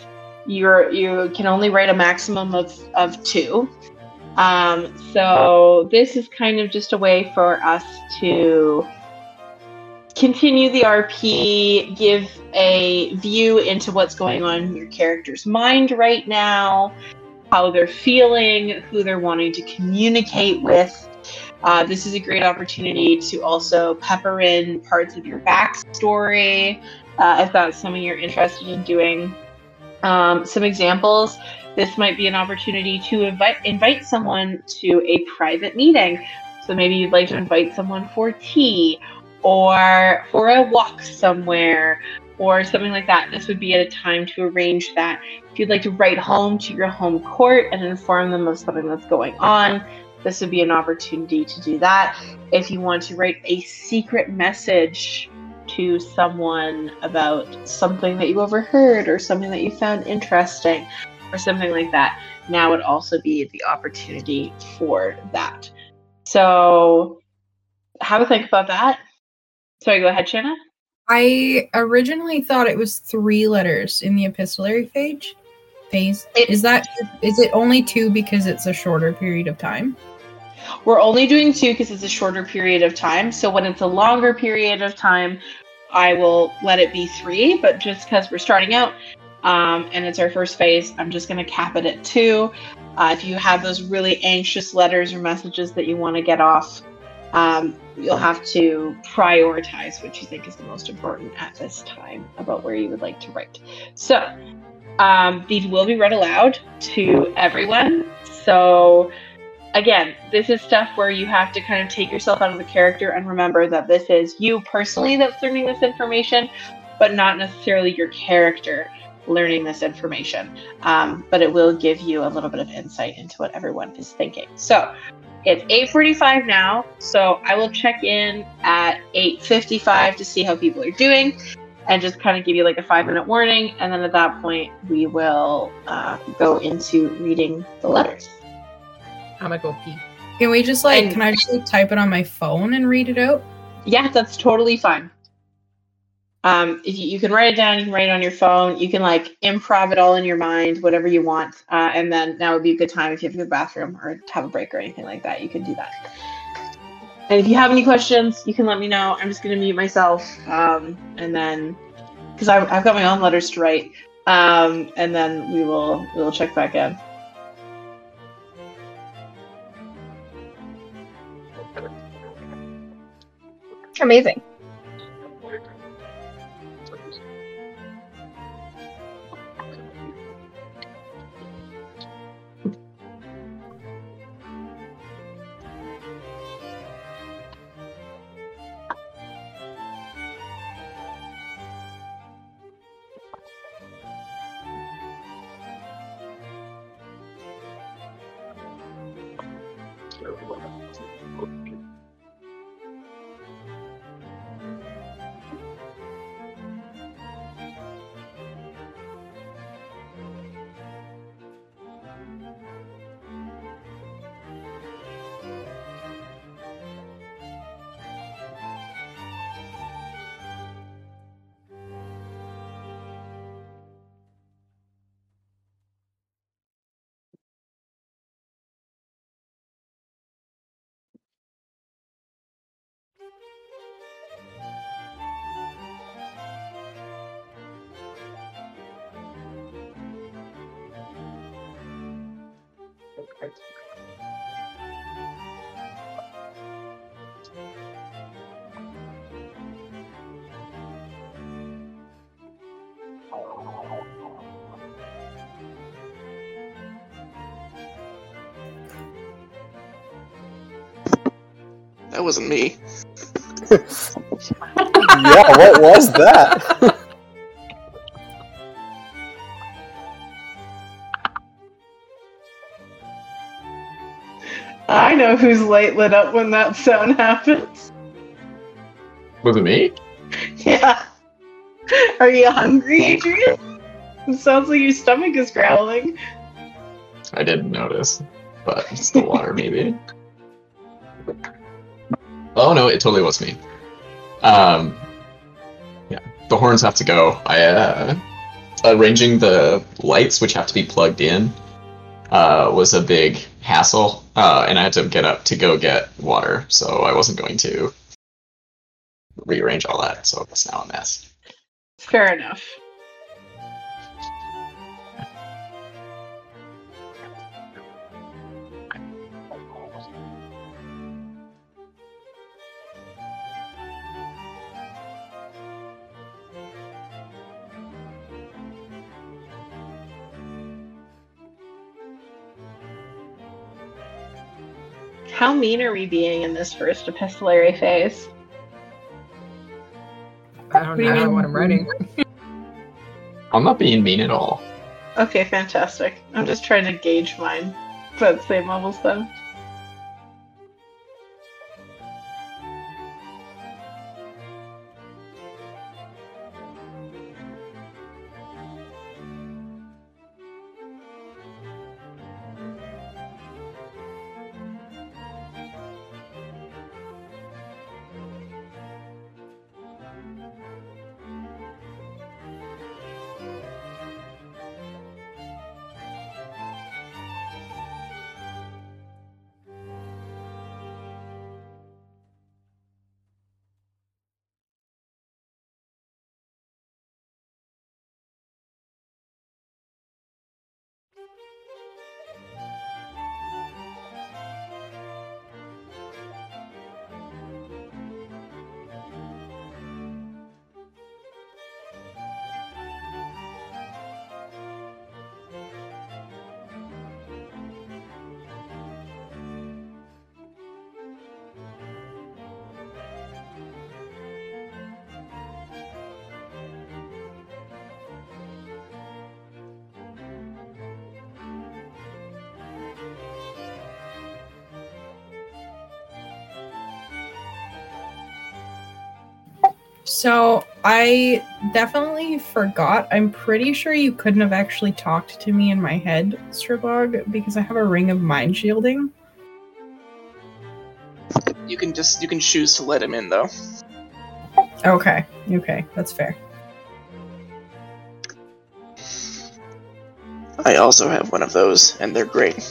you're you can only write a maximum of of two. Um, so this is kind of just a way for us to continue the rp give a view into what's going on in your character's mind right now how they're feeling who they're wanting to communicate with uh, this is a great opportunity to also pepper in parts of your backstory uh, if that's something you're interested in doing. Um, some examples this might be an opportunity to invite, invite someone to a private meeting. So maybe you'd like to invite someone for tea or for a walk somewhere or something like that. This would be at a time to arrange that. If you'd like to write home to your home court and inform them of something that's going on, this would be an opportunity to do that. If you want to write a secret message to someone about something that you overheard or something that you found interesting or something like that, now would also be the opportunity for that. So, have a think about that. Sorry, go ahead, Shanna. I originally thought it was three letters in the epistolary phage. phase? It- Is that is it only two because it's a shorter period of time? We're only doing two because it's a shorter period of time. So when it's a longer period of time, I will let it be three. But just because we're starting out um, and it's our first phase, I'm just going to cap it at two. Uh, if you have those really anxious letters or messages that you want to get off, um, you'll have to prioritize what you think is the most important at this time about where you would like to write. So um, these will be read aloud to everyone. So again, this is stuff where you have to kind of take yourself out of the character and remember that this is you personally that's learning this information, but not necessarily your character learning this information. Um, but it will give you a little bit of insight into what everyone is thinking. So it's 8:45 now, so I will check in at 8:55 to see how people are doing. And just kind of give you like a five minute warning, and then at that point we will uh, go into reading the letters. I'm gonna go pee. Can we just like And- can I just like type it on my phone and read it out? Yeah, that's totally fine. Um, you, you can write it down, you can write it on your phone. You can like improv it all in your mind, whatever you want. Uh, and then now would be a good time if you have to go to the bathroom or have a break or anything like that. You can do that. And if you have any questions, you can let me know. I'm just gonna mute myself, um, and then because I've, I've got my own letters to write, um, and then we will we will check back in. Amazing. That wasn't me. yeah, what was that? I know whose light lit up when that sound happens. Was it me? Yeah. Are you hungry, Adrian? It sounds like your stomach is growling. I didn't notice, but it's the water maybe. Oh no, it totally was me. Um, yeah, the horns have to go. I uh, arranging the lights, which have to be plugged in, uh, was a big hassle, uh, and I had to get up to go get water, so I wasn't going to rearrange all that. So it's now a mess. Fair enough. How mean are we being in this first epistolary phase? I don't know mean? what I'm writing. I'm not being mean at all. Okay, fantastic. I'm just trying to gauge mine. But same levels then. So I definitely forgot. I'm pretty sure you couldn't have actually talked to me in my head, Strabog, because I have a ring of mind shielding. You can just you can choose to let him in though. Okay, okay, that's fair. I also have one of those, and they're great.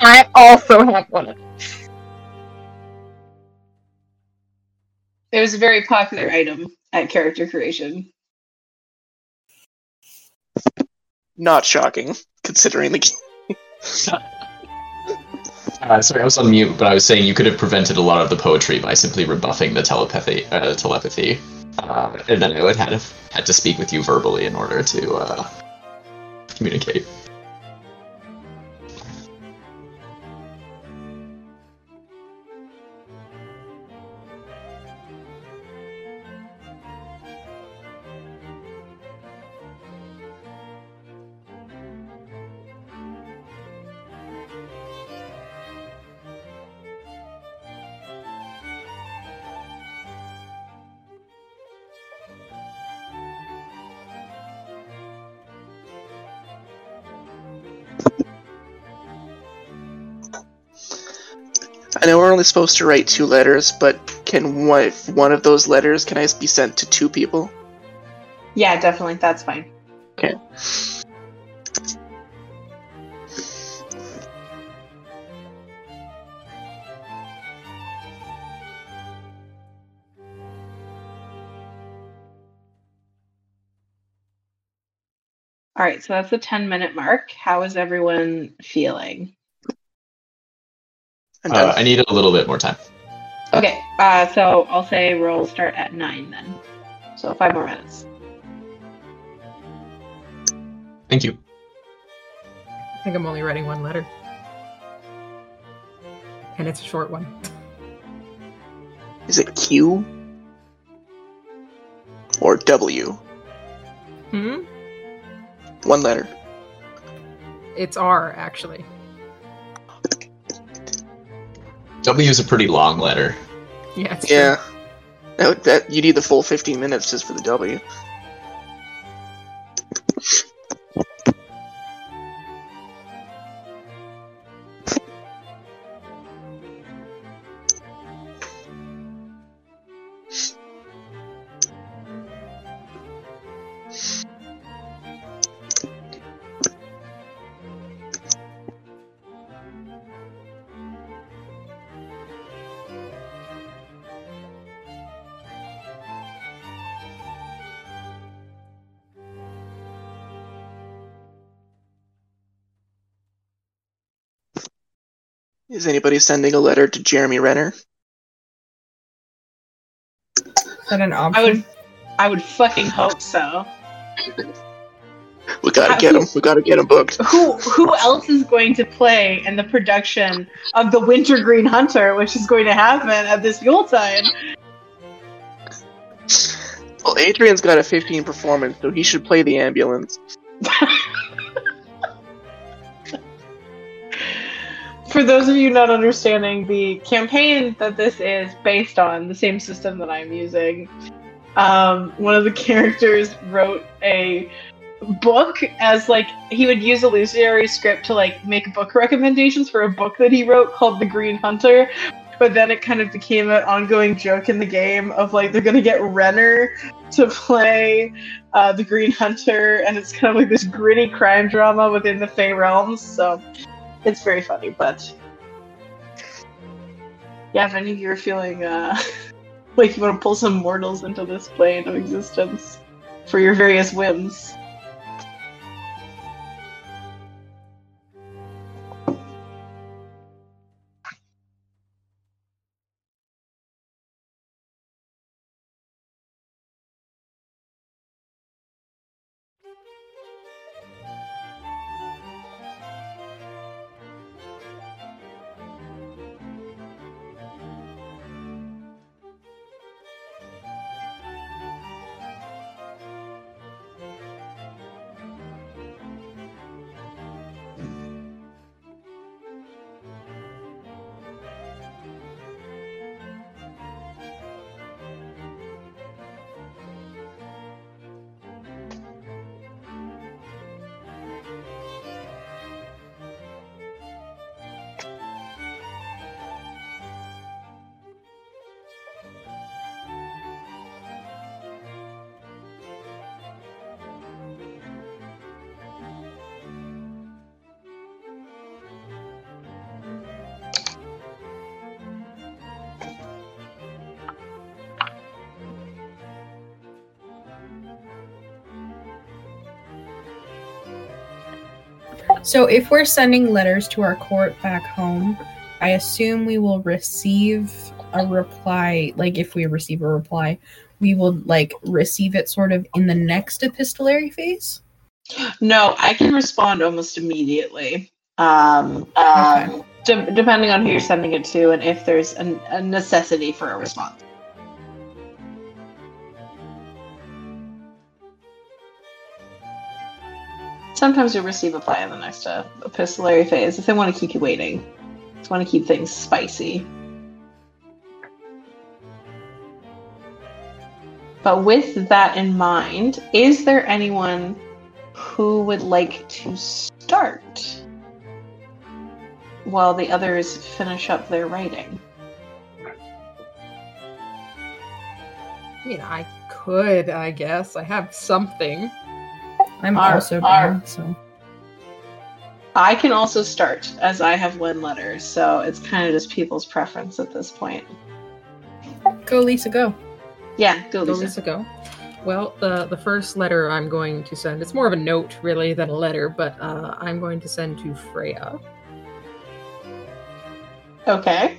I also have one of It was a very popular item at character creation. Not shocking, considering the Uh, sorry, I was on mute, but I was saying you could have prevented a lot of the poetry by simply rebuffing the telepathy. Uh, telepathy, uh, and then I would have had to speak with you verbally in order to uh, communicate. Only supposed to write two letters, but can one, if one of those letters can I be sent to two people? Yeah, definitely. That's fine. Okay. All right, so that's the 10 minute mark. How is everyone feeling? I'm Uh. I need a little bit more time. Okay, uh, so I'll say roll start at 9 then. So five more minutes. Thank you. I think I'm only writing one letter. And it's a short one. Is it Q or W? Hmm? One letter. It's R, actually. W is a pretty long letter. Yeah. Yeah. That, that you need the full 15 minutes just for the W. Is anybody sending a letter to Jeremy Renner? Is that an option? I would I would fucking hope so. We gotta get him. We gotta get him booked. Who who else is going to play in the production of the Wintergreen Hunter, which is going to happen at this Yuletide? Well, Adrian's got a 15 performance, so he should play the ambulance. For those of you not understanding, the campaign that this is based on, the same system that I'm using, um, one of the characters wrote a book as like he would use illusionary script to like make book recommendations for a book that he wrote called The Green Hunter. But then it kind of became an ongoing joke in the game of like they're gonna get Renner to play uh, the Green Hunter, and it's kind of like this gritty crime drama within the Fey realms. So it's very funny, but yeah, if any of you are feeling uh, like you want to pull some mortals into this plane of existence for your various whims. So if we're sending letters to our court back home, I assume we will receive a reply. Like if we receive a reply, we will like receive it sort of in the next epistolary phase. No, I can respond almost immediately. Um, uh, de- depending on who you're sending it to and if there's an, a necessity for a response. Sometimes you'll receive a play in the next uh, epistolary phase if they want to keep you waiting. Just want to keep things spicy. But with that in mind, is there anyone who would like to start while the others finish up their writing? I mean, I could, I guess. I have something. I'm Our- also down, so I can also start as I have one letter, so it's kind of just people's preference at this point. go Lisa, go. Yeah, go Go, Lisa. Lisa, go. Well, the the first letter I'm going to send, it's more of a note really than a letter, but uh, I'm going to send to Freya. Okay.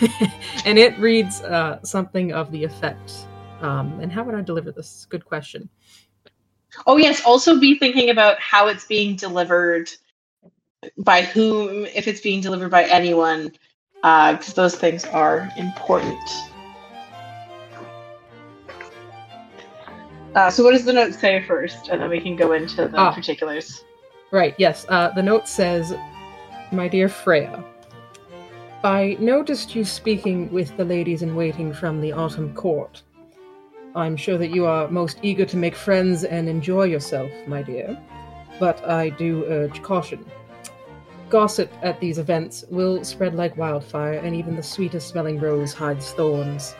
and it reads uh, something of the effect. Um, and how would I deliver this? Good question. Oh yes, also be thinking about how it's being delivered, by whom, if it's being delivered by anyone, because those things are important. Uh, so, what does the note say first, and then we can go into the Ah. particulars. Right, yes. Uh, the note says, My dear Freya, I noticed you speaking with the ladies in waiting from the autumn court. I'm sure that you are most eager to make friends and enjoy yourself, my dear, but I do urge caution. Gossip at these events will spread like wildfire, and even the sweetest smelling rose hides thorns.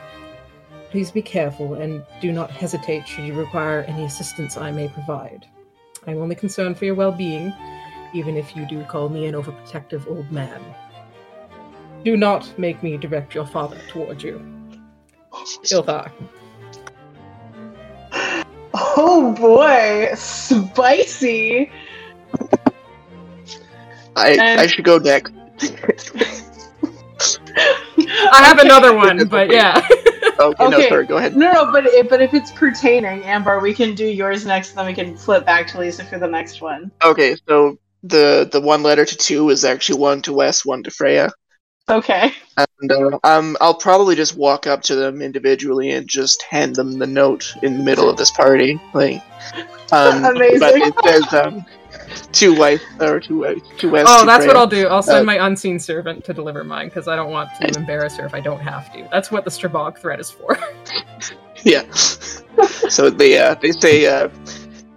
Please be careful and do not hesitate should you require any assistance I may provide. I'm only concerned for your well being, even if you do call me an overprotective old man. Do not make me direct your father toward you. Oh, Ilthar. Oh boy, spicy. I And- I should go next. I have another one, but yeah. Okay, no, Okay. sorry, go ahead. No, no, but if, but if it's pertaining, Ambar, we can do yours next, and then we can flip back to Lisa for the next one. Okay, so the the one letter to two is actually one to Wes, one to Freya, Okay. and uh, um, I'll probably just walk up to them individually and just hand them the note in the middle of this party, like. Um, Amazing. But it says um, to Wes or two Wes, to Wes. Oh, to that's what I'll do. I'll send Uh, my unseen servant to deliver mine because I don't want to embarrass her if I don't have to. That's what the Strabog threat is for. Yeah. so they uh, they say uh,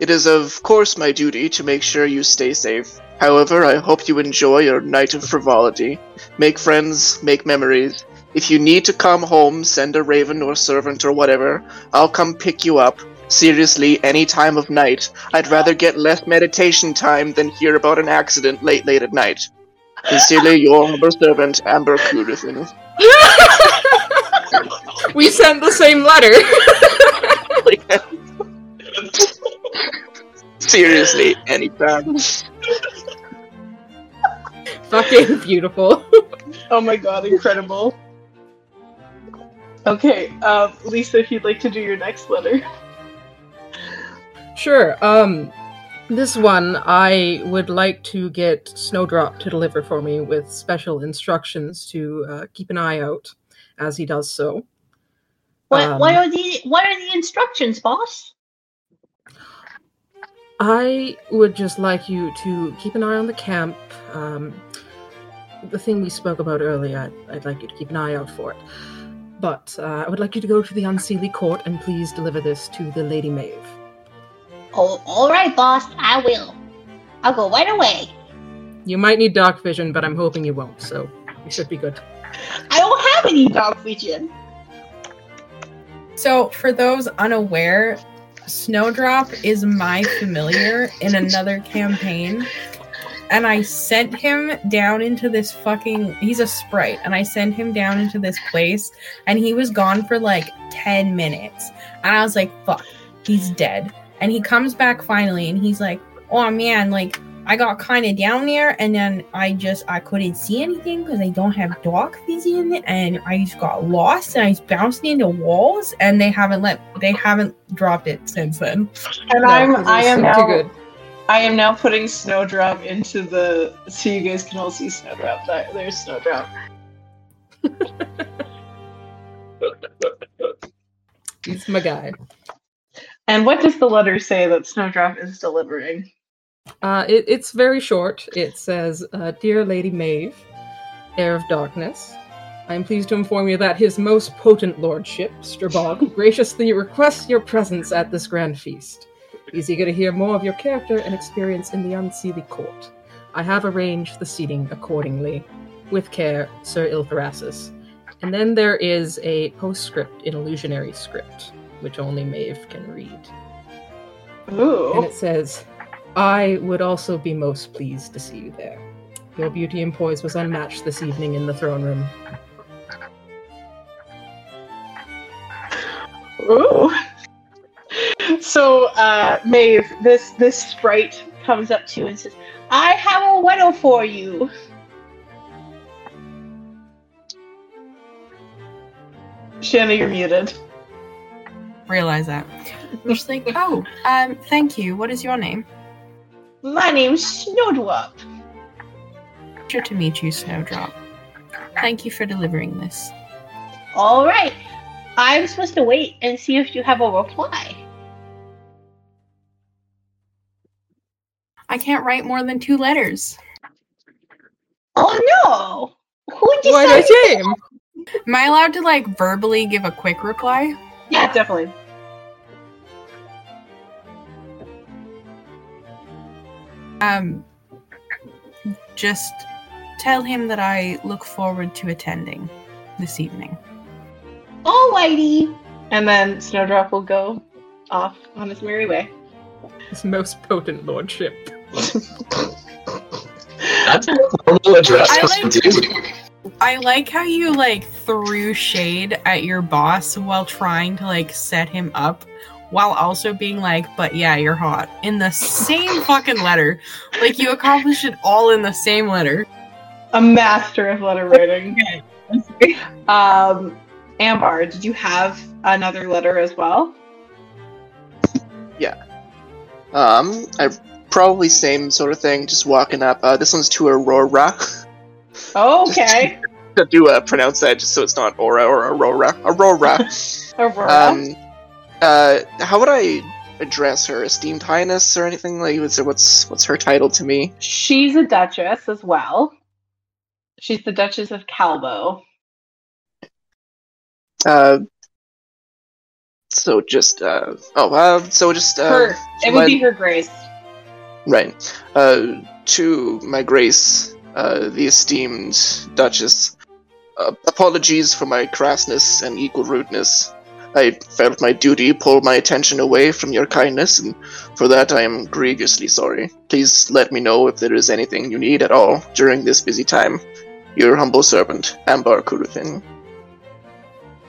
it is of course my duty to make sure you stay safe. However, I hope you enjoy your night of frivolity. Make friends, make memories. If you need to come home, send a raven or servant or whatever. I'll come pick you up. Seriously, any time of night. I'd rather get less meditation time than hear about an accident late, late at night. Sincerely, your humble servant, Ambar Kudithin. we sent the same letter. Seriously, anytime. Fucking beautiful. Oh my god, incredible. Okay, uh, Lisa, if you'd like to do your next letter. Sure. Um, this one I would like to get Snowdrop to deliver for me with special instructions to uh, keep an eye out as he does so. What Um, what are the what are the instructions, boss? I would just like you to keep an eye on the camp. Um, the thing we spoke about earlier, I'd, I'd like you to keep an eye out for it. But uh, I would like you to go to the Unseelie Court and please deliver this to the Lady Maeve. Oh, all right, boss. I will. I'll go right away. You might need dark vision, but I'm hoping you won't, so you should be good. I don't have any dark vision. So, for those unaware, Snowdrop is my familiar in another campaign. And I sent him down into this fucking. He's a sprite. And I sent him down into this place. And he was gone for like 10 minutes. And I was like, fuck, he's dead. And he comes back finally and he's like, oh man, like I got kind of down there, and then I just I couldn't see anything because I don't have dark vision, and I just got lost, and I was bouncing into walls, and they haven't let they haven't dropped it since then. And No, I'm 'cause I it's am too now good. I am now putting Snowdrop into the so you guys can all see Snowdrop. There's Snowdrop. He's my guy. And what does the letter say that Snowdrop is delivering? Uh, it, it's very short. It says, uh, Dear Lady Maeve, Heir of Darkness, I am pleased to inform you that His Most Potent Lordship, Strabog, graciously requests your presence at this grand feast. He's eager to hear more of your character and experience in the Unseelie Court. I have arranged the seating accordingly. With care, Sir Ilthrasis. And then there is a postscript in illusionary script, which only Maeve can read. Ooh. And it says, I would also be most pleased to see you there. Your beauty and poise was unmatched this evening in the throne room. Ooh. So, uh, Maeve, this this sprite comes up to you and says, "I have a weddle for you." Shanna, you're muted. Realize that. I'm just like, oh, um, thank you. What is your name? My name's Snowdrop. Pleasure to meet you, Snowdrop. Thank you for delivering this. All right. I'm supposed to wait and see if you have a reply. I can't write more than two letters. Oh no! Who decided? What a shame! Am I allowed to like verbally give a quick reply? Yeah, definitely. Um, just tell him that I look forward to attending this evening. Alrighty. And then Snowdrop will go off on his merry way. His most potent lordship. That's a normal address I for like- dude. I like how you like threw shade at your boss while trying to like set him up while also being like, but yeah, you're hot. In the same fucking letter. Like you accomplished it all in the same letter. A master of letter writing. um, Ambar, did you have another letter as well? Yeah. Um, I probably same sort of thing. Just walking up. Uh, this one's to Aurora. Okay. To Do uh, pronounce that just so it's not Aura or Aurora. Aurora. Aurora. um, uh, how would I address her? Esteemed Highness or anything like? What's what's what's her title to me? She's a duchess as well. She's the Duchess of Calbo. Uh, so just uh oh uh so just uh Her, it would my- be her grace. Right. Uh, to my grace, uh, the esteemed Duchess, uh, apologies for my crassness and equal rudeness. I felt my duty pull my attention away from your kindness, and for that I am grievously sorry. Please let me know if there is anything you need at all during this busy time. Your humble servant, Ambar Kuruthin.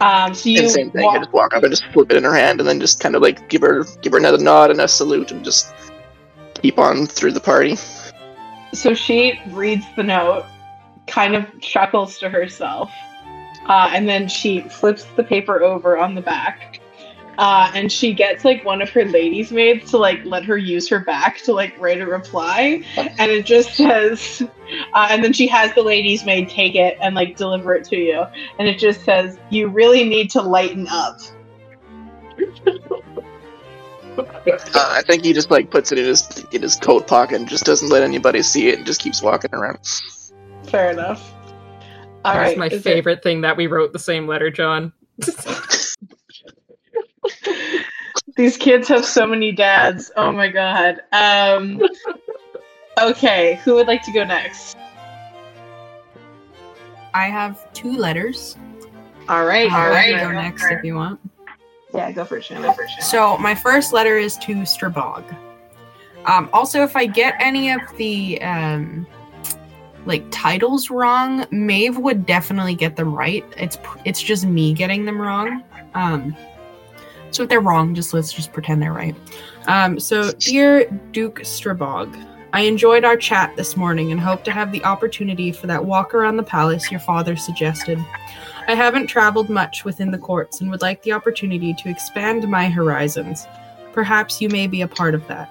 Um, so you And same thing, I just walk up and just flip it in her hand, and then just kind of like give her give her another nod and a salute, and just keep on through the party. So she reads the note, kind of chuckles to herself, uh, and then she flips the paper over on the back. Uh, and she gets like one of her ladies' maids to like let her use her back to like write a reply, and it just says, uh, and then she has the ladies' maid take it and like deliver it to you, and it just says, "You really need to lighten up." Uh, I think he just like puts it in his in his coat pocket and just doesn't let anybody see it and just keeps walking around. Fair enough. All That's right, my is there- favorite thing that we wrote the same letter, John. These kids have so many dads. Oh my god. Um Okay, who would like to go next? I have two letters. All right, All all right, right. go next if you want. Yeah, go for it, Shannon. So my first letter is to Strabog. Um, also, if I get any of the um, like titles wrong, Maeve would definitely get them right. It's it's just me getting them wrong. Um, So if they're wrong, just let's just pretend they're right. Um, so, dear Duke Strabog, I enjoyed our chat this morning and hope to have the opportunity for that walk around the palace your father suggested. I haven't traveled much within the courts and would like the opportunity to expand my horizons. Perhaps you may be a part of that.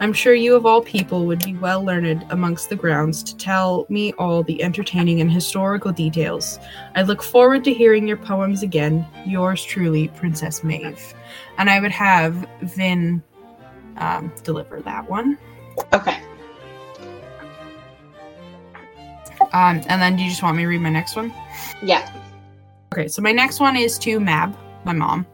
I'm sure you of all people would be well learned amongst the grounds to tell me all the entertaining and historical details. I look forward to hearing your poems again. Yours truly, Princess Maeve. And I would have Vin um, deliver that one. Okay. Um, and then do you just want me to read my next one? Yeah. Okay, so my next one is to Mab, my mom.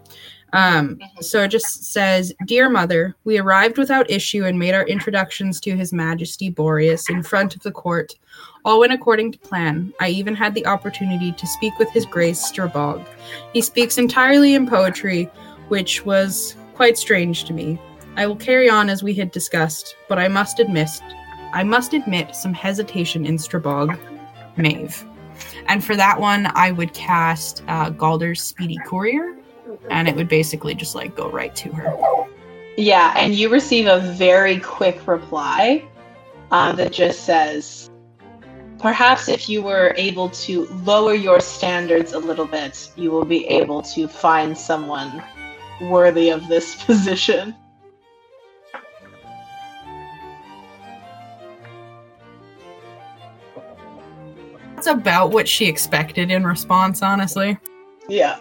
Um, so it just says, Dear Mother, we arrived without issue and made our introductions to His Majesty Boreas in front of the court. All went according to plan. I even had the opportunity to speak with His Grace Strabog. He speaks entirely in poetry, which was quite strange to me. I will carry on as we had discussed, but I must admit, I must admit some hesitation in Strabog, Maeve. And for that one, I would cast uh, Galder's Speedy Courier, and it would basically just like go right to her. Yeah, and you receive a very quick reply uh, that just says, Perhaps if you were able to lower your standards a little bit, you will be able to find someone worthy of this position. That's about what she expected in response, honestly. Yeah.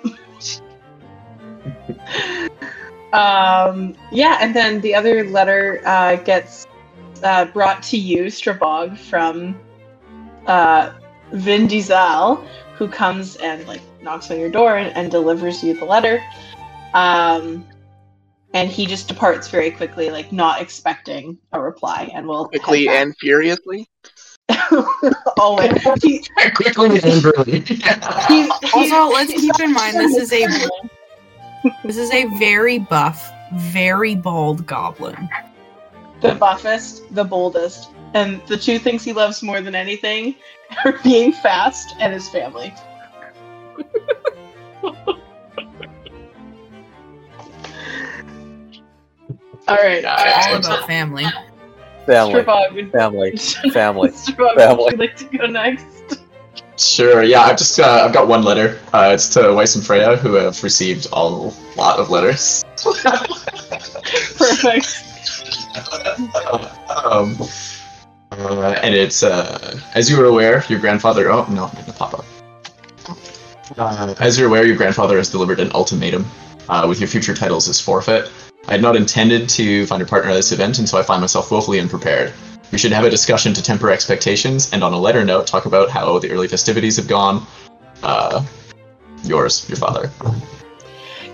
um, yeah, and then the other letter uh, gets uh, brought to you, Strabog, from uh, Vin Diesel, who comes and like knocks on your door and, and delivers you the letter. Um, and he just departs very quickly, like not expecting a reply, and will Quickly and furiously. Always. He, Quickly and angrily. he, he- Also, let's keep in mind this is a this is a very buff, very bald goblin. the buffest, the boldest, and the two things he loves more than anything are being fast and his family. All right, All about family. Family, Strabog, would- family, family. Strabog, family. would you like to go next? Sure. Yeah, I've just uh, I've got one letter. Uh, it's to Weiss and Freya, who have received a lot of letters. Perfect. um, uh, and it's uh, as you were aware, your grandfather. Oh no, I'm gonna pop up. Uh, as you're aware, your grandfather has delivered an ultimatum. Uh, with your future titles as forfeit. I had not intended to find a partner at this event, and so I find myself woefully unprepared. We should have a discussion to temper expectations, and on a lighter note, talk about how the early festivities have gone. Uh, yours, your father.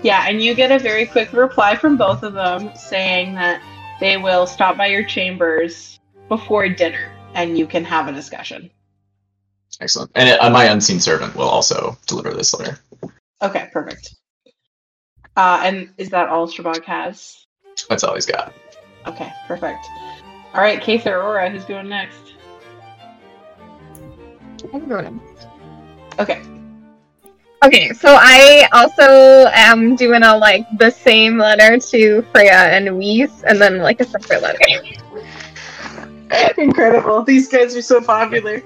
Yeah, and you get a very quick reply from both of them saying that they will stop by your chambers before dinner and you can have a discussion. Excellent. And uh, my unseen servant will also deliver this letter. Okay, perfect. Uh, and is that all Strabog has? That's all he's got. Okay, perfect. All right, Keith or Aurora, who's going next? Okay. Okay, so I also am doing a like the same letter to Freya and Weiss, and then like a separate letter. Incredible. These guys are so popular.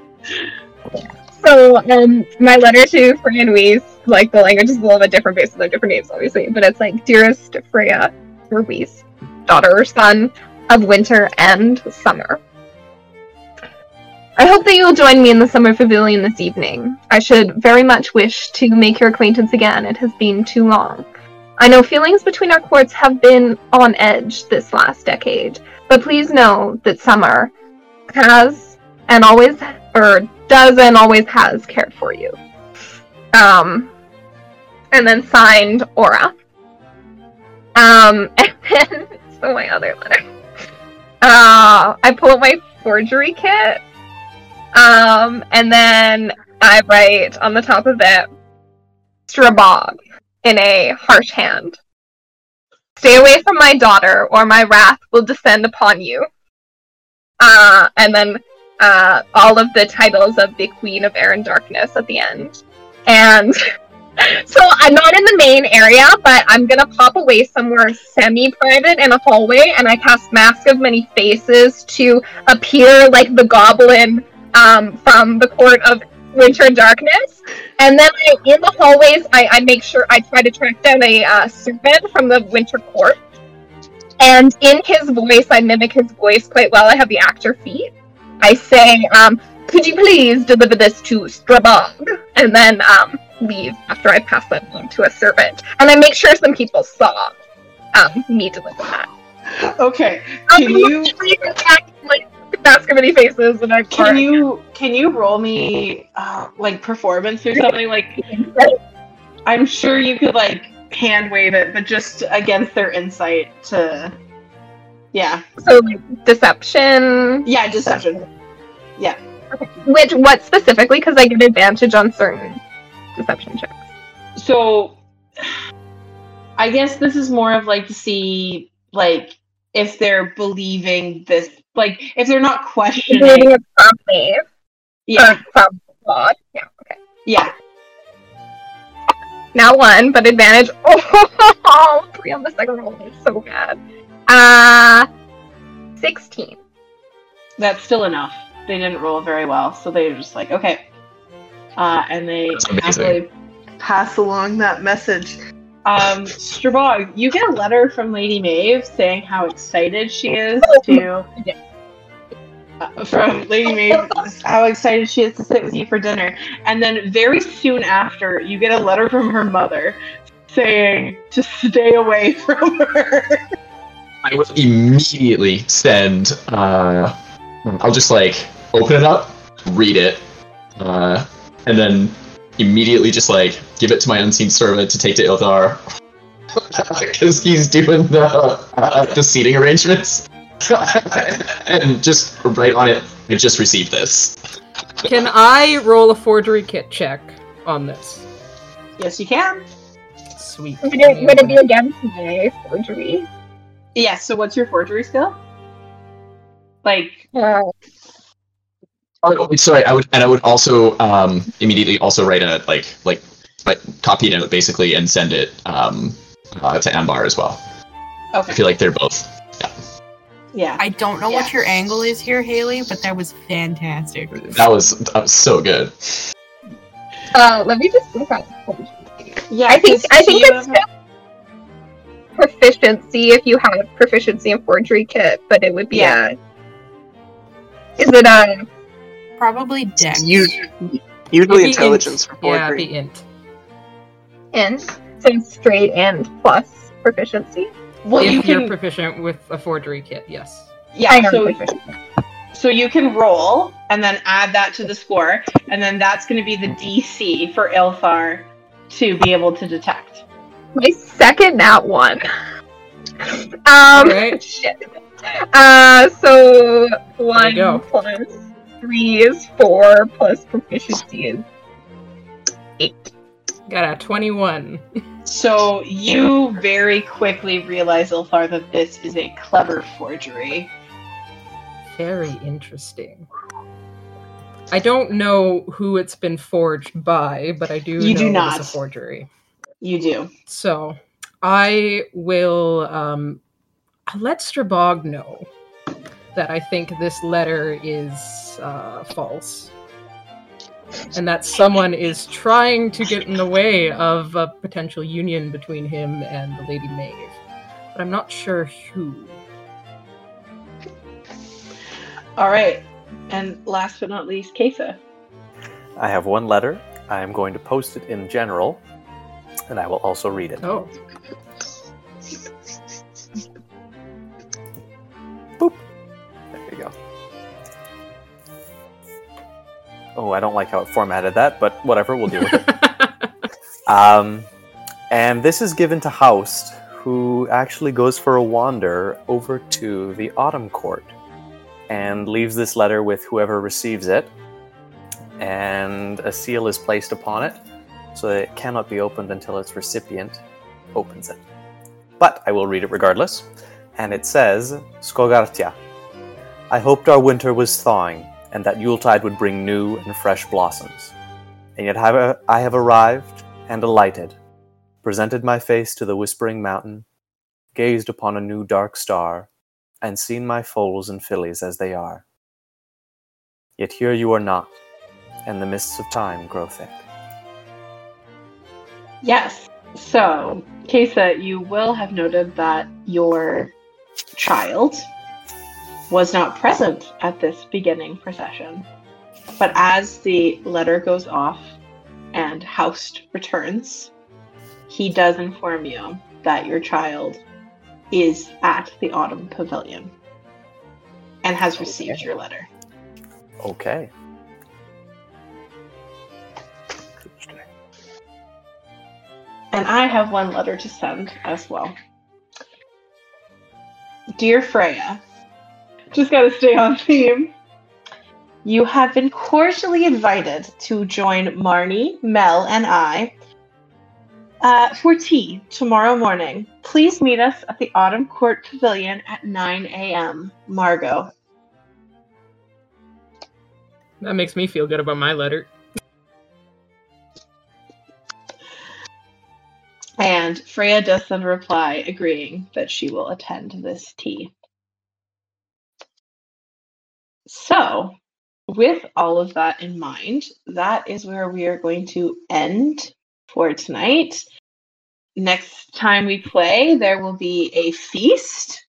So, um, my letter to Freya and Weiss, like the language is a little bit different based on their different names, obviously, but it's like, dearest Freya or Weiss, daughter or son of winter and summer. I hope that you will join me in the summer pavilion this evening. I should very much wish to make your acquaintance again. It has been too long. I know feelings between our courts have been on edge this last decade, but please know that summer has and always, or does and always has cared for you. Um, and then signed Aura. Um, and then so my other letter. Uh, I pull out my forgery kit. Um, and then I write on the top of it, Strabog in a harsh hand. Stay away from my daughter, or my wrath will descend upon you. Uh, and then uh, all of the titles of the Queen of Air and Darkness at the end. And so I'm not in the main area, but I'm gonna pop away somewhere semi-private in a hallway, and I cast Mask of Many Faces to appear like the goblin um, from the Court of Winter and Darkness. And then I, in the hallways, I, I make sure I try to track down a uh, servant from the Winter Court. And in his voice, I mimic his voice quite well. I have the actor feat. I say, um, "Could you please deliver this to Strabog?" And then um, leave after I pass that on to a servant. And I make sure some people saw um, me deliver that. Okay. Um, Can you like mask of many faces and I can you can you roll me uh, like performance or something like I'm sure you could like hand wave it, but just against their insight to Yeah. so like deception. Yeah, deception. Yeah. Which what specifically? Because I get advantage on certain deception checks. So I guess this is more of like to see like if they're believing this like if they're not questioning Reading it me yeah. Yeah. Okay. yeah Now one, but advantage. Oh, three on the second roll is so bad. Uh, sixteen. that's still enough. They didn't roll very well so they're just like okay. Uh, and they That's happily pass along that message. Um Strabog, you get a letter from Lady Maeve saying how excited she is to uh, from Lady Maeve how excited she is to sit with you for dinner. And then very soon after you get a letter from her mother saying to stay away from her I will immediately send. Uh, I'll just like open it up, read it, uh, and then immediately just like give it to my unseen servant to take to Ilthar because he's doing the uh, the seating arrangements, and just write on it. I just received this. Can I roll a forgery kit check on this? yes you can Sweet. Would it, would it be against my forgery? Yeah so what's your forgery skill like Uh, Oh, sorry, I would, and I would also um, immediately also write a like like like copy it out basically and send it um, uh, to Ambar as well. Okay. I feel like they're both. yeah Yeah. I don't know Yeah. what your angle is here, Haley, but that was fantastic. That was that was so good. uh, let me just look at yeah I think I think you it's have- proficiency if you have proficiency in forgery kit, but it would be Yeah. a. Is it a Probably Dex. You- It'd Usually intelligence int. for Yeah, forgery. be int. int? So straight and plus proficiency. well you if you're proficient with a forgery kit, yes. I yeah am so proficient. So you can roll and then add that to the score, and then that's going to be the DC for Ilthar to be able to detect. My second nat one. Um. Alright. Shit. Uh. So one plus three is four plus proficiency is eight. Got a 21. So you very quickly realize, Ilthar, that this is a clever forgery. Very interesting. I don't know who it's been forged by, but I do You know do it not. is a forgery. You do. So I will um, let Strabog know that I think this letter is uh, false. And that someone is trying to get in the way of a potential union between him and the Lady Maeve. But I'm not sure who. All right. And last but not least, Kesa. I have one letter. I am going to post it in general, and I will also read it. Oh, Boop. There you go. Oh, I don't like how it formatted that, but whatever, we'll with it. Um, and this is given to Haust, who actually goes for a wander over to the Autumn Court and leaves this letter with whoever receives it. And a seal is placed upon it, so that it cannot be opened until its recipient opens it. But I will read it regardless. And it says, Skogartia. I hoped our winter was thawing, and that Yuletide would bring new and fresh blossoms. And yet I have arrived and alighted, presented my face to the whispering mountain, gazed upon a new dark star, and seen my foals and fillies as they are. Yet here you are not, and the mists of time grow thick. Yes. So, Kesa, you will have noted that your child was not present at this beginning procession. But as the letter goes off and Haust returns, he does inform you that your child is at the Autumn Pavilion and has received your letter. Okay. And I have one letter to send as well. Dear Freya, just gotta stay on theme. You have been cordially invited to join Marnie, Mel, and I uh, for tea tomorrow morning. Please meet us at the Autumn Court Pavilion at 9 a.m. Margot. That makes me feel good about my letter. And Freya does send a reply agreeing that she will attend this tea. So, with all of that in mind, that is where we are going to end for tonight. Next time we play, there will be a feast,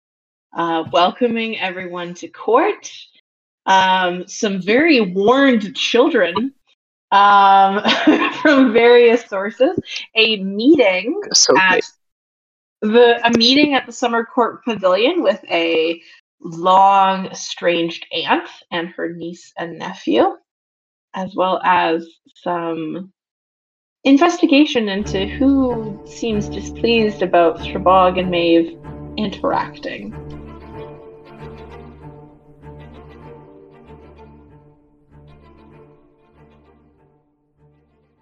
uh, welcoming everyone to court. Um, some very warned children um, from various sources. A meeting So at the a meeting at the summer court pavilion with a long estranged aunt and her niece and nephew, as well as some investigation into who seems displeased about Strabog and Maeve interacting.